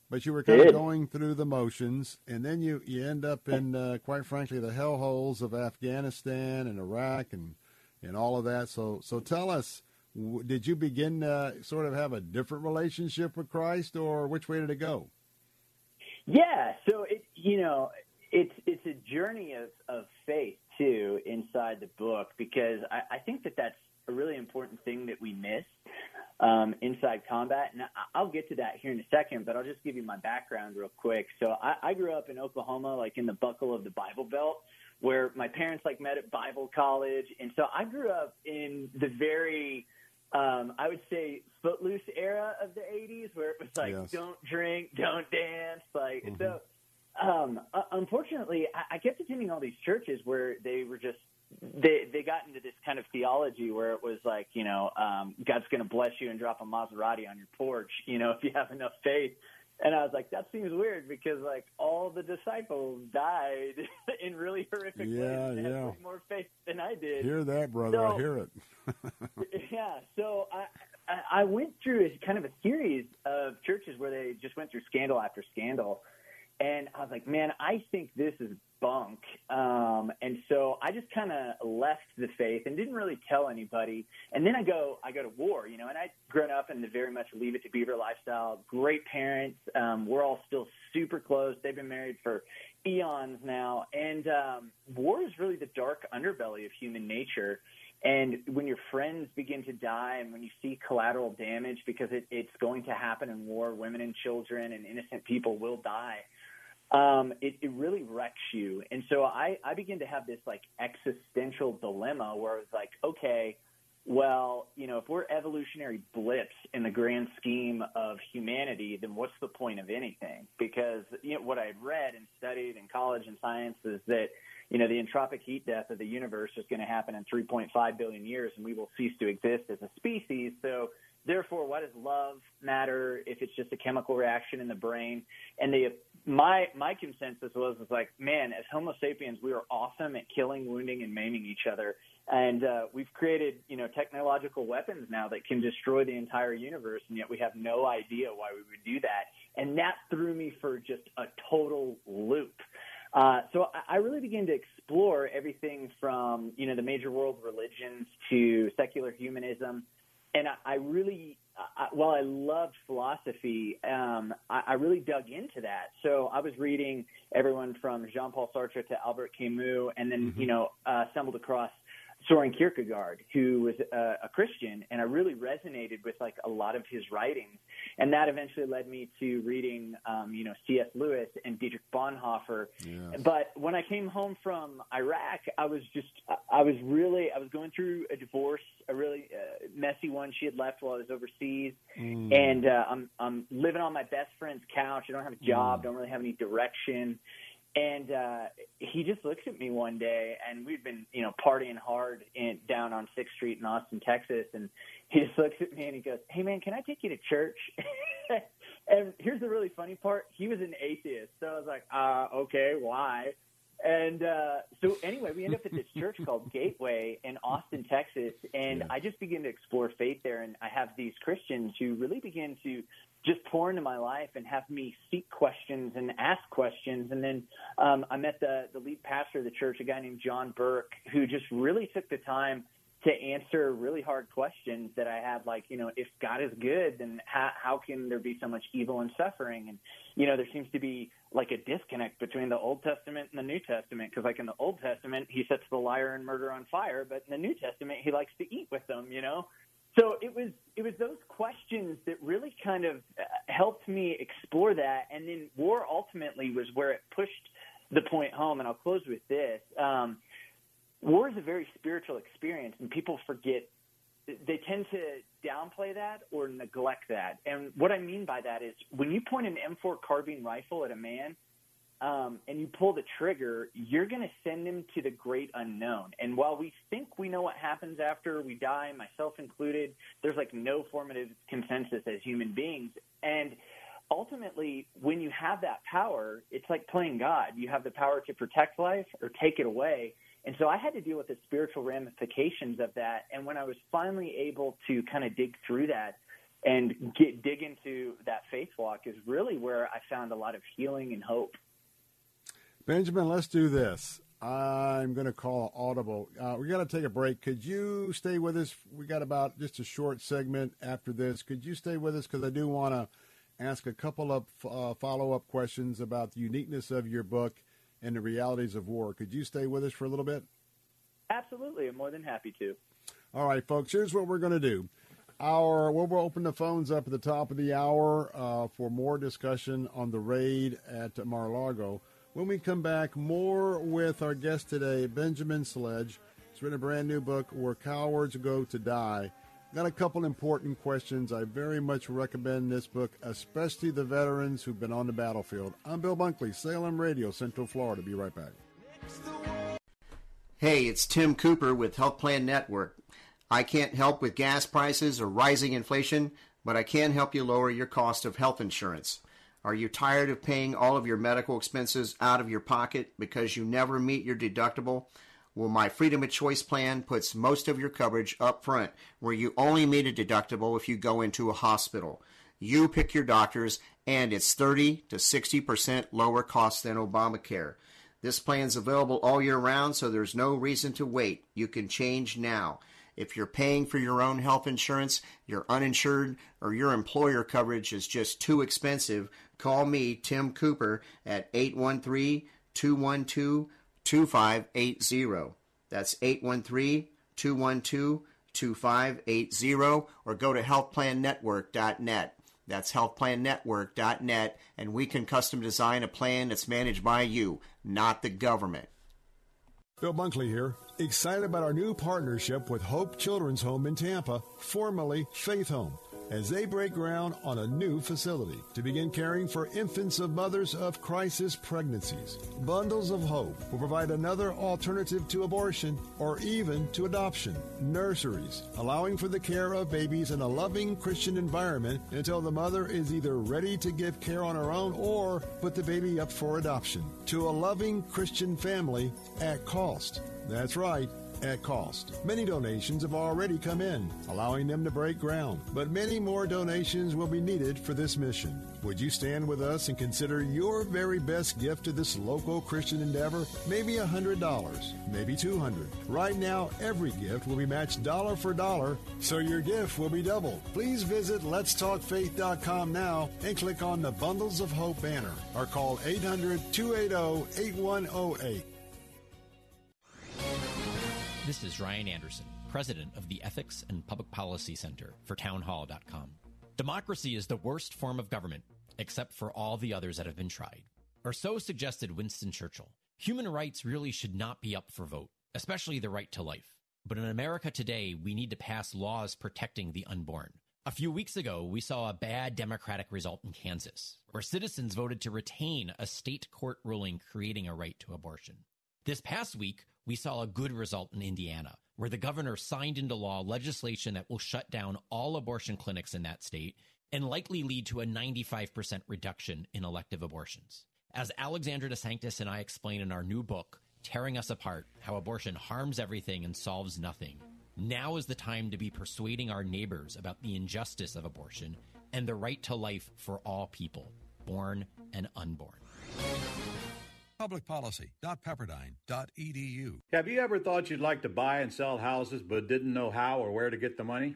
but you were kind of going through the motions, and then you, you end up in, uh, quite frankly, the hellholes of Afghanistan and Iraq and and all of that. So so tell us, did you begin to sort of have a different relationship with Christ, or which way did it go? Yeah, so it you know it's it's a journey of of faith too inside the book because I, I think that that's a really important thing that we miss um, inside combat. And I'll get to that here in a second, but I'll just give you my background real quick. So I, I grew up in Oklahoma, like in the buckle of the Bible Belt, where my parents like met at Bible college, and so I grew up in the very um, I would say footloose era of the 80s where it was like, yes. don't drink, don't dance. Like, mm-hmm. so, um, uh, unfortunately, I, I kept attending all these churches where they were just they they got into this kind of theology where it was like, you know, um, God's going to bless you and drop a Maserati on your porch, you know, if you have enough faith. And I was like, that seems weird because like all the disciples died in really horrific yeah, ways. Yeah, more faith than I did. Hear that, brother? So, I hear it. yeah. So I I went through a kind of a series of churches where they just went through scandal after scandal. And I was like, man, I think this is bunk. Um, and so I just kind of left the faith and didn't really tell anybody. And then I go, I go to war, you know, and I'd grown up in the very much leave it to beaver lifestyle. Great parents. Um, we're all still super close. They've been married for eons now. And um, war is really the dark underbelly of human nature. And when your friends begin to die and when you see collateral damage because it, it's going to happen in war, women and children and innocent people will die um, it, it really wrecks you. And so I, I begin to have this like existential dilemma where it's like, okay, well, you know, if we're evolutionary blips in the grand scheme of humanity, then what's the point of anything? Because you know what I've read and studied in college and science is that you know the entropic heat death of the universe is going to happen in 3.5 billion years, and we will cease to exist as a species. So therefore, why does love matter if it's just a chemical reaction in the brain? And the my my consensus was was like, man, as Homo sapiens, we are awesome at killing, wounding, and maiming each other and uh, we've created, you know, technological weapons now that can destroy the entire universe, and yet we have no idea why we would do that. And that threw me for just a total loop. Uh, so I, I really began to explore everything from, you know, the major world religions to secular humanism. And I, I really, I, while I loved philosophy, um, I, I really dug into that. So I was reading everyone from Jean-Paul Sartre to Albert Camus, and then, mm-hmm. you know, uh, stumbled across Soren Kierkegaard, who was a, a Christian, and I really resonated with like a lot of his writings, and that eventually led me to reading, um, you know, C.S. Lewis and Dietrich Bonhoeffer. Yes. But when I came home from Iraq, I was just, I was really, I was going through a divorce, a really uh, messy one. She had left while I was overseas, mm. and uh, I'm, I'm living on my best friend's couch. I don't have a job, mm. don't really have any direction and uh, he just looks at me one day, and we'd been, you know, partying hard in, down on Sixth Street in Austin, Texas, and he just looks at me and he goes, "Hey, man, can I take you to church?" and here's the really funny part: he was an atheist, so I was like, "Uh, okay, why?" And uh, so anyway, we end up at this church called Gateway in Austin, Texas, and yeah. I just begin to explore faith there. And I have these Christians who really begin to just pour into my life and have me seek questions and ask questions. And then um, I met the the lead pastor of the church, a guy named John Burke, who just really took the time to answer really hard questions that I had, like, you know, if God is good, then how, how can there be so much evil and suffering? And, you know, there seems to be like a disconnect between the Old Testament and the New Testament, because, like, in the Old Testament, he sets the liar and murder on fire, but in the New Testament, he likes to eat with them, you know? So it was it was those questions that really kind of uh, helped me explore that, and then war ultimately was where it pushed the point home. And I'll close with this: um, war is a very spiritual experience, and people forget. They tend to downplay that or neglect that. And what I mean by that is when you point an M4 carbine rifle at a man, um, and you pull the trigger, you're going to send him to the great unknown. And while we think we know what happens after we die, myself included, there's like no formative consensus as human beings. And ultimately, when you have that power, it's like playing God. You have the power to protect life or take it away. And so I had to deal with the spiritual ramifications of that. And when I was finally able to kind of dig through that, and get dig into that faith walk is really where I found a lot of healing and hope. Benjamin, let's do this. I'm going to call audible. Uh, we got to take a break. Could you stay with us? We got about just a short segment after this. Could you stay with us? Because I do want to ask a couple of uh, follow up questions about the uniqueness of your book and the realities of war. Could you stay with us for a little bit? Absolutely. I'm more than happy to. All right, folks, here's what we're going to do. Our, we'll open the phones up at the top of the hour uh, for more discussion on the raid at Mar-a-Lago. When we come back, more with our guest today, Benjamin Sledge. He's written a brand new book, Where Cowards Go to Die. Got a couple important questions. I very much recommend this book, especially the veterans who've been on the battlefield. I'm Bill Bunkley, Salem Radio, Central Florida. Be right back. Hey, it's Tim Cooper with Health Plan Network. I can't help with gas prices or rising inflation, but I can help you lower your cost of health insurance. Are you tired of paying all of your medical expenses out of your pocket because you never meet your deductible? Well, my Freedom of Choice plan puts most of your coverage up front, where you only meet a deductible if you go into a hospital. You pick your doctors, and it's 30 to 60% lower cost than Obamacare. This plan's available all year round, so there's no reason to wait. You can change now. If you're paying for your own health insurance, you're uninsured, or your employer coverage is just too expensive, call me, Tim Cooper, at 813 212 2580. That's 813 212 2580, or go to healthplannetwork.net. That's healthplannetwork.net, and we can custom design a plan that's managed by you, not the government. Bill Bunkley here. Excited about our new partnership with Hope Children's Home in Tampa, formerly Faith Home as they break ground on a new facility to begin caring for infants of mothers of crisis pregnancies. Bundles of Hope will provide another alternative to abortion or even to adoption. Nurseries, allowing for the care of babies in a loving Christian environment until the mother is either ready to give care on her own or put the baby up for adoption to a loving Christian family at cost. That's right at cost. Many donations have already come in, allowing them to break ground, but many more donations will be needed for this mission. Would you stand with us and consider your very best gift to this local Christian endeavor? Maybe a $100, maybe $200. Right now, every gift will be matched dollar for dollar, so your gift will be doubled. Please visit letstalkfaith.com now and click on the Bundles of Hope banner or call 800 280 8108. This is Ryan Anderson, president of the Ethics and Public Policy Center for townhall.com. Democracy is the worst form of government, except for all the others that have been tried. Or so suggested Winston Churchill. Human rights really should not be up for vote, especially the right to life. But in America today, we need to pass laws protecting the unborn. A few weeks ago, we saw a bad Democratic result in Kansas, where citizens voted to retain a state court ruling creating a right to abortion. This past week, we saw a good result in Indiana, where the governor signed into law legislation that will shut down all abortion clinics in that state and likely lead to a 95% reduction in elective abortions. As Alexandra DeSanctis and I explain in our new book, Tearing Us Apart How Abortion Harms Everything and Solves Nothing, now is the time to be persuading our neighbors about the injustice of abortion and the right to life for all people, born and unborn publicpolicy.pepperdine.edu. Have you ever thought you'd like to buy and sell houses but didn't know how or where to get the money?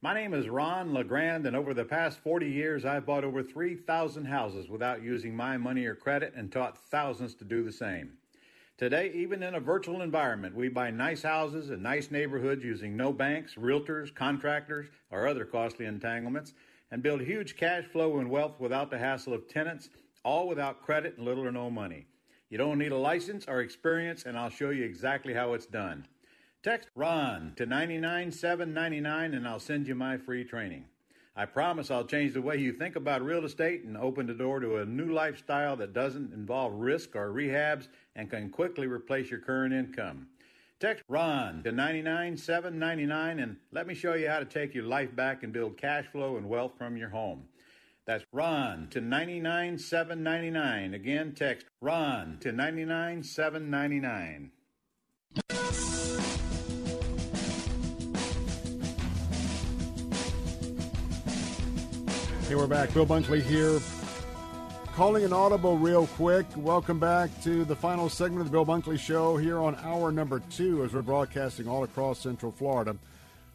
My name is Ron LeGrand, and over the past 40 years, I've bought over 3,000 houses without using my money or credit and taught thousands to do the same. Today, even in a virtual environment, we buy nice houses in nice neighborhoods using no banks, realtors, contractors, or other costly entanglements, and build huge cash flow and wealth without the hassle of tenants, all without credit and little or no money. You don't need a license or experience, and I'll show you exactly how it's done. Text RON to 99799 and I'll send you my free training. I promise I'll change the way you think about real estate and open the door to a new lifestyle that doesn't involve risk or rehabs and can quickly replace your current income. Text RON to 99799 and let me show you how to take your life back and build cash flow and wealth from your home. That's Ron to 99799. Again, text Ron to 99799. Hey, we're back. Bill Bunkley here. Calling an audible real quick. Welcome back to the final segment of the Bill Bunkley Show here on hour number two as we're broadcasting all across Central Florida.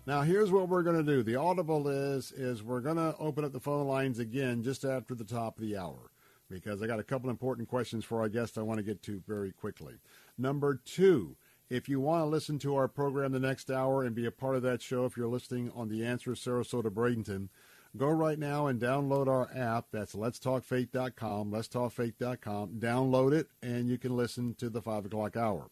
Now, here's what we're going to do. The audible is is we're going to open up the phone lines again just after the top of the hour because I got a couple important questions for our guest I want to get to very quickly. Number two, if you want to listen to our program the next hour and be a part of that show, if you're listening on the Answer Sarasota Bradenton, go right now and download our app. That's letstalkfaith.com, letstalkfaith.com. Download it, and you can listen to the 5 o'clock hour.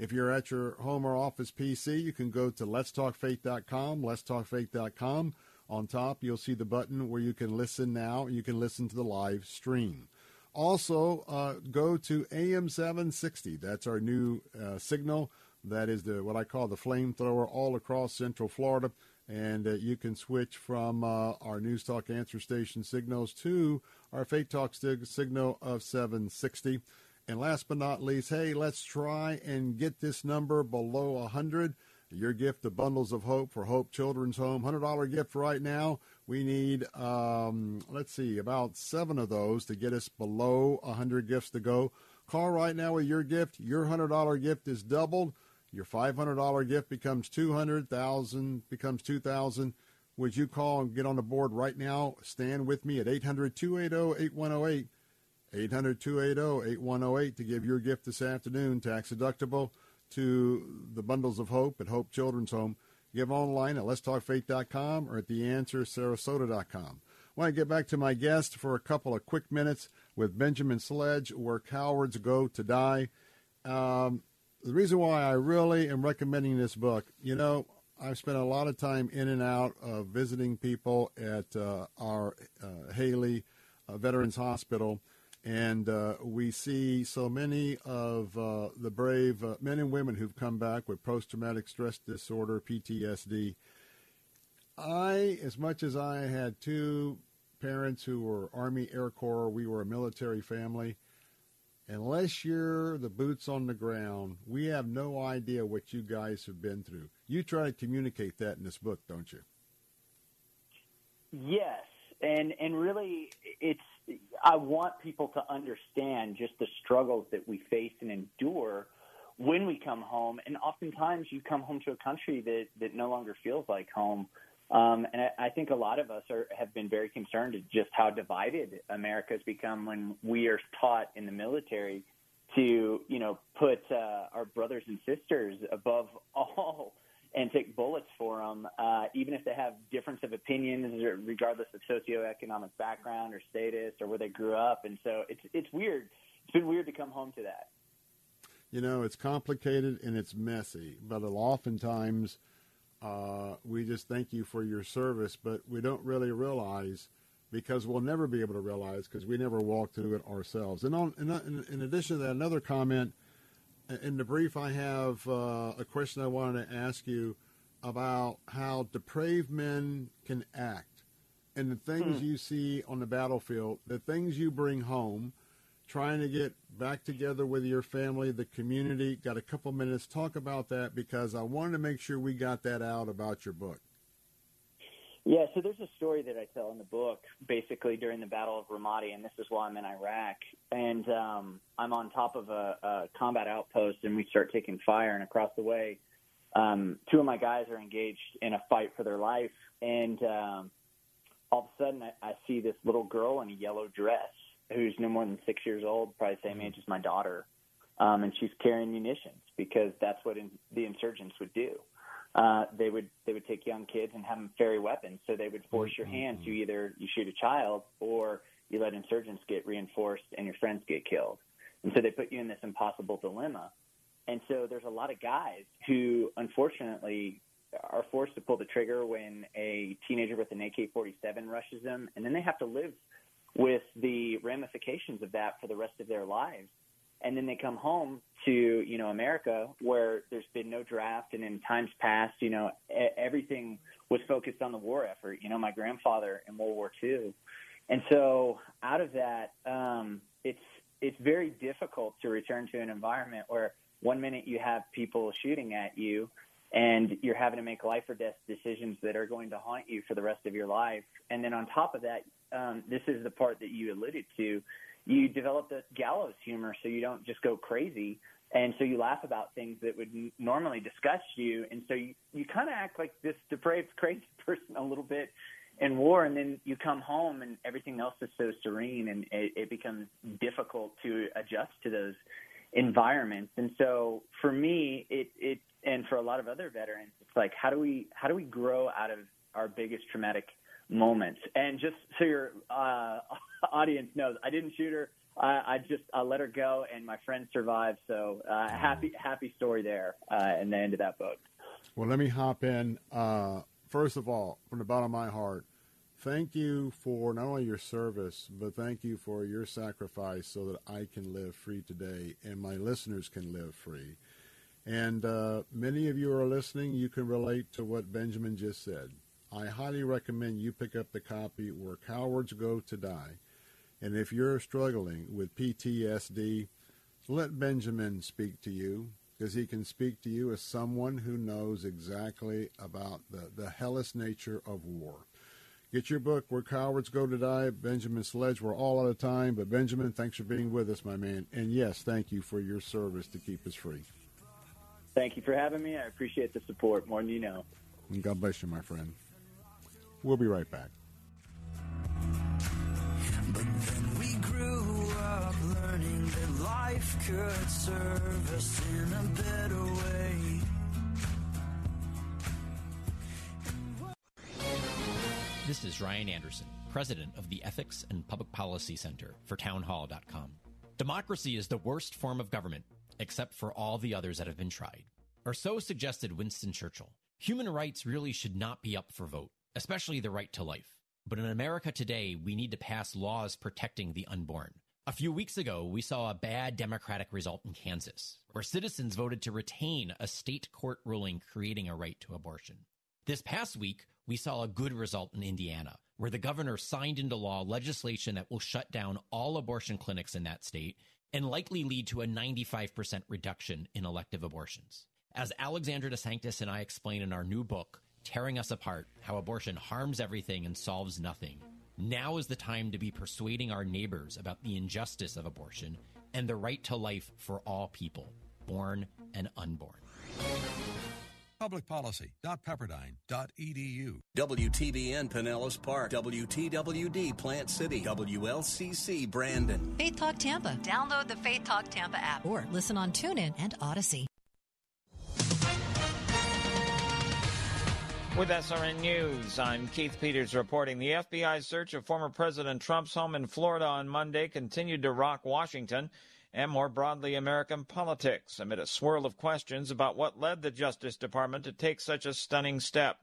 If you're at your home or office PC, you can go to letstalkfaith.com, letstalkfaith.com. On top, you'll see the button where you can listen now. You can listen to the live stream. Also, uh, go to AM 760. That's our new uh, signal. That is the what I call the flamethrower all across Central Florida. And uh, you can switch from uh, our News Talk answer station signals to our Faith Talk signal of 760. And last but not least, hey, let's try and get this number below 100. Your gift of bundles of hope for Hope Children's Home. $100 gift right now. We need, um, let's see, about seven of those to get us below 100 gifts to go. Call right now with your gift. Your $100 gift is doubled. Your $500 gift becomes 200,000 becomes 2,000. Would you call and get on the board right now? Stand with me at 800 280 8108. 800 280 8108 to give your gift this afternoon, tax deductible, to the Bundles of Hope at Hope Children's Home. Give online at letstalkfaith.com or at theanswersarasota.com. I want to get back to my guest for a couple of quick minutes with Benjamin Sledge, where cowards go to die. Um, the reason why I really am recommending this book, you know, I've spent a lot of time in and out of visiting people at uh, our uh, Haley uh, Veterans Hospital, and uh, we see so many of uh, the brave uh, men and women who've come back with post traumatic stress disorder, PTSD. I, as much as I had two parents who were Army Air Corps, we were a military family. Unless you're the boots on the ground, we have no idea what you guys have been through. You try to communicate that in this book, don't you? Yes, and and really, it's I want people to understand just the struggles that we face and endure when we come home, and oftentimes you come home to a country that that no longer feels like home. Um, and I, I think a lot of us are, have been very concerned at just how divided America has become when we are taught in the military to, you know, put uh, our brothers and sisters above all and take bullets for them, uh, even if they have difference of opinions, regardless of socioeconomic background or status or where they grew up. And so it's it's weird. It's been weird to come home to that. You know, it's complicated and it's messy, but oftentimes uh, we just thank you for your service, but we don't really realize because we'll never be able to realize because we never walked through it ourselves. And on, in, in addition to that, another comment in the brief, I have uh, a question I wanted to ask you about how depraved men can act and the things hmm. you see on the battlefield, the things you bring home, trying to get back together with your family, the community. Got a couple minutes. Talk about that because I wanted to make sure we got that out about your book. Yeah, so there's a story that I tell in the book, basically during the Battle of Ramadi, and this is while I'm in Iraq. And um, I'm on top of a, a combat outpost, and we start taking fire. And across the way, um, two of my guys are engaged in a fight for their life. And um, all of a sudden, I, I see this little girl in a yellow dress who's no more than six years old, probably the same age as my daughter, um, and she's carrying munitions because that's what in, the insurgents would do. Uh, they would they would take young kids and have them carry weapons. So they would force your hand to either you shoot a child or you let insurgents get reinforced and your friends get killed. And so they put you in this impossible dilemma. And so there's a lot of guys who unfortunately are forced to pull the trigger when a teenager with an AK-47 rushes them, and then they have to live with the ramifications of that for the rest of their lives. And then they come home to, you know, America where there's been no draft. And in times past, you know, everything was focused on the war effort. You know, my grandfather in World War II. And so out of that, um, it's, it's very difficult to return to an environment where one minute you have people shooting at you and you're having to make life or death decisions that are going to haunt you for the rest of your life. And then on top of that, um, this is the part that you alluded to. You develop the gallows humor, so you don't just go crazy, and so you laugh about things that would normally disgust you, and so you you kind of act like this depraved, crazy person a little bit in war, and then you come home and everything else is so serene, and it, it becomes difficult to adjust to those environments. And so for me, it it and for a lot of other veterans, it's like how do we how do we grow out of our biggest traumatic moments. And just so your uh, audience knows, I didn't shoot her. I, I just I let her go, and my friend survived. So uh, happy happy story there, uh, and the end of that book. Well, let me hop in. Uh, first of all, from the bottom of my heart, thank you for not only your service, but thank you for your sacrifice so that I can live free today and my listeners can live free. And uh, many of you are listening, you can relate to what Benjamin just said. I highly recommend you pick up the copy Where Cowards Go to Die. And if you're struggling with PTSD, let Benjamin speak to you because he can speak to you as someone who knows exactly about the, the hellish nature of war. Get your book, Where Cowards Go to Die, Benjamin Sledge. We're all out of time, but Benjamin, thanks for being with us, my man. And yes, thank you for your service to keep us free. Thank you for having me. I appreciate the support more than you know. And God bless you, my friend. We'll be right back. But then we grew up learning that life could serve us in a better way. This is Ryan Anderson, president of the Ethics and Public Policy Center for Townhall.com. Democracy is the worst form of government except for all the others that have been tried. Or so suggested Winston Churchill. Human rights really should not be up for vote, especially the right to life. But in America today, we need to pass laws protecting the unborn. A few weeks ago, we saw a bad Democratic result in Kansas, where citizens voted to retain a state court ruling creating a right to abortion. This past week, we saw a good result in Indiana, where the governor signed into law legislation that will shut down all abortion clinics in that state and likely lead to a 95% reduction in elective abortions. As Alexandra DeSanctis and I explain in our new book, Tearing Us Apart How Abortion Harms Everything and Solves Nothing, now is the time to be persuading our neighbors about the injustice of abortion and the right to life for all people, born and unborn. Publicpolicy.pepperdine.edu. WTBN Pinellas Park. WTWD Plant City. WLCC Brandon. Faith Talk Tampa. Download the Faith Talk Tampa app or listen on TuneIn and Odyssey. With SRN News, I'm Keith Peters reporting the FBI's search of former President Trump's home in Florida on Monday continued to rock Washington and more broadly American politics amid a swirl of questions about what led the Justice Department to take such a stunning step.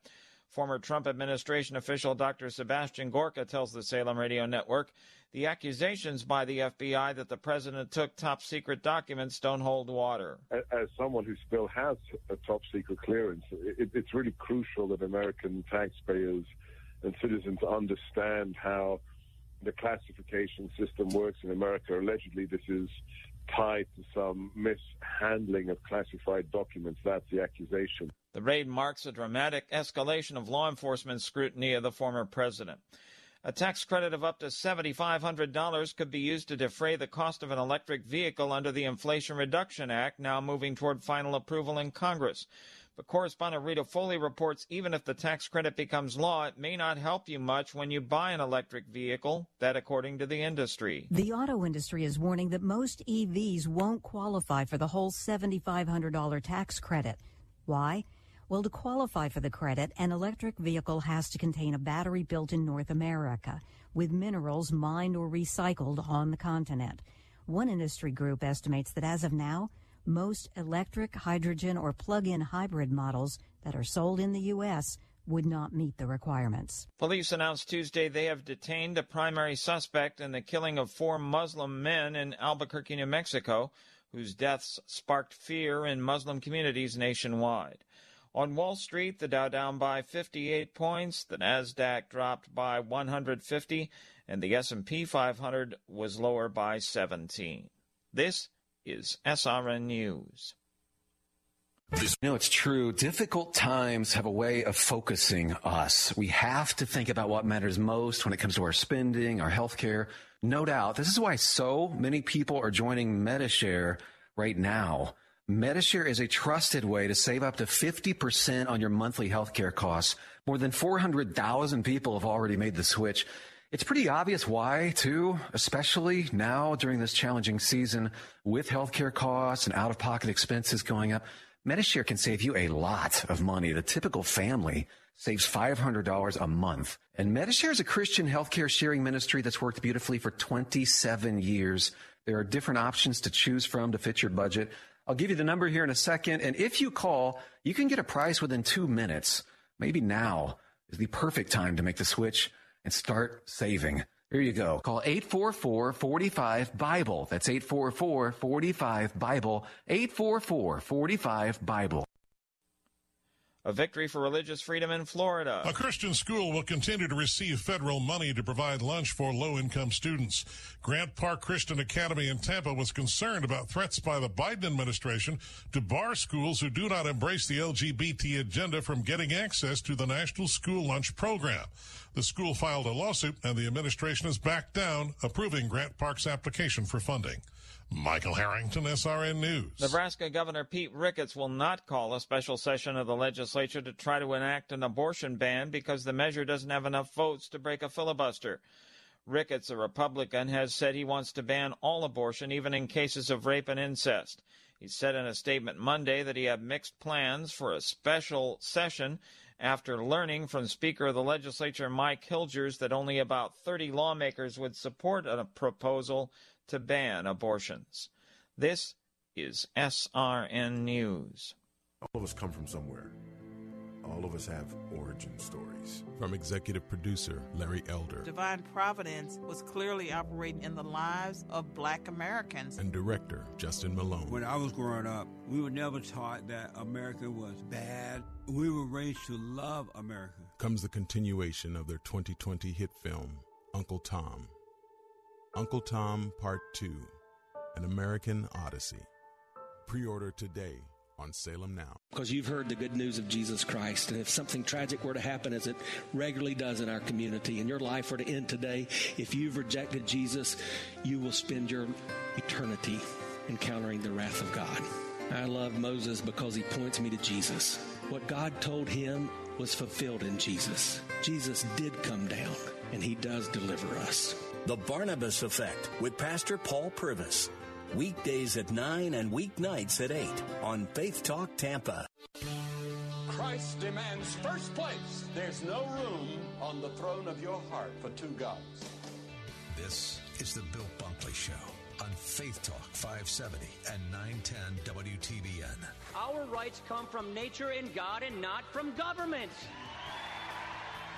Former Trump administration official Dr. Sebastian Gorka tells the Salem Radio Network the accusations by the FBI that the president took top secret documents don't hold water. As someone who still has a top secret clearance, it's really crucial that American taxpayers and citizens understand how the classification system works in America. Allegedly, this is tied to some mishandling of classified documents. That's the accusation. The raid marks a dramatic escalation of law enforcement scrutiny of the former president. A tax credit of up to $7,500 could be used to defray the cost of an electric vehicle under the Inflation Reduction Act, now moving toward final approval in Congress. But correspondent Rita Foley reports even if the tax credit becomes law, it may not help you much when you buy an electric vehicle, that according to the industry. The auto industry is warning that most EVs won't qualify for the whole $7,500 tax credit. Why? Well, to qualify for the credit, an electric vehicle has to contain a battery built in North America with minerals mined or recycled on the continent. One industry group estimates that as of now, most electric, hydrogen, or plug-in hybrid models that are sold in the U.S. would not meet the requirements. Police announced Tuesday they have detained a primary suspect in the killing of four Muslim men in Albuquerque, New Mexico, whose deaths sparked fear in Muslim communities nationwide. On Wall Street, the Dow down by 58 points, the Nasdaq dropped by 150, and the S&P 500 was lower by 17. This is SRN News. No, it's true. Difficult times have a way of focusing us. We have to think about what matters most when it comes to our spending, our health care. No doubt. This is why so many people are joining Medi-Share right now. Medi-Share is a trusted way to save up to 50% on your monthly healthcare costs. More than 400,000 people have already made the switch. It's pretty obvious why, too, especially now during this challenging season with healthcare costs and out of pocket expenses going up. Medi-Share can save you a lot of money. The typical family saves $500 a month. And Medi-Share is a Christian healthcare sharing ministry that's worked beautifully for 27 years. There are different options to choose from to fit your budget. I'll give you the number here in a second. And if you call, you can get a price within two minutes. Maybe now is the perfect time to make the switch and start saving. Here you go. Call 844-45-BIBLE. That's 844-45-BIBLE. 844-45-BIBLE. A victory for religious freedom in Florida. A Christian school will continue to receive federal money to provide lunch for low income students. Grant Park Christian Academy in Tampa was concerned about threats by the Biden administration to bar schools who do not embrace the LGBT agenda from getting access to the National School Lunch Program. The school filed a lawsuit and the administration has backed down, approving Grant Park's application for funding. Michael Harrington, SRN News. Nebraska Governor Pete Ricketts will not call a special session of the legislature to try to enact an abortion ban because the measure doesn't have enough votes to break a filibuster. Ricketts, a Republican, has said he wants to ban all abortion, even in cases of rape and incest. He said in a statement Monday that he had mixed plans for a special session after learning from Speaker of the Legislature Mike Hilgers that only about 30 lawmakers would support a proposal to ban abortions. This is SRN News. All of us come from somewhere. All of us have origin stories. From executive producer Larry Elder Divine Providence was clearly operating in the lives of black Americans. and director Justin Malone. When I was growing up, we were never taught that America was bad. We were raised to love America. comes the continuation of their 2020 hit film, Uncle Tom. Uncle Tom Part 2 An American Odyssey. Pre order today on Salem Now. because you've heard the good news of Jesus Christ. And if something tragic were to happen, as it regularly does in our community, and your life were to end today, if you've rejected Jesus, you will spend your eternity encountering the wrath of God. I love Moses because he points me to Jesus. What God told him was fulfilled in Jesus. Jesus did come down, and he does deliver us. The Barnabas Effect with Pastor Paul Purvis. Weekdays at 9 and weeknights at 8 on Faith Talk Tampa. Christ demands first place. There's no room on the throne of your heart for two gods. This is the Bill Bunkley Show on Faith Talk 570 and 910 WTBN. Our rights come from nature and God and not from government.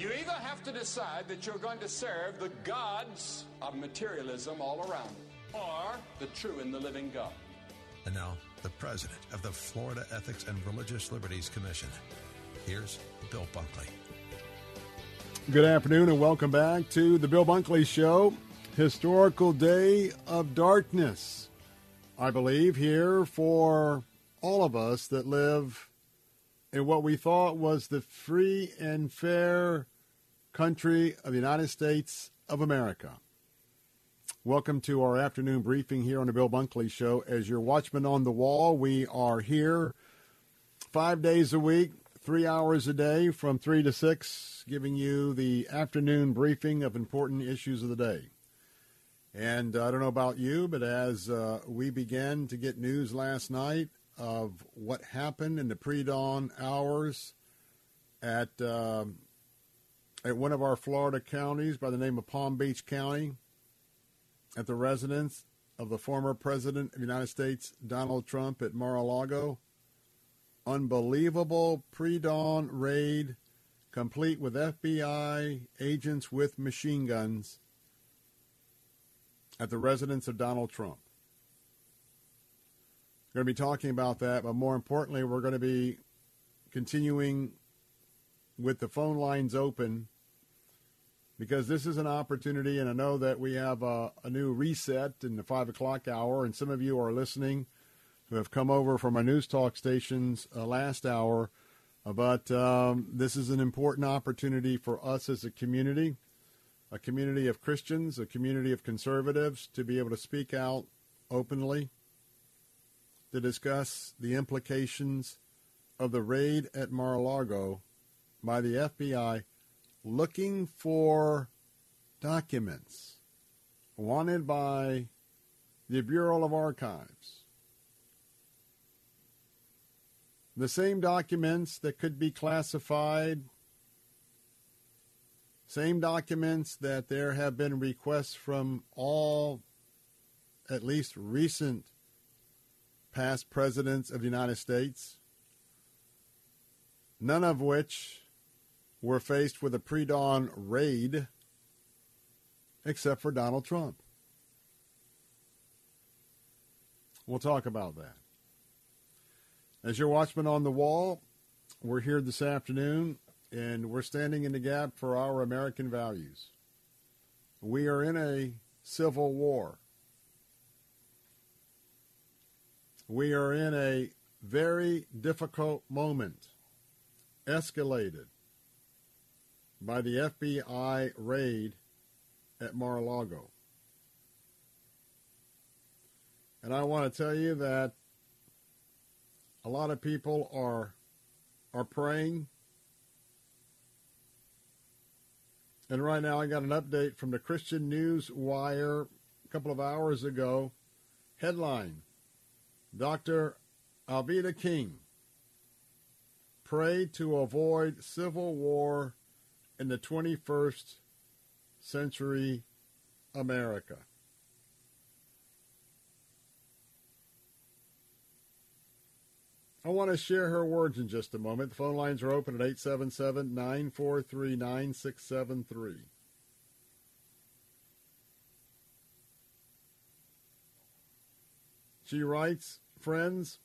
You either have to decide that you're going to serve the gods of materialism all around, or the true and the living God. And now, the president of the Florida Ethics and Religious Liberties Commission. Here's Bill Bunkley. Good afternoon and welcome back to the Bill Bunkley Show. Historical day of darkness, I believe, here for all of us that live in what we thought was the free and fair country of the United States of America. Welcome to our afternoon briefing here on the Bill Bunkley Show. As your watchman on the wall, we are here five days a week, three hours a day from 3 to 6, giving you the afternoon briefing of important issues of the day. And I don't know about you, but as uh, we began to get news last night of what happened in the pre-dawn hours at um at one of our Florida counties by the name of Palm Beach County, at the residence of the former president of the United States, Donald Trump, at Mar-a-Lago. Unbelievable pre-dawn raid, complete with FBI agents with machine guns at the residence of Donald Trump. We're going to be talking about that, but more importantly, we're going to be continuing with the phone lines open because this is an opportunity, and I know that we have a, a new reset in the 5 o'clock hour, and some of you are listening who have come over from our news talk stations uh, last hour. Uh, but um, this is an important opportunity for us as a community, a community of Christians, a community of conservatives, to be able to speak out openly, to discuss the implications of the raid at Mar-a-Lago by the FBI looking for documents wanted by the Bureau of Archives. The same documents that could be classified, same documents that there have been requests from all, at least recent past presidents of the United States, none of which were faced with a pre dawn raid except for Donald Trump. We'll talk about that. As your watchman on the wall, we're here this afternoon and we're standing in the gap for our American values. We are in a civil war. We are in a very difficult moment, escalated by the FBI raid at Mar-a-Lago. And I want to tell you that A lot of people are are praying. And right now I got an update from the Christian News Wire a couple of hours ago. Headline Dr. Alveda King pray to avoid civil war in the 21st century America. I want to share her words in just a moment. The phone lines are open at 877 943 9673. She writes, Friends,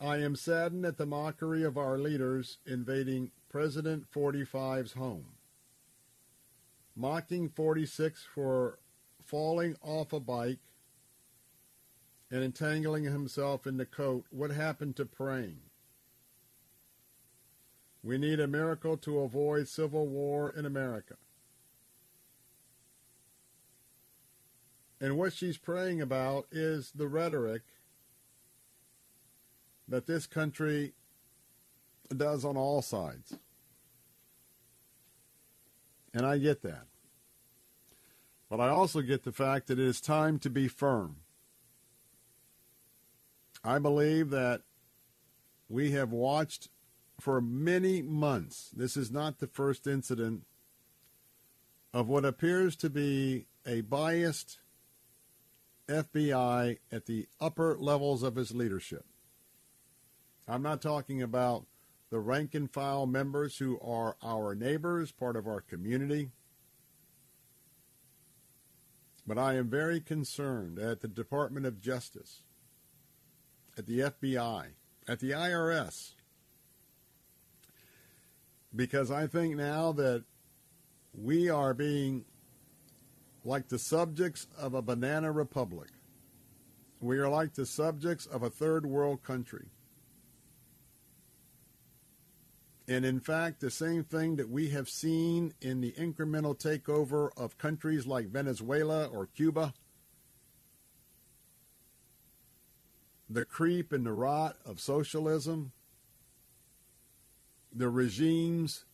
I am saddened at the mockery of our leaders invading President 45's home. Mocking 46 for falling off a bike and entangling himself in the coat, what happened to praying? We need a miracle to avoid civil war in America. And what she's praying about is the rhetoric that this country does on all sides. And I get that. But I also get the fact that it is time to be firm. I believe that we have watched for many months. This is not the first incident of what appears to be a biased FBI at the upper levels of his leadership. I'm not talking about the rank and file members who are our neighbors, part of our community. But I am very concerned at the Department of Justice, at the FBI, at the IRS, because I think now that we are being like the subjects of a banana republic. We are like the subjects of a third world country. And in fact, the same thing that we have seen in the incremental takeover of countries like Venezuela or Cuba, the creep and the rot of socialism, the regimes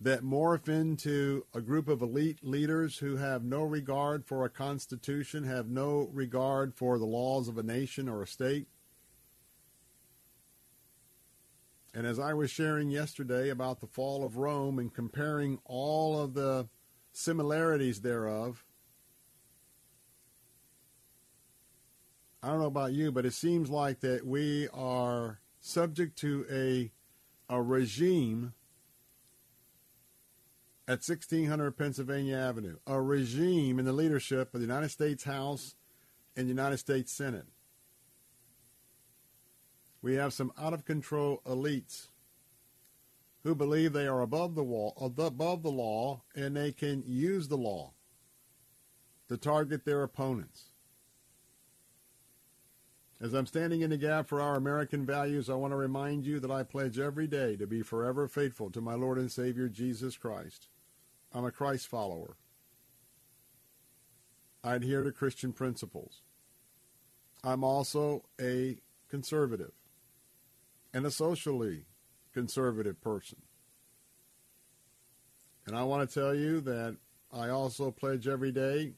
that morph into a group of elite leaders who have no regard for a constitution, have no regard for the laws of a nation or a state. And as I was sharing yesterday about the fall of Rome and comparing all of the similarities thereof, I don't know about you, but it seems like that we are subject to a a regime at 1600 Pennsylvania Avenue, a regime in the leadership of the United States House and United States Senate. We have some out of control elites who believe they are above the wall, above the law, and they can use the law to target their opponents. As I'm standing in the gap for our American values, I want to remind you that I pledge every day to be forever faithful to my Lord and Savior Jesus Christ. I'm a Christ follower. I adhere to Christian principles. I'm also a conservative and a socially conservative person. And I want to tell you that I also pledge every day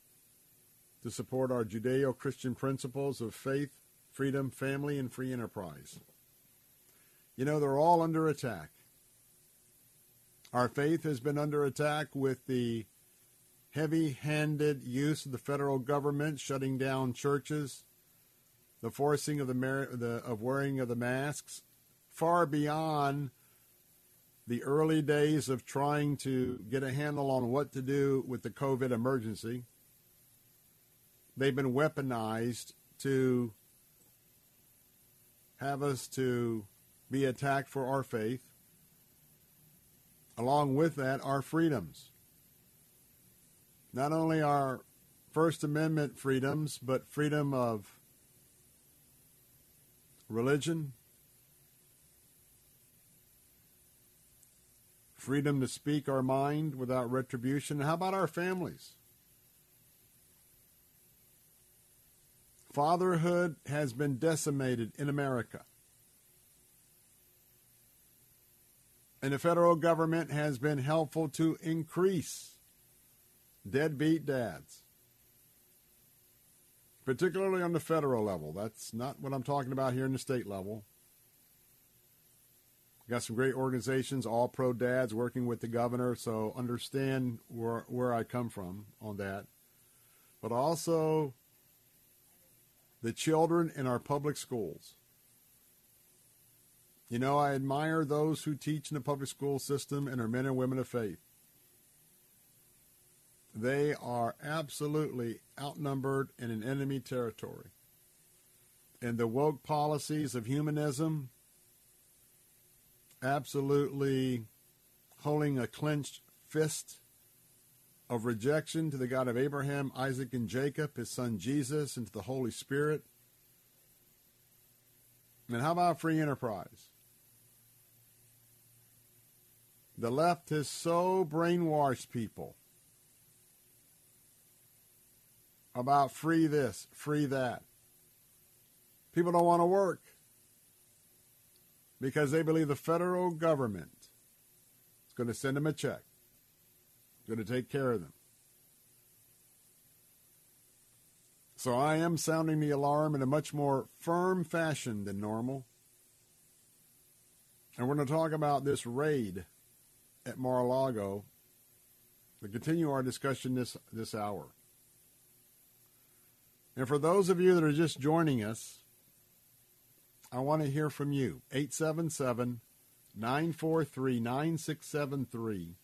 to support our Judeo Christian principles of faith, freedom, family, and free enterprise. You know, they're all under attack. Our faith has been under attack with the heavy handed use of the federal government shutting down churches, the forcing of, the, the, of wearing of the masks, far beyond the early days of trying to get a handle on what to do with the COVID emergency. They've been weaponized to have us to be attacked for our faith. Along with that, our freedoms. Not only our First Amendment freedoms, but freedom of religion, freedom to speak our mind without retribution. How about our families? Fatherhood has been decimated in America. And the federal government has been helpful to increase deadbeat dads, particularly on the federal level. That's not what I'm talking about here in the state level. Got some great organizations, all pro dads, working with the governor, so understand where where I come from on that. But also the children in our public schools. You know, I admire those who teach in the public school system and are men and women of faith. They are absolutely outnumbered in an enemy territory. And the woke policies of humanism absolutely holding a clenched fist of rejection to the God of Abraham, Isaac, and Jacob, his son Jesus, and to the Holy Spirit. And how about free enterprise? The left has so brainwashed people about free this, free that. People don't want to work because they believe the federal government is going to send them a check, going to take care of them. So I am sounding the alarm in a much more firm fashion than normal. And we're going to talk about this raid at Mar-a-Lago to continue our discussion this, this hour. And for those of you that are just joining us, I want to hear from you. 877 943 9673.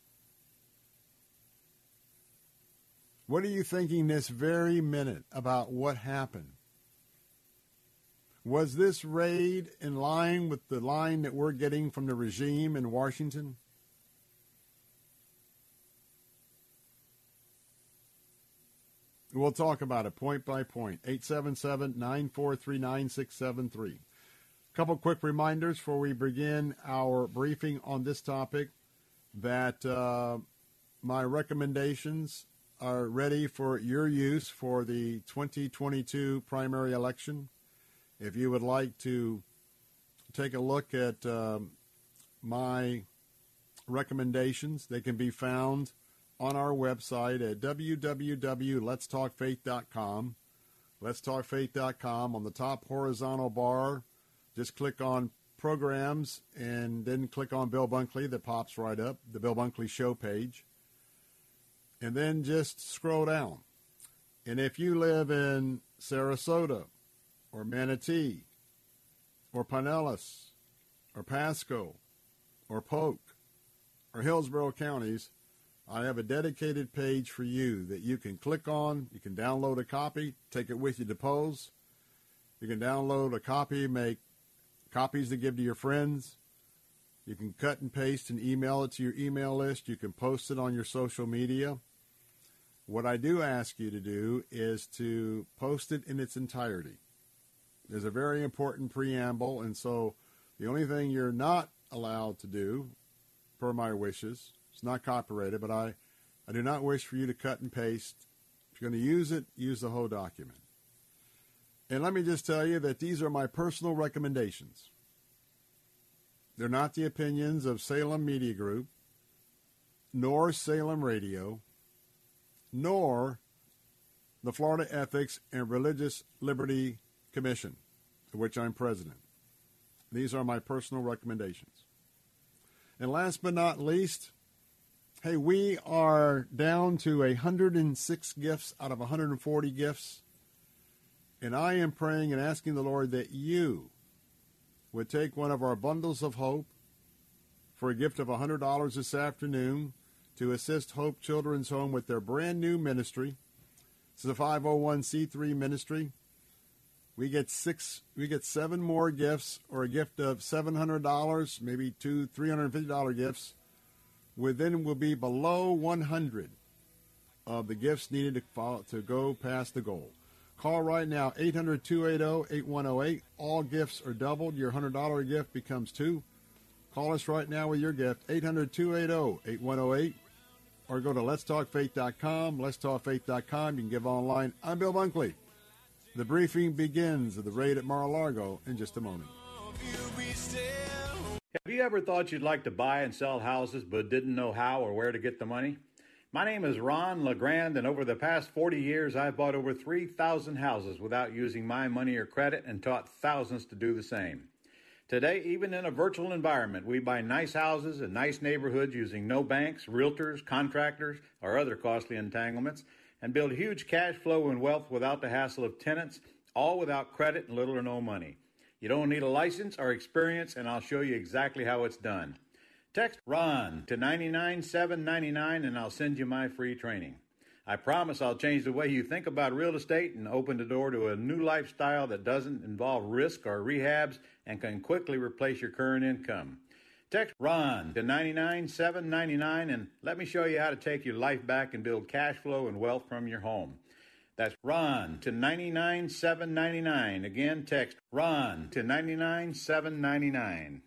What are you thinking this very minute about what happened? Was this raid in line with the line that we're getting from the regime in Washington? We'll talk about it point by point. 877 943 9673. Couple quick reminders before we begin our briefing on this topic that uh, my recommendations are ready for your use for the 2022 primary election. If you would like to take a look at um, my recommendations, they can be found on our website at www.letstalkfaith.com. Letstalkfaith.com. On the top horizontal bar, just click on programs and then click on Bill Bunkley that pops right up, the Bill Bunkley show page. And then just scroll down. And if you live in Sarasota or Manatee or Pinellas or Pasco or Polk or Hillsborough counties, I have a dedicated page for you that you can click on. You can download a copy, take it with you to polls. You can download a copy, make copies to give to your friends. You can cut and paste and email it to your email list. You can post it on your social media. What I do ask you to do is to post it in its entirety. There's a very important preamble, and so the only thing you're not allowed to do, per my wishes, it's not copyrighted, but I, I do not wish for you to cut and paste. If you're going to use it, use the whole document. And let me just tell you that these are my personal recommendations. They're not the opinions of Salem Media Group, nor Salem Radio, nor the Florida Ethics and Religious Liberty Commission, of which I'm president. These are my personal recommendations. And last but not least, hey, we are down to 106 gifts out of 140 gifts. And I am praying and asking the Lord that you would take one of our bundles of hope for a gift of $100 this afternoon to assist Hope Children's Home with their brand new ministry. This is a 501c3 ministry. We get six, we get seven more gifts, or a gift of $700, maybe two, $350 gifts. Within will be below 100 of the gifts needed to, follow, to go past the goal. Call right now, 800 280 8108. All gifts are doubled. Your $100 gift becomes two. Call us right now with your gift, 800 280 8108. Or go to letstalkfaith.com. Letstalkfaith.com. You can give online. I'm Bill Bunkley. The briefing begins of the raid at Mar-a-Lago in just a moment. Have you ever thought you'd like to buy and sell houses but didn't know how or where to get the money? My name is Ron LeGrand, and over the past 40 years, I've bought over 3,000 houses without using my money or credit and taught thousands to do the same. Today, even in a virtual environment, we buy nice houses in nice neighborhoods using no banks, realtors, contractors, or other costly entanglements, and build huge cash flow and wealth without the hassle of tenants, all without credit and little or no money. You don't need a license or experience, and I'll show you exactly how it's done. Text RON to 99799 and I'll send you my free training. I promise I'll change the way you think about real estate and open the door to a new lifestyle that doesn't involve risk or rehabs and can quickly replace your current income. Text RON to 99799 and let me show you how to take your life back and build cash flow and wealth from your home. That's RON to 99799. Again, text RON to 99799.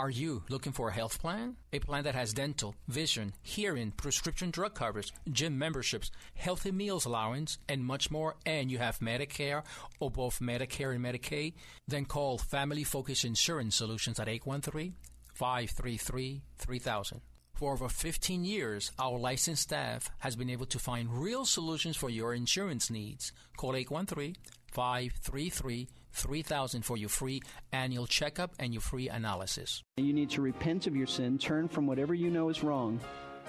Are you looking for a health plan? A plan that has dental, vision, hearing, prescription drug coverage, gym memberships, healthy meals allowance, and much more, and you have Medicare or both Medicare and Medicaid? Then call Family Focus Insurance Solutions at 813 533 3000. For over 15 years, our licensed staff has been able to find real solutions for your insurance needs. Call 813 533 3000 for your free annual checkup and your free analysis. You need to repent of your sin, turn from whatever you know is wrong,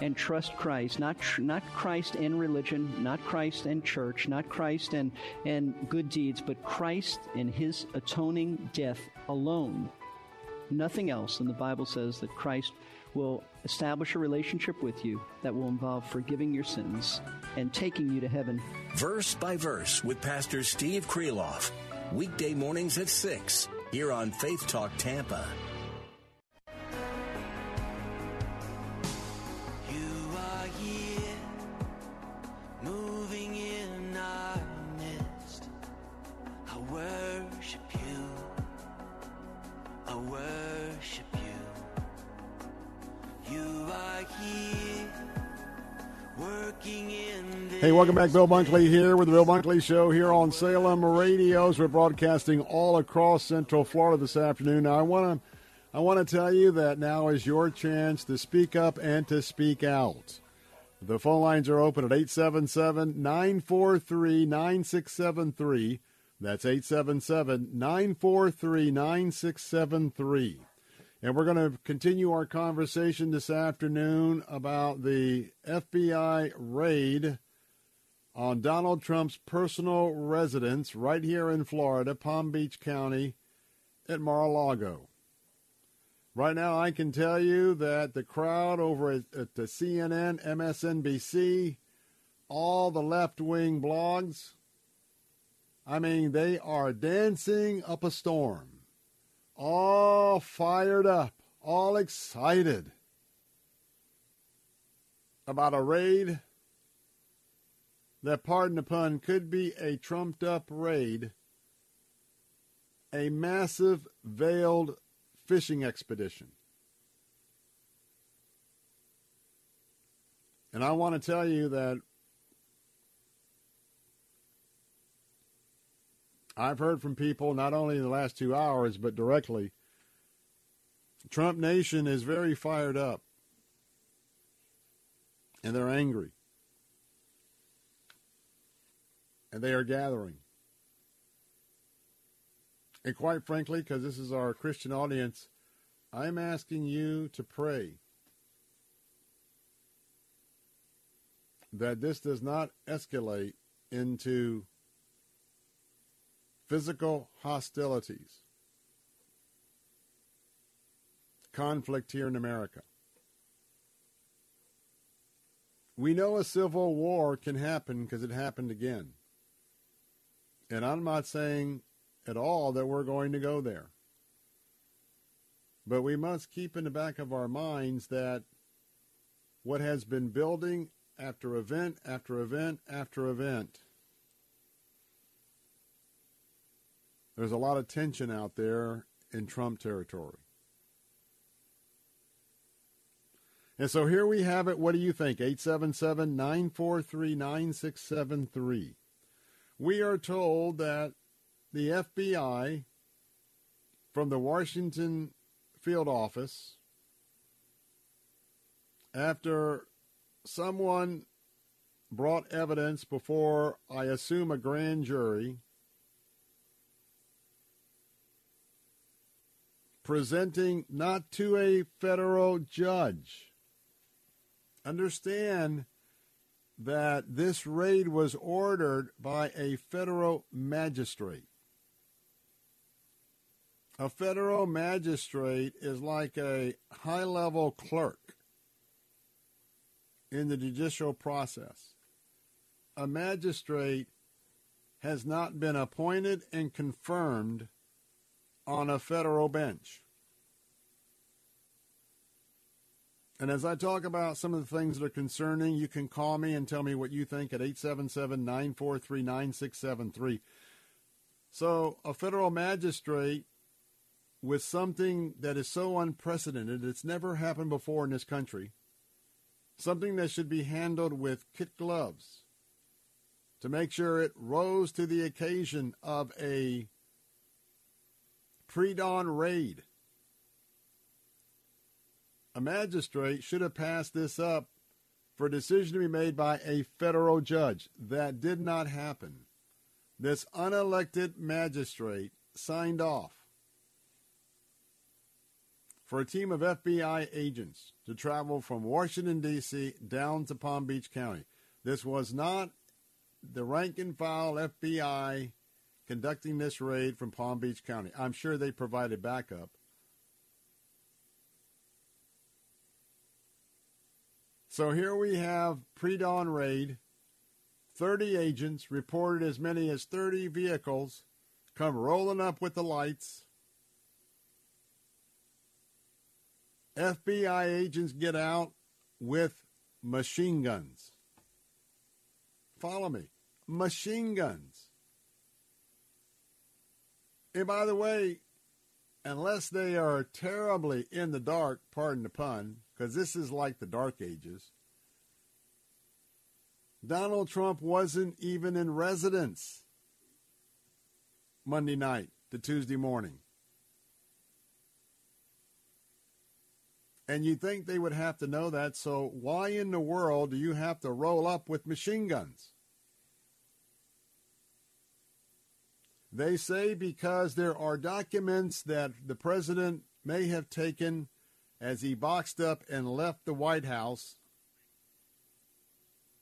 and trust Christ. Not tr- not Christ and religion, not Christ and church, not Christ and and good deeds, but Christ and His atoning death alone. Nothing else. And the Bible says that Christ will establish a relationship with you that will involve forgiving your sins and taking you to heaven. Verse by verse with Pastor Steve Kreloff. Weekday mornings at 6 here on Faith Talk Tampa. Hey, welcome back. Bill Bunkley here with the Bill Bunkley Show here on Salem Radios. We're broadcasting all across Central Florida this afternoon. Now, I want to I want to tell you that now is your chance to speak up and to speak out. The phone lines are open at 877 943 9673. That's 877 943 9673. And we're going to continue our conversation this afternoon about the FBI raid on Donald Trump's personal residence right here in Florida, Palm Beach County, at Mar-a-Lago. Right now, I can tell you that the crowd over at, at the CNN, MSNBC, all the left-wing blogs, I mean, they are dancing up a storm, all fired up, all excited about a raid that, pardon the pun, could be a trumped up raid, a massive veiled fishing expedition. And I want to tell you that I've heard from people not only in the last two hours, but directly. Trump Nation is very fired up. And they're angry. And they are gathering. And quite frankly, because this is our Christian audience, I'm asking you to pray that this does not escalate into physical hostilities, conflict here in America. We know a civil war can happen because it happened again. And I'm not saying at all that we're going to go there. But we must keep in the back of our minds that what has been building after event after event after event, there's a lot of tension out there in Trump territory. And so here we have it. What do you think? 877 943 9673. We are told that the FBI from the Washington field office, after someone brought evidence before, I assume, a grand jury, presenting not to a federal judge. Understand that this raid was ordered by a federal magistrate. A federal magistrate is like a high level clerk in the judicial process. A magistrate has not been appointed and confirmed on a federal bench. And as I talk about some of the things that are concerning, you can call me and tell me what you think at 877 943 9673. So, a federal magistrate with something that is so unprecedented, it's never happened before in this country, something that should be handled with kit gloves to make sure it rose to the occasion of a pre dawn raid a magistrate should have passed this up for a decision to be made by a federal judge. That did not happen. This unelected magistrate signed off for a team of FBI agents to travel from Washington, D.C. down to Palm Beach County. This was not the rank and file FBI conducting this raid from Palm Beach County. I'm sure they provided backup. So here we have pre dawn raid. 30 agents reported as many as 30 vehicles come rolling up with the lights. FBI agents get out with machine guns. Follow me. Machine guns. And by the way, unless they are terribly in the dark, pardon the pun, because this is like the Dark Ages. Donald Trump wasn't even in residence Monday night to Tuesday morning. And you think they would have to know that, so why in the world do you have to roll up with machine guns? They say because there are documents that the president may have taken as he boxed up and left the White House,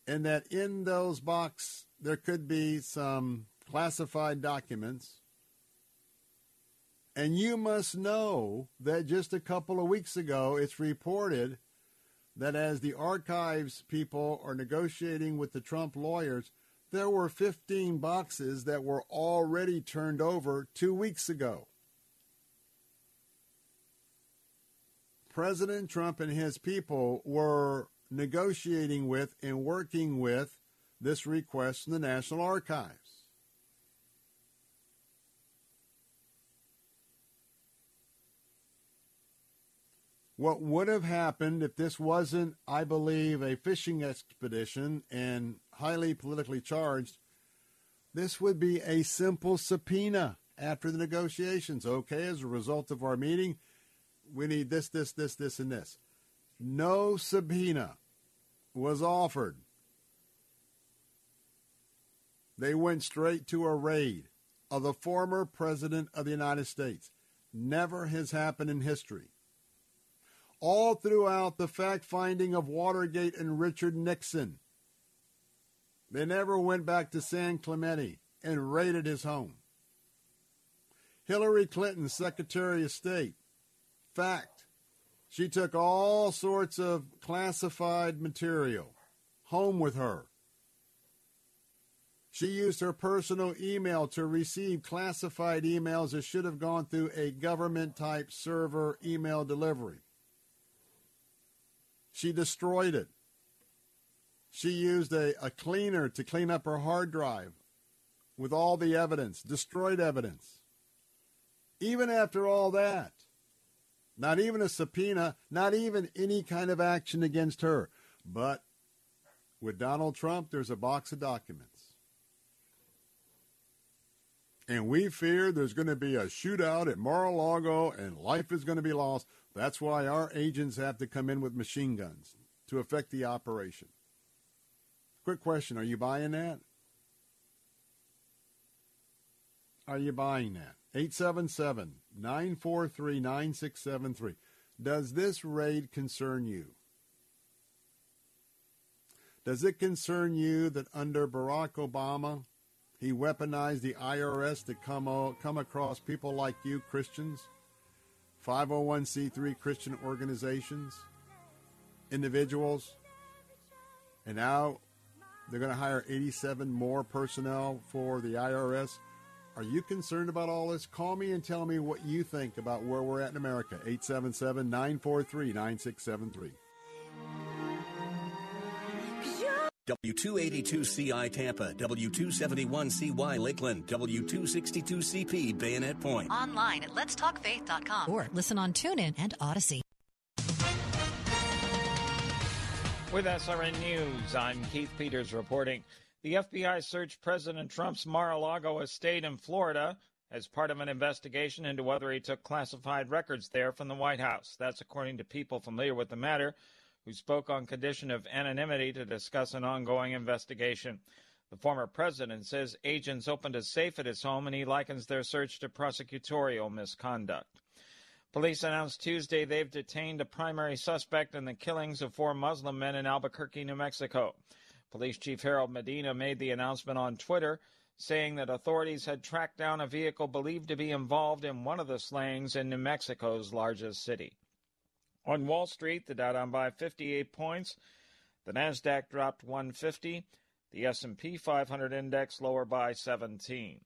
and that in those boxes there could be some classified documents. And you must know that just a couple of weeks ago, it's reported that as the archives people are negotiating with the Trump lawyers, there were 15 boxes that were already turned over two weeks ago. President Trump and his people were negotiating with and working with this request from the National Archives. What would have happened if this wasn't, I believe, a fishing expedition and highly politically charged? This would be a simple subpoena after the negotiations. Okay, as a result of our meeting, we need this, this, this, this, and this. No subpoena was offered. They went straight to a raid of the former President of the United States. Never has happened in history. All throughout the fact finding of Watergate and Richard Nixon, they never went back to San Clemente and raided his home. Hillary Clinton, Secretary of State, fact. She took all sorts of classified material home with her. She used her personal email to receive classified emails that should have gone through a government type server email delivery. She destroyed it. She used a, a cleaner to clean up her hard drive with all the evidence, destroyed evidence. Even after all that, not even a subpoena, not even any kind of action against her. But with Donald Trump, there's a box of documents. and we fear there's going to be a shootout at Mar-a-Lago and life is going to be lost. That's why our agents have to come in with machine guns to affect the operation. Quick question, are you buying that? Are you buying that? 877 943 9673. Does this raid concern you? Does it concern you that under Barack Obama, he weaponized the IRS to come, come across people like you, Christians, 501c3 Christian organizations, individuals, and now they're going to hire 87 more personnel for the IRS? Are you concerned about all this? Call me and tell me what you think about where we're at in America. 877 943 9673. W282CI Tampa, W271CY Lakeland, W262CP Bayonet Point. Online at letstalkfaith.com or listen on TuneIn and Odyssey. With SRN News, I'm Keith Peters reporting. The FBI searched President Trump's Mar a Lago estate in Florida as part of an investigation into whether he took classified records there from the White House. That's according to people familiar with the matter who spoke on condition of anonymity to discuss an ongoing investigation. The former president says agents opened a safe at his home and he likens their search to prosecutorial misconduct. Police announced Tuesday they've detained a primary suspect in the killings of four Muslim men in Albuquerque, New Mexico. Police Chief Harold Medina made the announcement on Twitter, saying that authorities had tracked down a vehicle believed to be involved in one of the slayings in New Mexico's largest city. On Wall Street, the Dow down by 58 points, the Nasdaq dropped 150, the S&P 500 index lower by 17.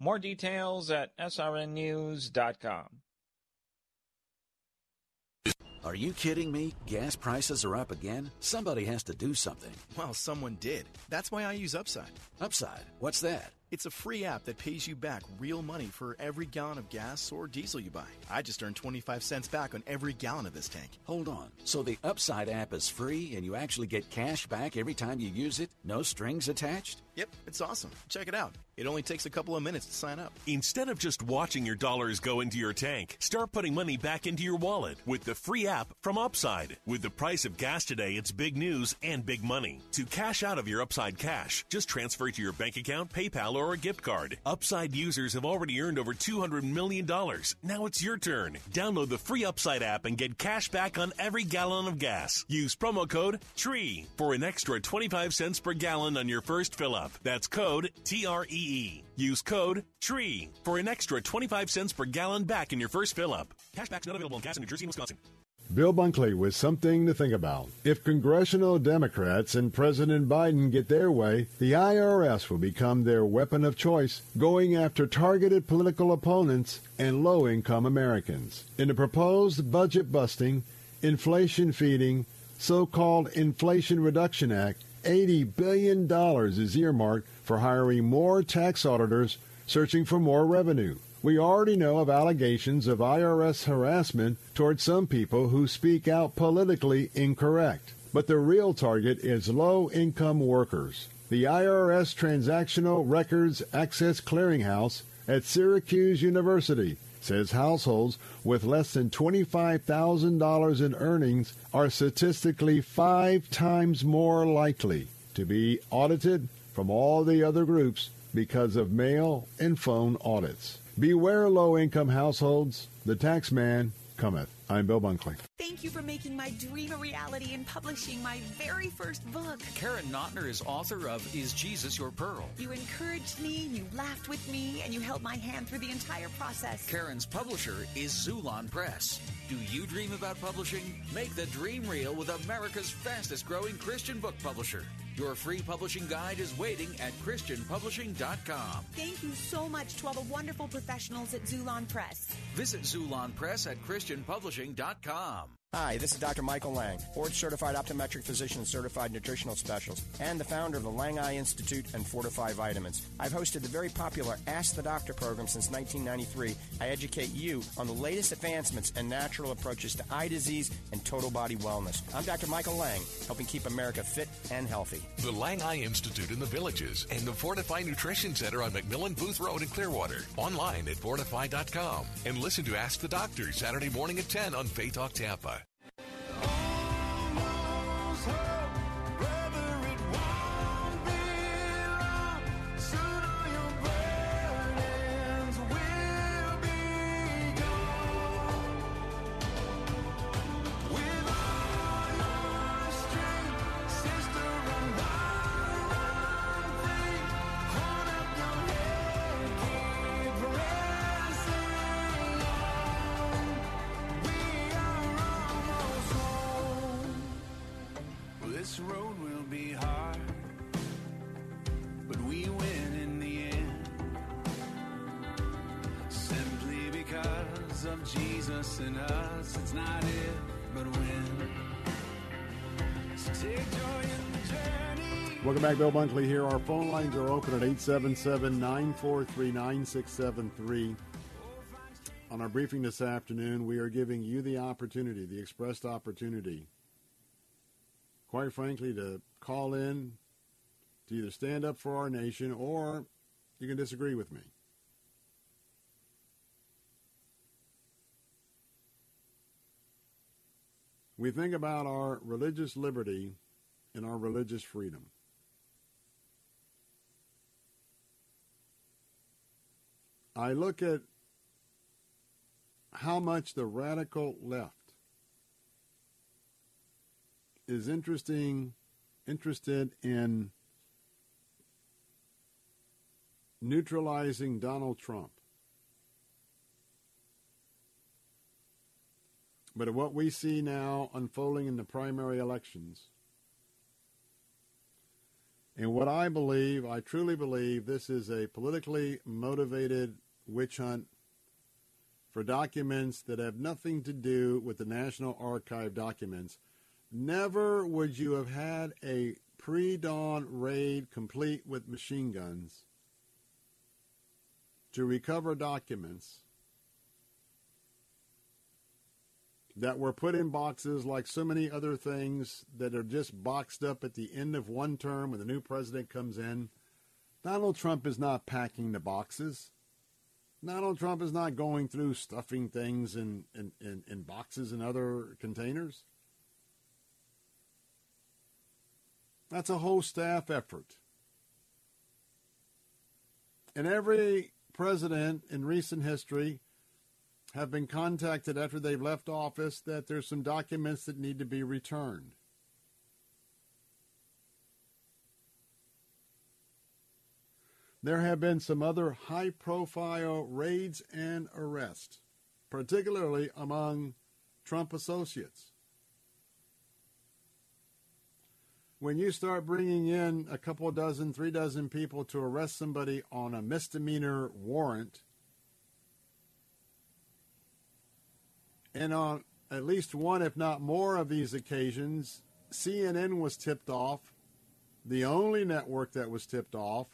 More details at srnnews.com. Are you kidding me? Gas prices are up again? Somebody has to do something. Well, someone did. That's why I use Upside. Upside? What's that? It's a free app that pays you back real money for every gallon of gas or diesel you buy. I just earned 25 cents back on every gallon of this tank. Hold on. So the Upside app is free and you actually get cash back every time you use it? No strings attached? Yep, it's awesome. Check it out. It only takes a couple of minutes to sign up. Instead of just watching your dollars go into your tank, start putting money back into your wallet with the free app from Upside. With the price of gas today, it's big news and big money. To cash out of your Upside cash, just transfer to your bank account, PayPal, or a gift card. Upside users have already earned over $200 million. Now it's your turn. Download the free Upside app and get cash back on every gallon of gas. Use promo code TREE for an extra 25 cents per gallon on your first fill up. That's code T R E E. Use code TREE for an extra 25 cents per gallon back in your first fill up. Cashback's not available in gas in New Jersey and Wisconsin. Bill Bunkley with something to think about. If congressional Democrats and President Biden get their way, the IRS will become their weapon of choice, going after targeted political opponents and low income Americans. In the proposed budget busting, inflation feeding, so called Inflation Reduction Act, $80 billion is earmarked for hiring more tax auditors searching for more revenue. We already know of allegations of IRS harassment toward some people who speak out politically incorrect. But the real target is low income workers. The IRS Transactional Records Access Clearinghouse at Syracuse University says households with less than $25,000 in earnings are statistically five times more likely to be audited from all the other groups because of mail and phone audits. Beware low income households. The tax man cometh. I'm Bill Bunkley. Thank you for making my dream a reality and publishing my very first book. Karen Notner is author of Is Jesus Your Pearl? You encouraged me, you laughed with me, and you held my hand through the entire process. Karen's publisher is Xulon Press. Do you dream about publishing? Make the dream real with America's fastest growing Christian book publisher. Your free publishing guide is waiting at ChristianPublishing.com. Thank you so much to all the wonderful professionals at Xulon Press. Visit Xulon Press at ChristianPublishing.com. Hi, this is Dr. Michael Lange, board certified optometric physician, certified nutritional specialist, and the founder of the Lange Eye Institute and Fortify Vitamins. I've hosted the very popular Ask the Doctor program since 1993. I educate you on the latest advancements and natural approaches to eye disease and total body wellness. I'm Dr. Michael Lange, helping keep America fit and healthy. The Lange Eye Institute in the Villages and the Fortify Nutrition Center on McMullen Booth Road in Clearwater. Online at fortify.com. And listen to Ask the Doctor Saturday morning at 10 on Faith Talk Tampa. This back, Bill Bunkley here. Our phone lines are open at 877 943 9673. On our briefing this afternoon, we are giving you the opportunity, the expressed opportunity, quite frankly, to call in to either stand up for our nation or you can disagree with me. We think about our religious liberty and our religious freedom. I look at how much the radical left is interesting interested in neutralizing Donald Trump. But what we see now unfolding in the primary elections, and what I believe, I truly believe, this is a politically motivated witch hunt for documents that have nothing to do with the National Archive documents. Never would you have had a pre dawn raid complete with machine guns to recover documents that were put in boxes like so many other things that are just boxed up at the end of one term when the new president comes in. Donald Trump is not packing the boxes. Donald Trump is not going through stuffing things in, in, in, in boxes and other containers. That's a whole staff effort. And every president in recent history have been contacted after they've left office that there's some documents that need to be returned. There have been some other high profile raids and arrests, particularly among Trump associates. When you start bringing in a couple dozen, three dozen people to arrest somebody on a misdemeanor warrant, and on at least one, if not more, of these occasions, CNN was tipped off, the only network that was tipped off.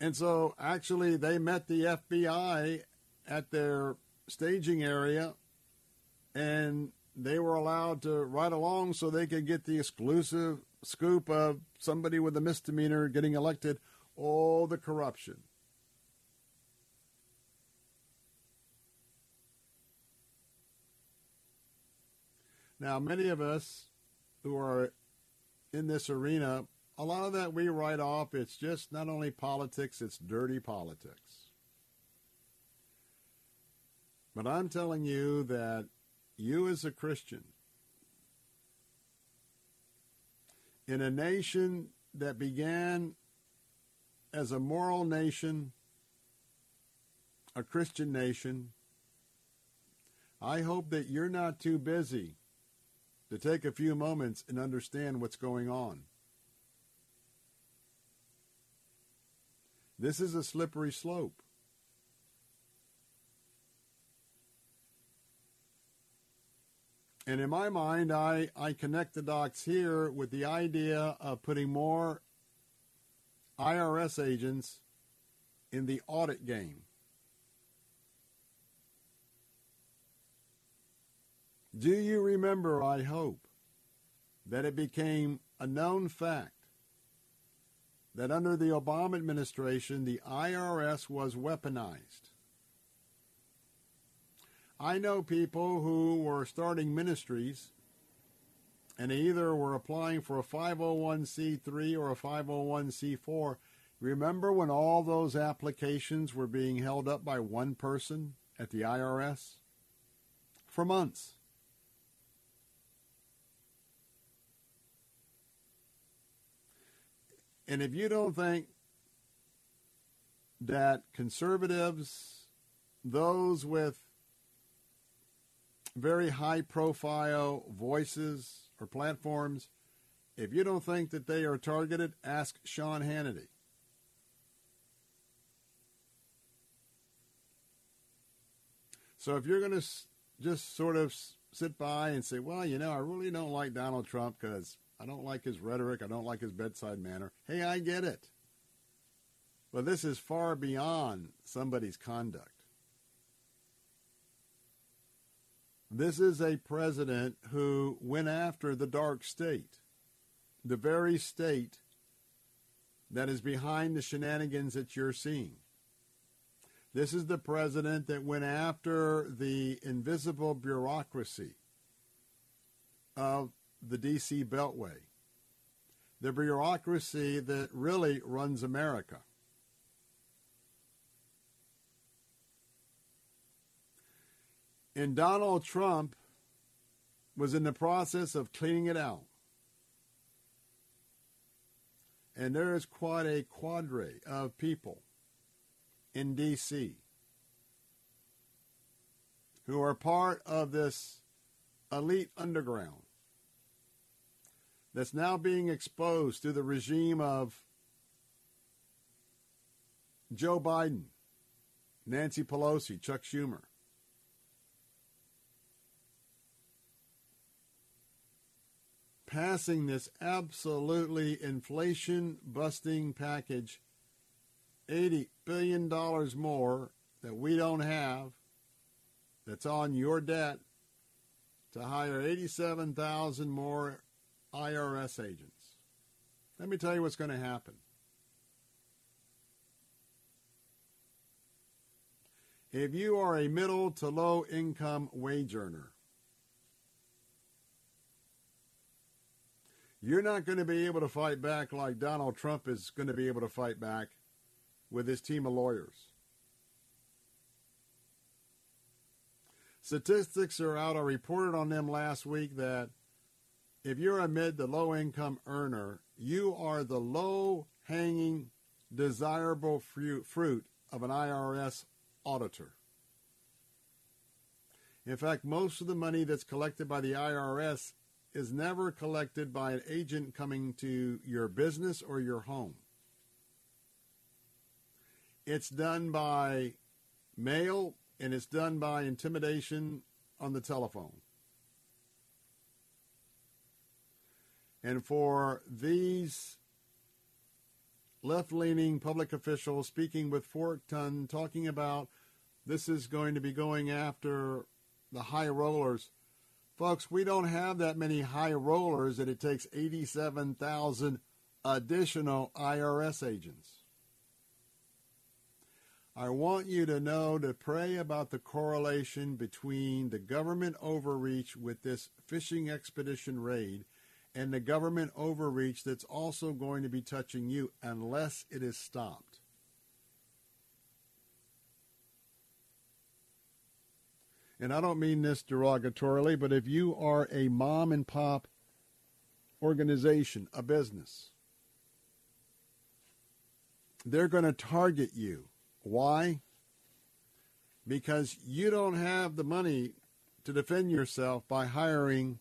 And so actually, they met the FBI at their staging area and they were allowed to ride along so they could get the exclusive scoop of somebody with a misdemeanor getting elected. All the corruption. Now, many of us who are in this arena, a lot of that we write off. It's just not only politics, it's dirty politics. But I'm telling you that you as a Christian, in a nation that began as a moral nation, a Christian nation, I hope that you're not too busy to take a few moments and understand what's going on. This is a slippery slope. And in my mind, I, I connect the dots here with the idea of putting more IRS agents in the audit game. Do you remember, I hope, that it became a known fact that under the Obama administration, the IRS was weaponized? I know people who were starting ministries and either were applying for a 501c3 or a 501c4. Remember when all those applications were being held up by one person at the IRS? For months. And if you don't think that conservatives, those with very high profile voices or platforms, if you don't think that they are targeted, ask Sean Hannity. So if you're going to just sort of sit by and say, well, you know, I really don't like Donald Trump because I don't like his rhetoric, I don't like his bedside manner. Hey, I get it. But this is far beyond somebody's conduct. This is a president who went after the dark state, the very state that is behind the shenanigans that you're seeing. This is the president that went after the invisible bureaucracy of the D.C. Beltway, the bureaucracy that really runs America. And Donald Trump was in the process of cleaning it out. And there is quite a quadre of people in D.C. who are part of this elite underground that's now being exposed through the regime of Joe Biden, Nancy Pelosi, Chuck Schumer. passing this absolutely inflation busting package, $80 billion more that we don't have, that's on your debt, to hire 87,000 more IRS agents. Let me tell you what's going to happen. If you are a middle to low income wage earner, You're not going to be able to fight back like Donald Trump is going to be able to fight back with his team of lawyers. Statistics are out. I reported on them last week that if you're a mid to low income earner, you are the low hanging, desirable fruit of an IRS auditor. In fact, most of the money that's collected by the IRS is never collected by an agent coming to your business or your home. It's done by mail and it's done by intimidation on the telephone. And for these left leaning public officials speaking with tongue, talking about this is going to be going after the high rollers, Folks, we don't have that many high rollers that it takes 87,000 additional IRS agents. I want you to know to pray about the correlation between the government overreach with this fishing expedition raid and the government overreach that's also going to be touching you unless it is stopped. and I don't mean this derogatorily, but if you are a mom and pop organization, a business, they're going to target you. Why? Because you don't have the money to defend yourself by hiring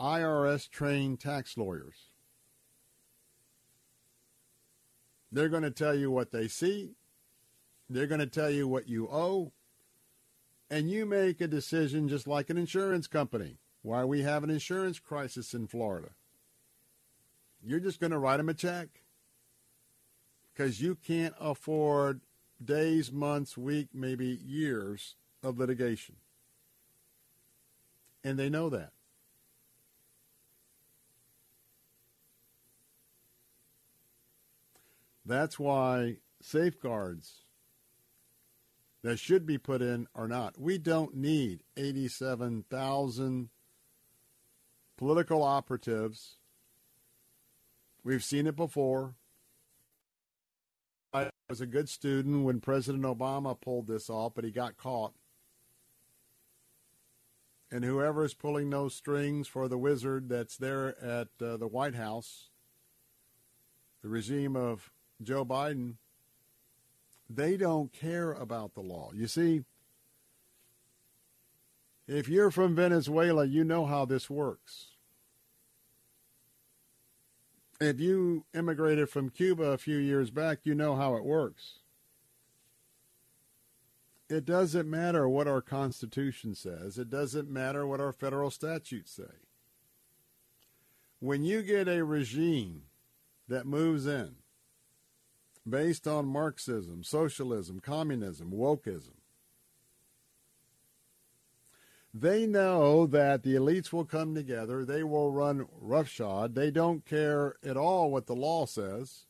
IRS trained tax lawyers. They're going to tell you what they see. They're going to tell you what you owe and you make a decision just like an insurance company. why we have an insurance crisis in Florida. You're just going to write them a check because you can't afford days, months, week, maybe years of litigation. And they know that. That's why safeguards that should be put in are not. We don't need 87,000 political operatives. We've seen it before. I was a good student when President Obama pulled this off, but he got caught. And whoever is pulling those strings for the wizard that's there at uh, the White House, the regime of Joe Biden, they don't care about the law. You see, if you're from Venezuela, you know how this works. If you immigrated from Cuba a few years back, you know how it works. It doesn't matter what our Constitution says, it doesn't matter what our federal statutes say. When you get a regime that moves in based on Marxism, socialism, communism, wokeism, they know that the elites will come together. They will run roughshod. They don't care at all what the law says.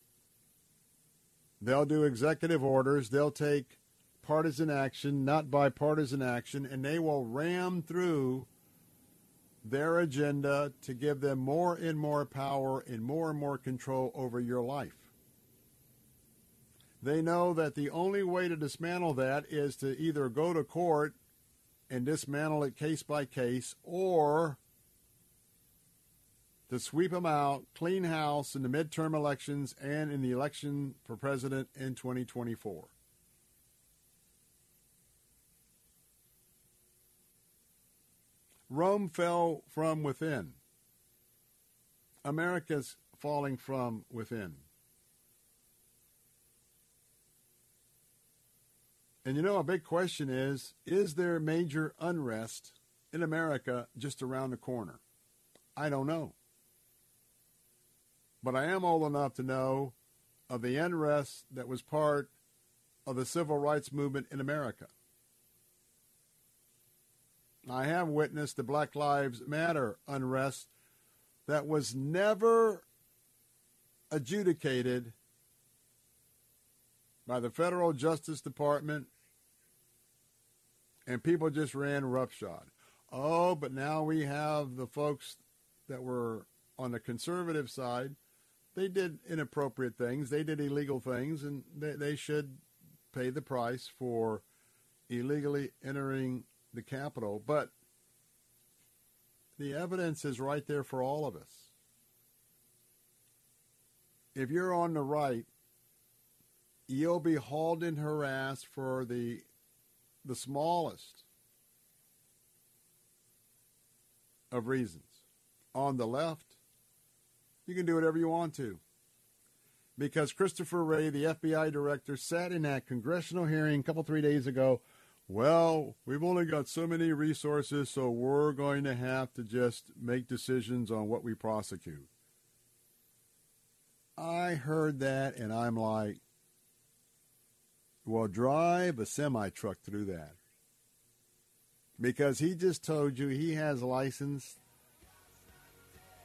They'll do executive orders. They'll take partisan action, not bipartisan action, and they will ram through their agenda to give them more and more power and more and more control over your life. They know that the only way to dismantle that is to either go to court and dismantle it case by case, or to sweep them out, clean house in the midterm elections and in the election for president in 2024. Rome fell from within. America's falling from within. And you know, a big question is is there major unrest in America just around the corner? I don't know. But I am old enough to know of the unrest that was part of the civil rights movement in America. I have witnessed the Black Lives Matter unrest that was never adjudicated by the federal Justice Department and people just ran roughshod. Oh, but now we have the folks that were on the conservative side. They did inappropriate things. They did illegal things, and they, they should pay the price for illegally entering the Capitol. But the evidence is right there for all of us. If you're on the right, you'll be hauled and harassed for the the smallest of reasons. On the left, you can do whatever you want to. Because Christopher Wray, the FBI director, sat in that congressional hearing a couple, three days ago. Well, we've only got so many resources, so we're going to have to just make decisions on what we prosecute. I heard that and I'm like, well, drive a semi truck through that. Because he just told you he has a license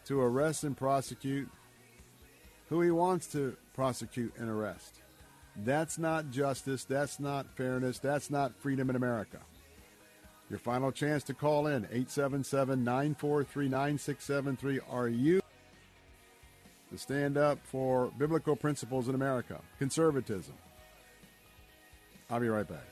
to arrest and prosecute who he wants to prosecute and arrest. That's not justice. That's not fairness. That's not freedom in America. Your final chance to call in 877 943 9673. Are you to stand up for biblical principles in America? Conservatism. I'll be right back.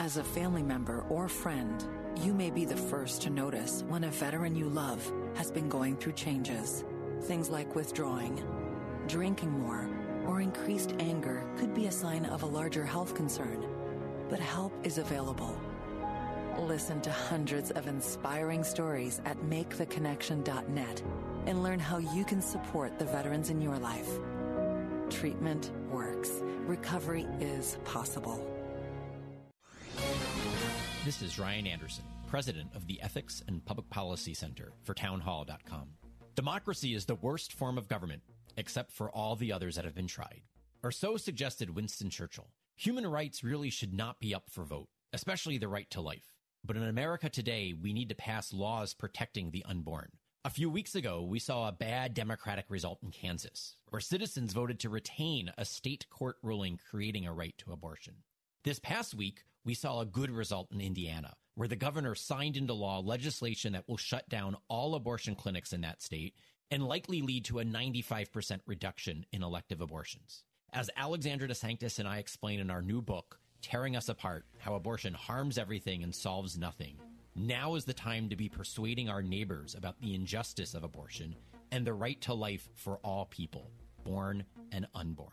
As a family member or friend, you may be the first to notice when a veteran you love has been going through changes. Things like withdrawing, drinking more, or increased anger could be a sign of a larger health concern. But help is available. Listen to hundreds of inspiring stories at maketheconnection.net and learn how you can support the veterans in your life. Treatment works. Recovery is possible. This is Ryan Anderson, president of the Ethics and Public Policy Center for townhall.com. Democracy is the worst form of government, except for all the others that have been tried. Or so suggested Winston Churchill. Human rights really should not be up for vote, especially the right to life. But in America today, we need to pass laws protecting the unborn. A few weeks ago, we saw a bad Democratic result in Kansas, where citizens voted to retain a state court ruling creating a right to abortion. This past week, we saw a good result in Indiana, where the governor signed into law legislation that will shut down all abortion clinics in that state and likely lead to a 95% reduction in elective abortions. As Alexandra DeSanctis and I explain in our new book, Tearing Us Apart How Abortion Harms Everything and Solves Nothing, now is the time to be persuading our neighbors about the injustice of abortion and the right to life for all people, born and unborn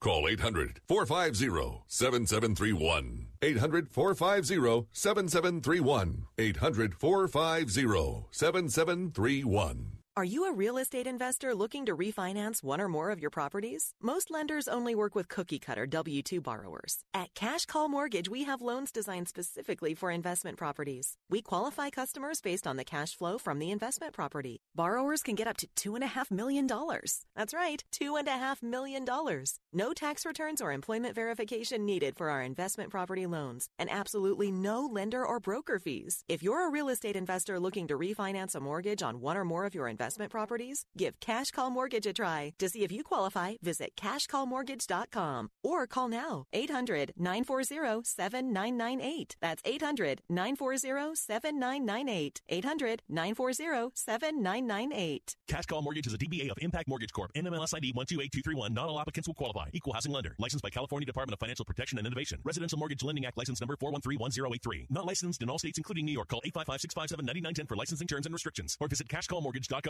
Call 800 450 7731. 800 450 7731. 800 450 7731. Are you a real estate investor looking to refinance one or more of your properties? Most lenders only work with cookie cutter W 2 borrowers. At Cash Call Mortgage, we have loans designed specifically for investment properties. We qualify customers based on the cash flow from the investment property. Borrowers can get up to $2.5 million. That's right, $2.5 million. No tax returns or employment verification needed for our investment property loans, and absolutely no lender or broker fees. If you're a real estate investor looking to refinance a mortgage on one or more of your investment properties, give Cash Call Mortgage a try. To see if you qualify, visit cashcallmortgage.com or call now 800 940 7998. That's 800 940 7998. 800 940 7998. Cash Call Mortgage is a DBA of Impact Mortgage Corp. NMLS ID 128231. Not all applicants will qualify. Equal housing lender. Licensed by California Department of Financial Protection and Innovation. Residential Mortgage Lending Act license number 4131083. Not licensed in all states including New York. Call 855-657-9910 for licensing terms and restrictions or visit cashcallmortgage.com.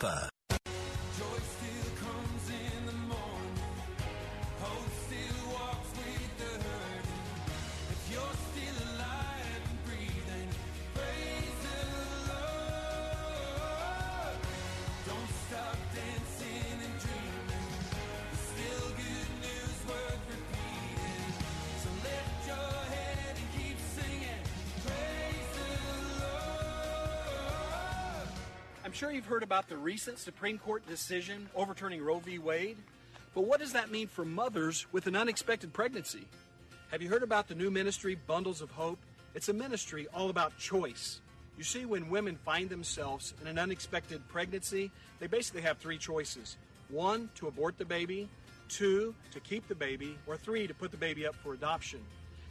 I'm you've heard about the recent Supreme Court decision overturning Roe v. Wade, but what does that mean for mothers with an unexpected pregnancy? Have you heard about the new ministry, Bundles of Hope? It's a ministry all about choice. You see, when women find themselves in an unexpected pregnancy, they basically have three choices one, to abort the baby, two, to keep the baby, or three, to put the baby up for adoption.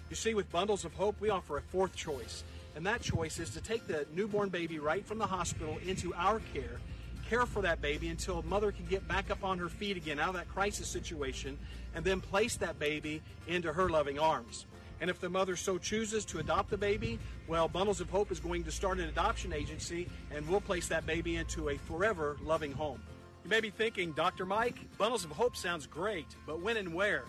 You see, with Bundles of Hope, we offer a fourth choice and that choice is to take the newborn baby right from the hospital into our care, care for that baby until mother can get back up on her feet again out of that crisis situation, and then place that baby into her loving arms. And if the mother so chooses to adopt the baby, well, Bundles of Hope is going to start an adoption agency, and we'll place that baby into a forever loving home. You may be thinking, Dr. Mike, Bundles of Hope sounds great, but when and where?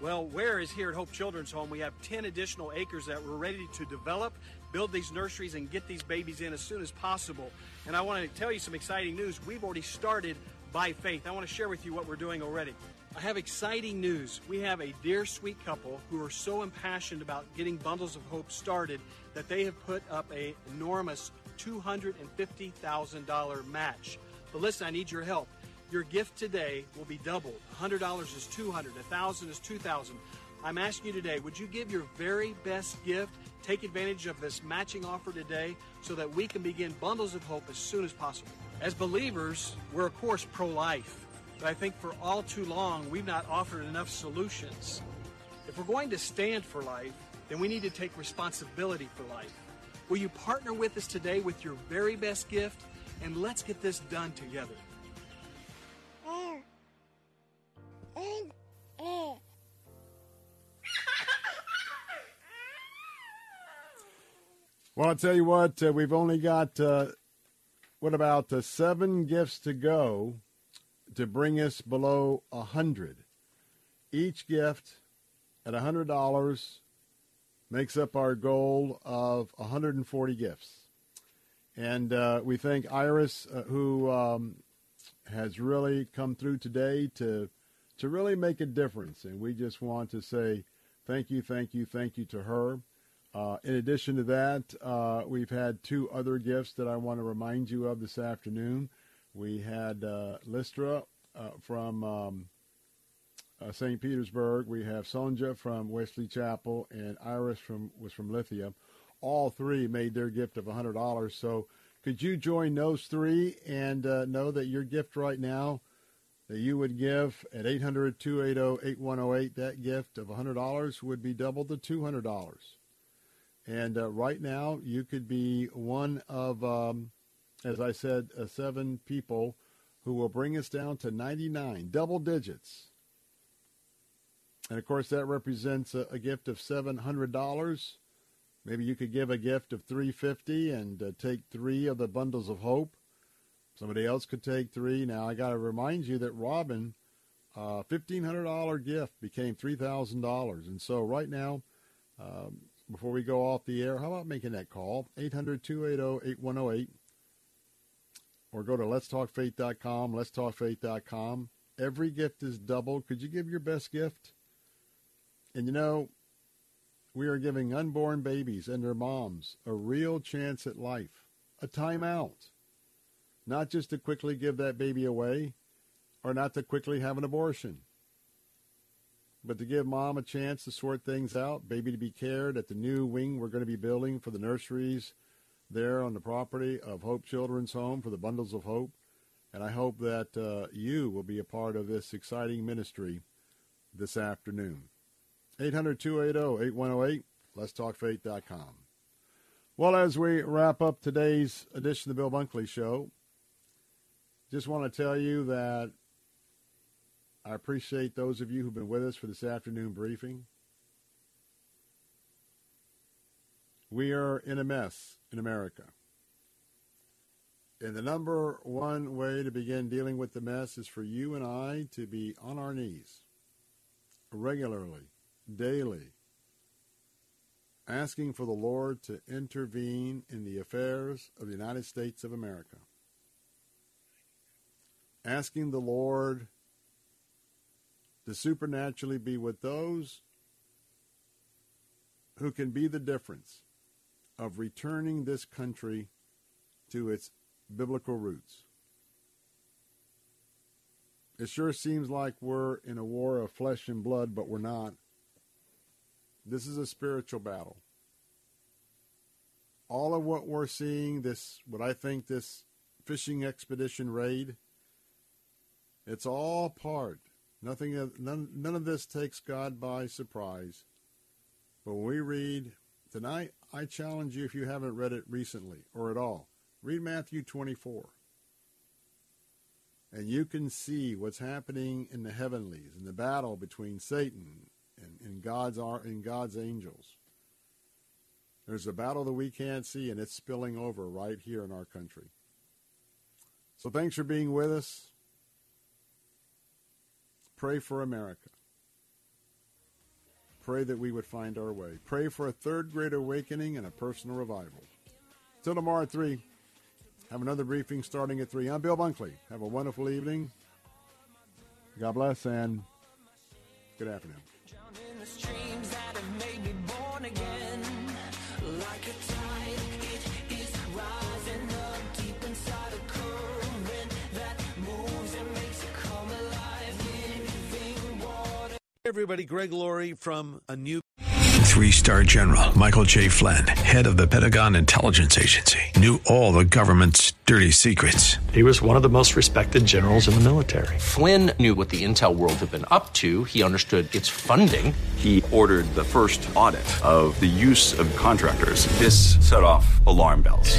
Well, where is here at Hope Children's Home? We have 10 additional acres that we're ready to develop build these nurseries and get these babies in as soon as possible. And I want to tell you some exciting news. We've already started by faith. I want to share with you what we're doing already. I have exciting news. We have a dear sweet couple who are so impassioned about getting Bundles of Hope started that they have put up a enormous $250,000 match. But listen, I need your help. Your gift today will be doubled. $100 is 200, 1000 is 2000. I'm asking you today, would you give your very best gift? Take advantage of this matching offer today so that we can begin Bundles of Hope as soon as possible. As believers, we're of course pro-life. But I think for all too long, we've not offered enough solutions. If we're going to stand for life, then we need to take responsibility for life. Will you partner with us today with your very best gift? And let's get this done together. Well, I'll tell you what, uh, we've only got, uh, what about uh, seven gifts to go to bring us below a 100. Each gift at a $100 makes up our goal of 140 gifts. And uh, we thank Iris, uh, who um, has really come through today to to really make a difference. And we just want to say thank you, thank you, thank you to her. Uh, in addition to that, uh, we've had two other gifts that I want to remind you of this afternoon. We had uh, Listra uh, from um, uh, St. Petersburg. We have Sonja from Wesley Chapel, and Iris from was from Lithia. All three made their gift of $100. So could you join those three and uh, know that your gift right now that you would give at 800-280-8108, that gift of $100 would be double the $200. And uh, right now, you could be one of, um, as I said, uh, seven people who will bring us down to 99, double digits. And of course, that represents a, a gift of $700. Maybe you could give a gift of 350 and uh, take three of the bundles of hope. Somebody else could take three. Now, I got to remind you that Robin, uh, $1,500 gift became $3,000. And so right now, um, before we go off the air, how about making that call? 800-280-8108 or go to letstalkfaith.com, letstalkfaith.com. Every gift is doubled. Could you give your best gift? And you know, we are giving unborn babies and their moms a real chance at life, a time out. Not just to quickly give that baby away or not to quickly have an abortion, but to give mom a chance to sort things out, baby to be cared at the new wing we're going to be building for the nurseries there on the property of Hope Children's Home for the Bundles of Hope. And I hope that uh, you will be a part of this exciting ministry this afternoon. 800 280 8108, letstalkfaith.com. Well, as we wrap up today's edition of the Bill Bunkley Show, just want to tell you that I appreciate those of you who've been with us for this afternoon briefing. We are in a mess in America. And the number one way to begin dealing with the mess is for you and I to be on our knees regularly, daily, asking for the Lord to intervene in the affairs of the United States of America. Asking the Lord to supernaturally be with those who can be the difference of returning this country to its biblical roots. It sure seems like we're in a war of flesh and blood, but we're not. This is a spiritual battle. All of what we're seeing, this, what I think this fishing expedition raid, it's all part. Nothing, none, none of this takes God by surprise. But when we read tonight, I challenge you if you haven't read it recently or at all, read Matthew 24. And you can see what's happening in the heavenlies, in the battle between Satan and, and God's and God's angels. There's a battle that we can't see, and it's spilling over right here in our country. So thanks for being with us. Pray for America. Pray that we would find our way. Pray for a third great awakening and a personal revival. Till tomorrow at 3. have another briefing starting at 3. I'm Bill Bunkley. Have a wonderful evening. God bless and good afternoon. Everybody, Greg Laurie from a new. Three star general Michael J. Flynn, head of the Pentagon Intelligence Agency, knew all the government's dirty secrets. He was one of the most respected generals in the military. Flynn knew what the intel world had been up to, he understood its funding. He ordered the first audit of the use of contractors. This set off alarm bells.